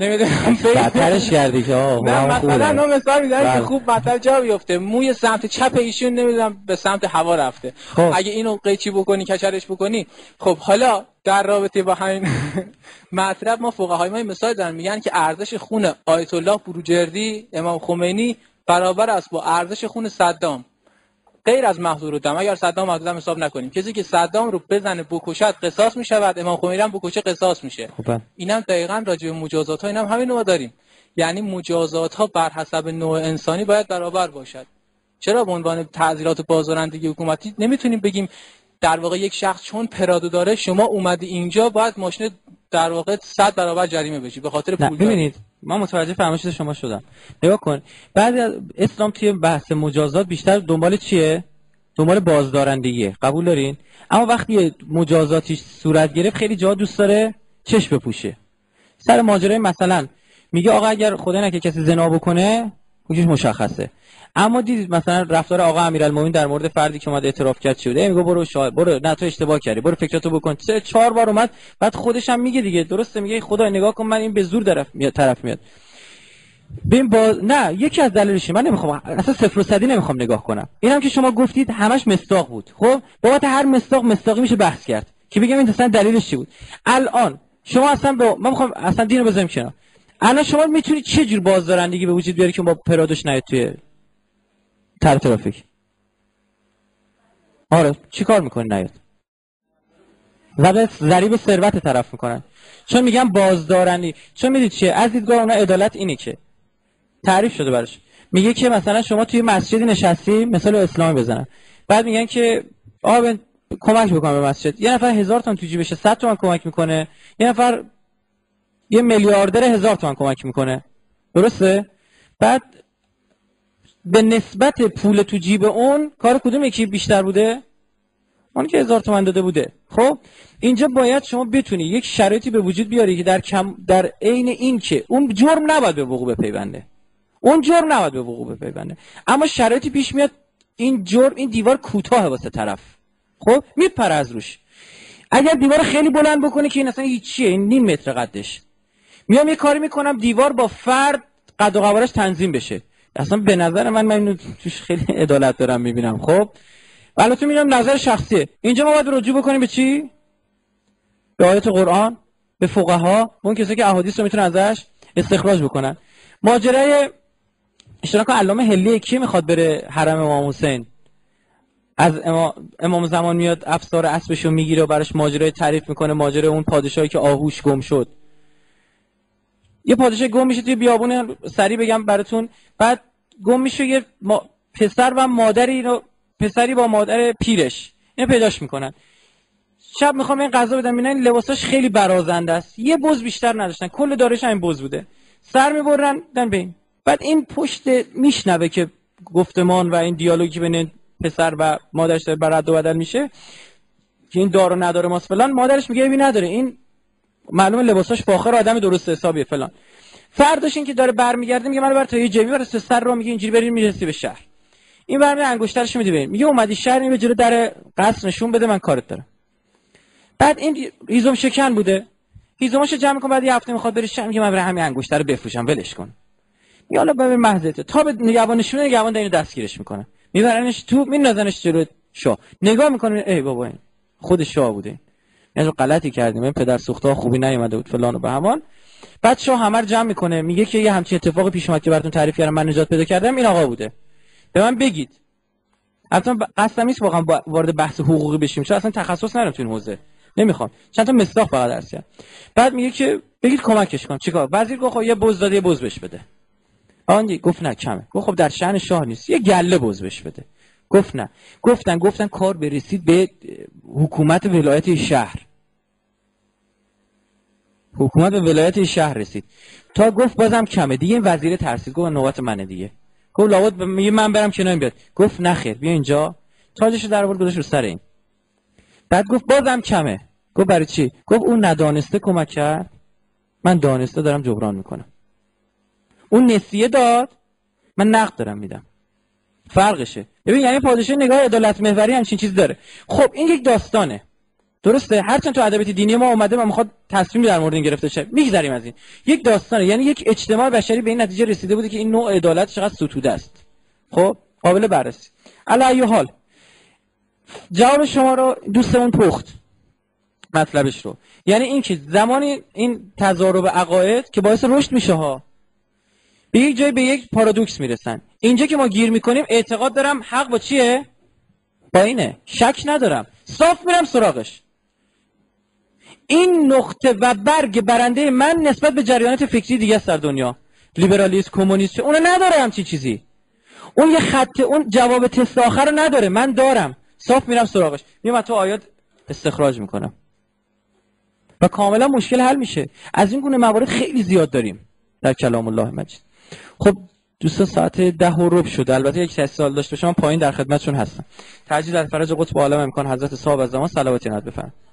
نمی‌دونم. بدترش کردی که آه نه. مثلا ما مثال می‌زنیم که بله. خوب مطلب جا بیفته. موی سمت چپ ایشون نمی‌دونم به سمت هوا رفته. خب. اگه اینو قیچی بکنی کچرش بکنی. خب حالا در رابطه با همین مطلب ما فقهای ما مثال دارن. میگن که ارزش خون آیت الله بروجردی امام خمینی برابر است با ارزش خون صدام. غیر از محظور دم. اگر صدام محظور دم حساب نکنیم. کسی که صدام رو بزنه بکشد قصاص می‌شود. امام خمینی هم بکشه قصاص میشه. خب بله. اینم دقیقا راجع به مجازات ها اینم همین ما داریم. یعنی مجازات ها بر حسب نوع انسانی باید برابر باشد. چرا؟ به عنوان تعذیرات بازدارندگی حکومتی نمی‌تونیم بگیم در واقع یک شخص چون پرادو داره شما اومدی اینجا باید ماشین در واقع 100 برابر جریمه بشی به خاطر پول ببینید من متوجه فرمایش شما شدم. نگاه کن بعضی از اسلام توی بحث مجازات بیشتر دنبال چیه؟ دنبال بازدارندگیه. قبول دارین؟ اما وقتی مجازاتی صورت گرفت خیلی جا دوست داره چشم بپوشه. سر ماجرای مثلا میگه آقا اگر خدا نکه کسی زنا بکنه اونجوش مشخصه. اما دیدید مثلا رفتار آقا امیرالمومنین در مورد فردی که اومد اعتراف کرد چی بوده؟ میگه برو شاهد برو نه تو اشتباه کردی برو فکراتو بکن. سه چهار بار اومد بعد خودش هم میگه دیگه. درسته میگه خدا نگاه کن من این به زور طرف میاد طرف میاد. ببین با نه یکی از دلایلش من نمی‌خوام اصلا صفر و صدی نمی‌خوام نگاه کنم. اینم که شما گفتید همش مستاق بود. خب؟ بابت هر مستاق مستاقی میشه بحث کرد. که بگم این اصلا دلیلش چی بود؟ الان شما اصلا با من می‌خوام اصلا دینو بزنیم کنار. الان شما می‌تونید چه جور بازدارندگی به وجود بیاری که با پرادوش نیاد توی تر ترافیک؟ آره چیکار می‌کنی نیاد؟ و ضریب ثروت طرف می‌کنن. چون میگم بازدارندگی. چون می‌دید چیه؟ از دیدگاه اونا عدالت اینه که تعریف شده براش. میگه که مثلا شما توی مسجدی نشستی مثال اسلامی بزنن بعد میگن که آقا کمک بکنم به مسجد. یه نفر هزار تومن تو جیبشه 100 تومن کمک می‌کنه. یه نفر یه میلیاردر هزار تومن کمک می‌کنه. درسته؟ بعد به نسبت پول تو جیب اون کار کدوم یکی بیشتر بوده؟ اون که هزار تومن داده بوده. خب اینجا باید شما بتونی یک شرایطی به وجود بیاری که در کم در عین این که اون جرم نباید به وقوع بپیونده. اون جرم نباید به وقوع بپیونده. اما شرایطی پیش میاد این جرم این دیوار کوتاه واسه طرف. خب میپره از روش. اگر دیوار خیلی بلند بکنه که این اصلا هیچیه این نیم متر قدش. میام یه کاری می‌کنم دیوار با فرد قد و قوارش تنظیم بشه. اصلا به نظر من من توش خیلی عدالت دارم می‌بینم. خب؟ البته میگم نظر شخصیه. اینجا ما باید رجوع بکنیم به چی؟ به آیات قرآن به فقها. اون کسی که احادیث رو می‌تونه ازش استخراج بکنن. ماجرای اشتراک علامه هلیه کی می‌خواد بره حرم امام حسین؟ از امام زمان میاد افسار اسبشو می‌گیره و براش ماجرای تعریف می‌کنه ماجرای اون پادشاهی که آهوش گم شد. یه پادشاه گم میشه توی بیابون سری بگم براتون. بعد گم میشه یه پسر و مادری رو پسری با مادر پیرش. اینو پیداش می‌کنن. شب می‌خوام این غذا بدم. این لباساش خیلی برازنده است. یه بز بیشتر نداشتن. کل دارش همین بز بوده. سر می‌برن دن بین بعد این پشت میشنوه که گفتمان و این دیالوگی بین پسر و مادرش داره برد و بدل میشه. که این دارو نداره ماست فلان. مادرش میگه ببین نداره. این معلومه لباساش فاخر آدم درست حسابیه فلان. فرداش این که داره برمیگرده میگه منو بر تا یه جیبی برسه سر رو میگه اینجوری بریم می‌رسی به شهر. این برمی انگشترش میده بریم میگه اومدی شهر این جلو در قصر نشون بده من کارت دارم. بعد این هیزم شکن بوده. هیزماشو جمع کن بعد یه هفته می‌خواد بره شهر میگه من برم همین انگشتر رو بفروشم ولش کن. میگه حالا ببین محضته. تا به نگهبان نشونه نگهبان اینو دستگیرش می‌کنه. میبرنش تو میندازنش جلو شاه. نگاه می‌کنه ای بابا این خود شاه بوده. یعنی غلطی کردیم. این پدر سوخته خوبی نیومده بود فلان و به همان بعد شاه همه جمع می‌کنه میگه که یه همچین اتفاقی پیش اومد که براتون تعریف کردم من نجات پیدا کردم این آقا بوده. به من بگید. البته قصدم نیست واقعا وارد بحث حقوقی بشیم چون اصلا تخصص ندارم تو این حوزه. نمی‌خوام. چند تا مصداق فقط درس بعد میگه که بگید کمکش کن چیکار؟ وزیر گفت خب یه بز داده یه بز بهش بده. آن گفت نه کمه. گفت خب در شأن شاه نیست. یه گله بز بهش بده. گفت نه گفتن گفتن کار برسید به حکومت ولایت شهر. حکومت به ولایت شهر رسید. تا گفت بازم کمه. دیگه وزیر ترسید گفت نوبت منه دیگه. گفت لابد میگه من برم کنار بیاد. گفت نخیر بیا اینجا. تاجشو در آورد گذاشت رو سر این. بعد گفت بازم کمه. گفت برای چی؟ گفت اون ندانسته کمک کرد. من دانسته دارم جبران می‌کنم. اون نسیه داد. من نقد دارم میدم. فرقشه. ببین یعنی پادشاه نگاه عدالت محوری همچین چیز داره. خب این یک داستانه. درسته؟ هرچند تو ادبیات دینی ما اومده و می‌خواد تصمیم در مورد این گرفته شه. میگذریم از این. یک داستانه. یعنی یک اجتماع بشری به این نتیجه رسیده بوده که این نوع عدالت چقدر ستوده است. خب قابل بررسی. علی حال جواب شما رو دوستمون پخت. مطلبش رو. یعنی این که زمانی این تضارب عقاید که باعث رشد میشه ها. به یک جای به یک پارادوکس می‌رسن. اینجا که ما گیر می‌کنیم اعتقاد دارم حق با چیه؟ با اینه. شک ندارم. صاف میرم سراغش. این نقطه و برگ برنده من نسبت به جریانات فکری دیگه است در دنیا. لیبرالیسم کمونیسم اونو نداره همچی چیزی. اون یه خط اون جواب تست آخر رو نداره. من دارم. صاف میرم سراغش. میام تو آیات استخراج می‌کنم. و کاملا مشکل حل میشه. از این گونه موارد خیلی زیاد داریم در کلام الله مجید. خب دوستا ساعت ده و رب شده. البته یک سال داشت باشم پایین در خدمتشون هستم. تجدید در فرج قطب عالم امکان حضرت صاحب از زمان صلواتی نهاد بفرمایید.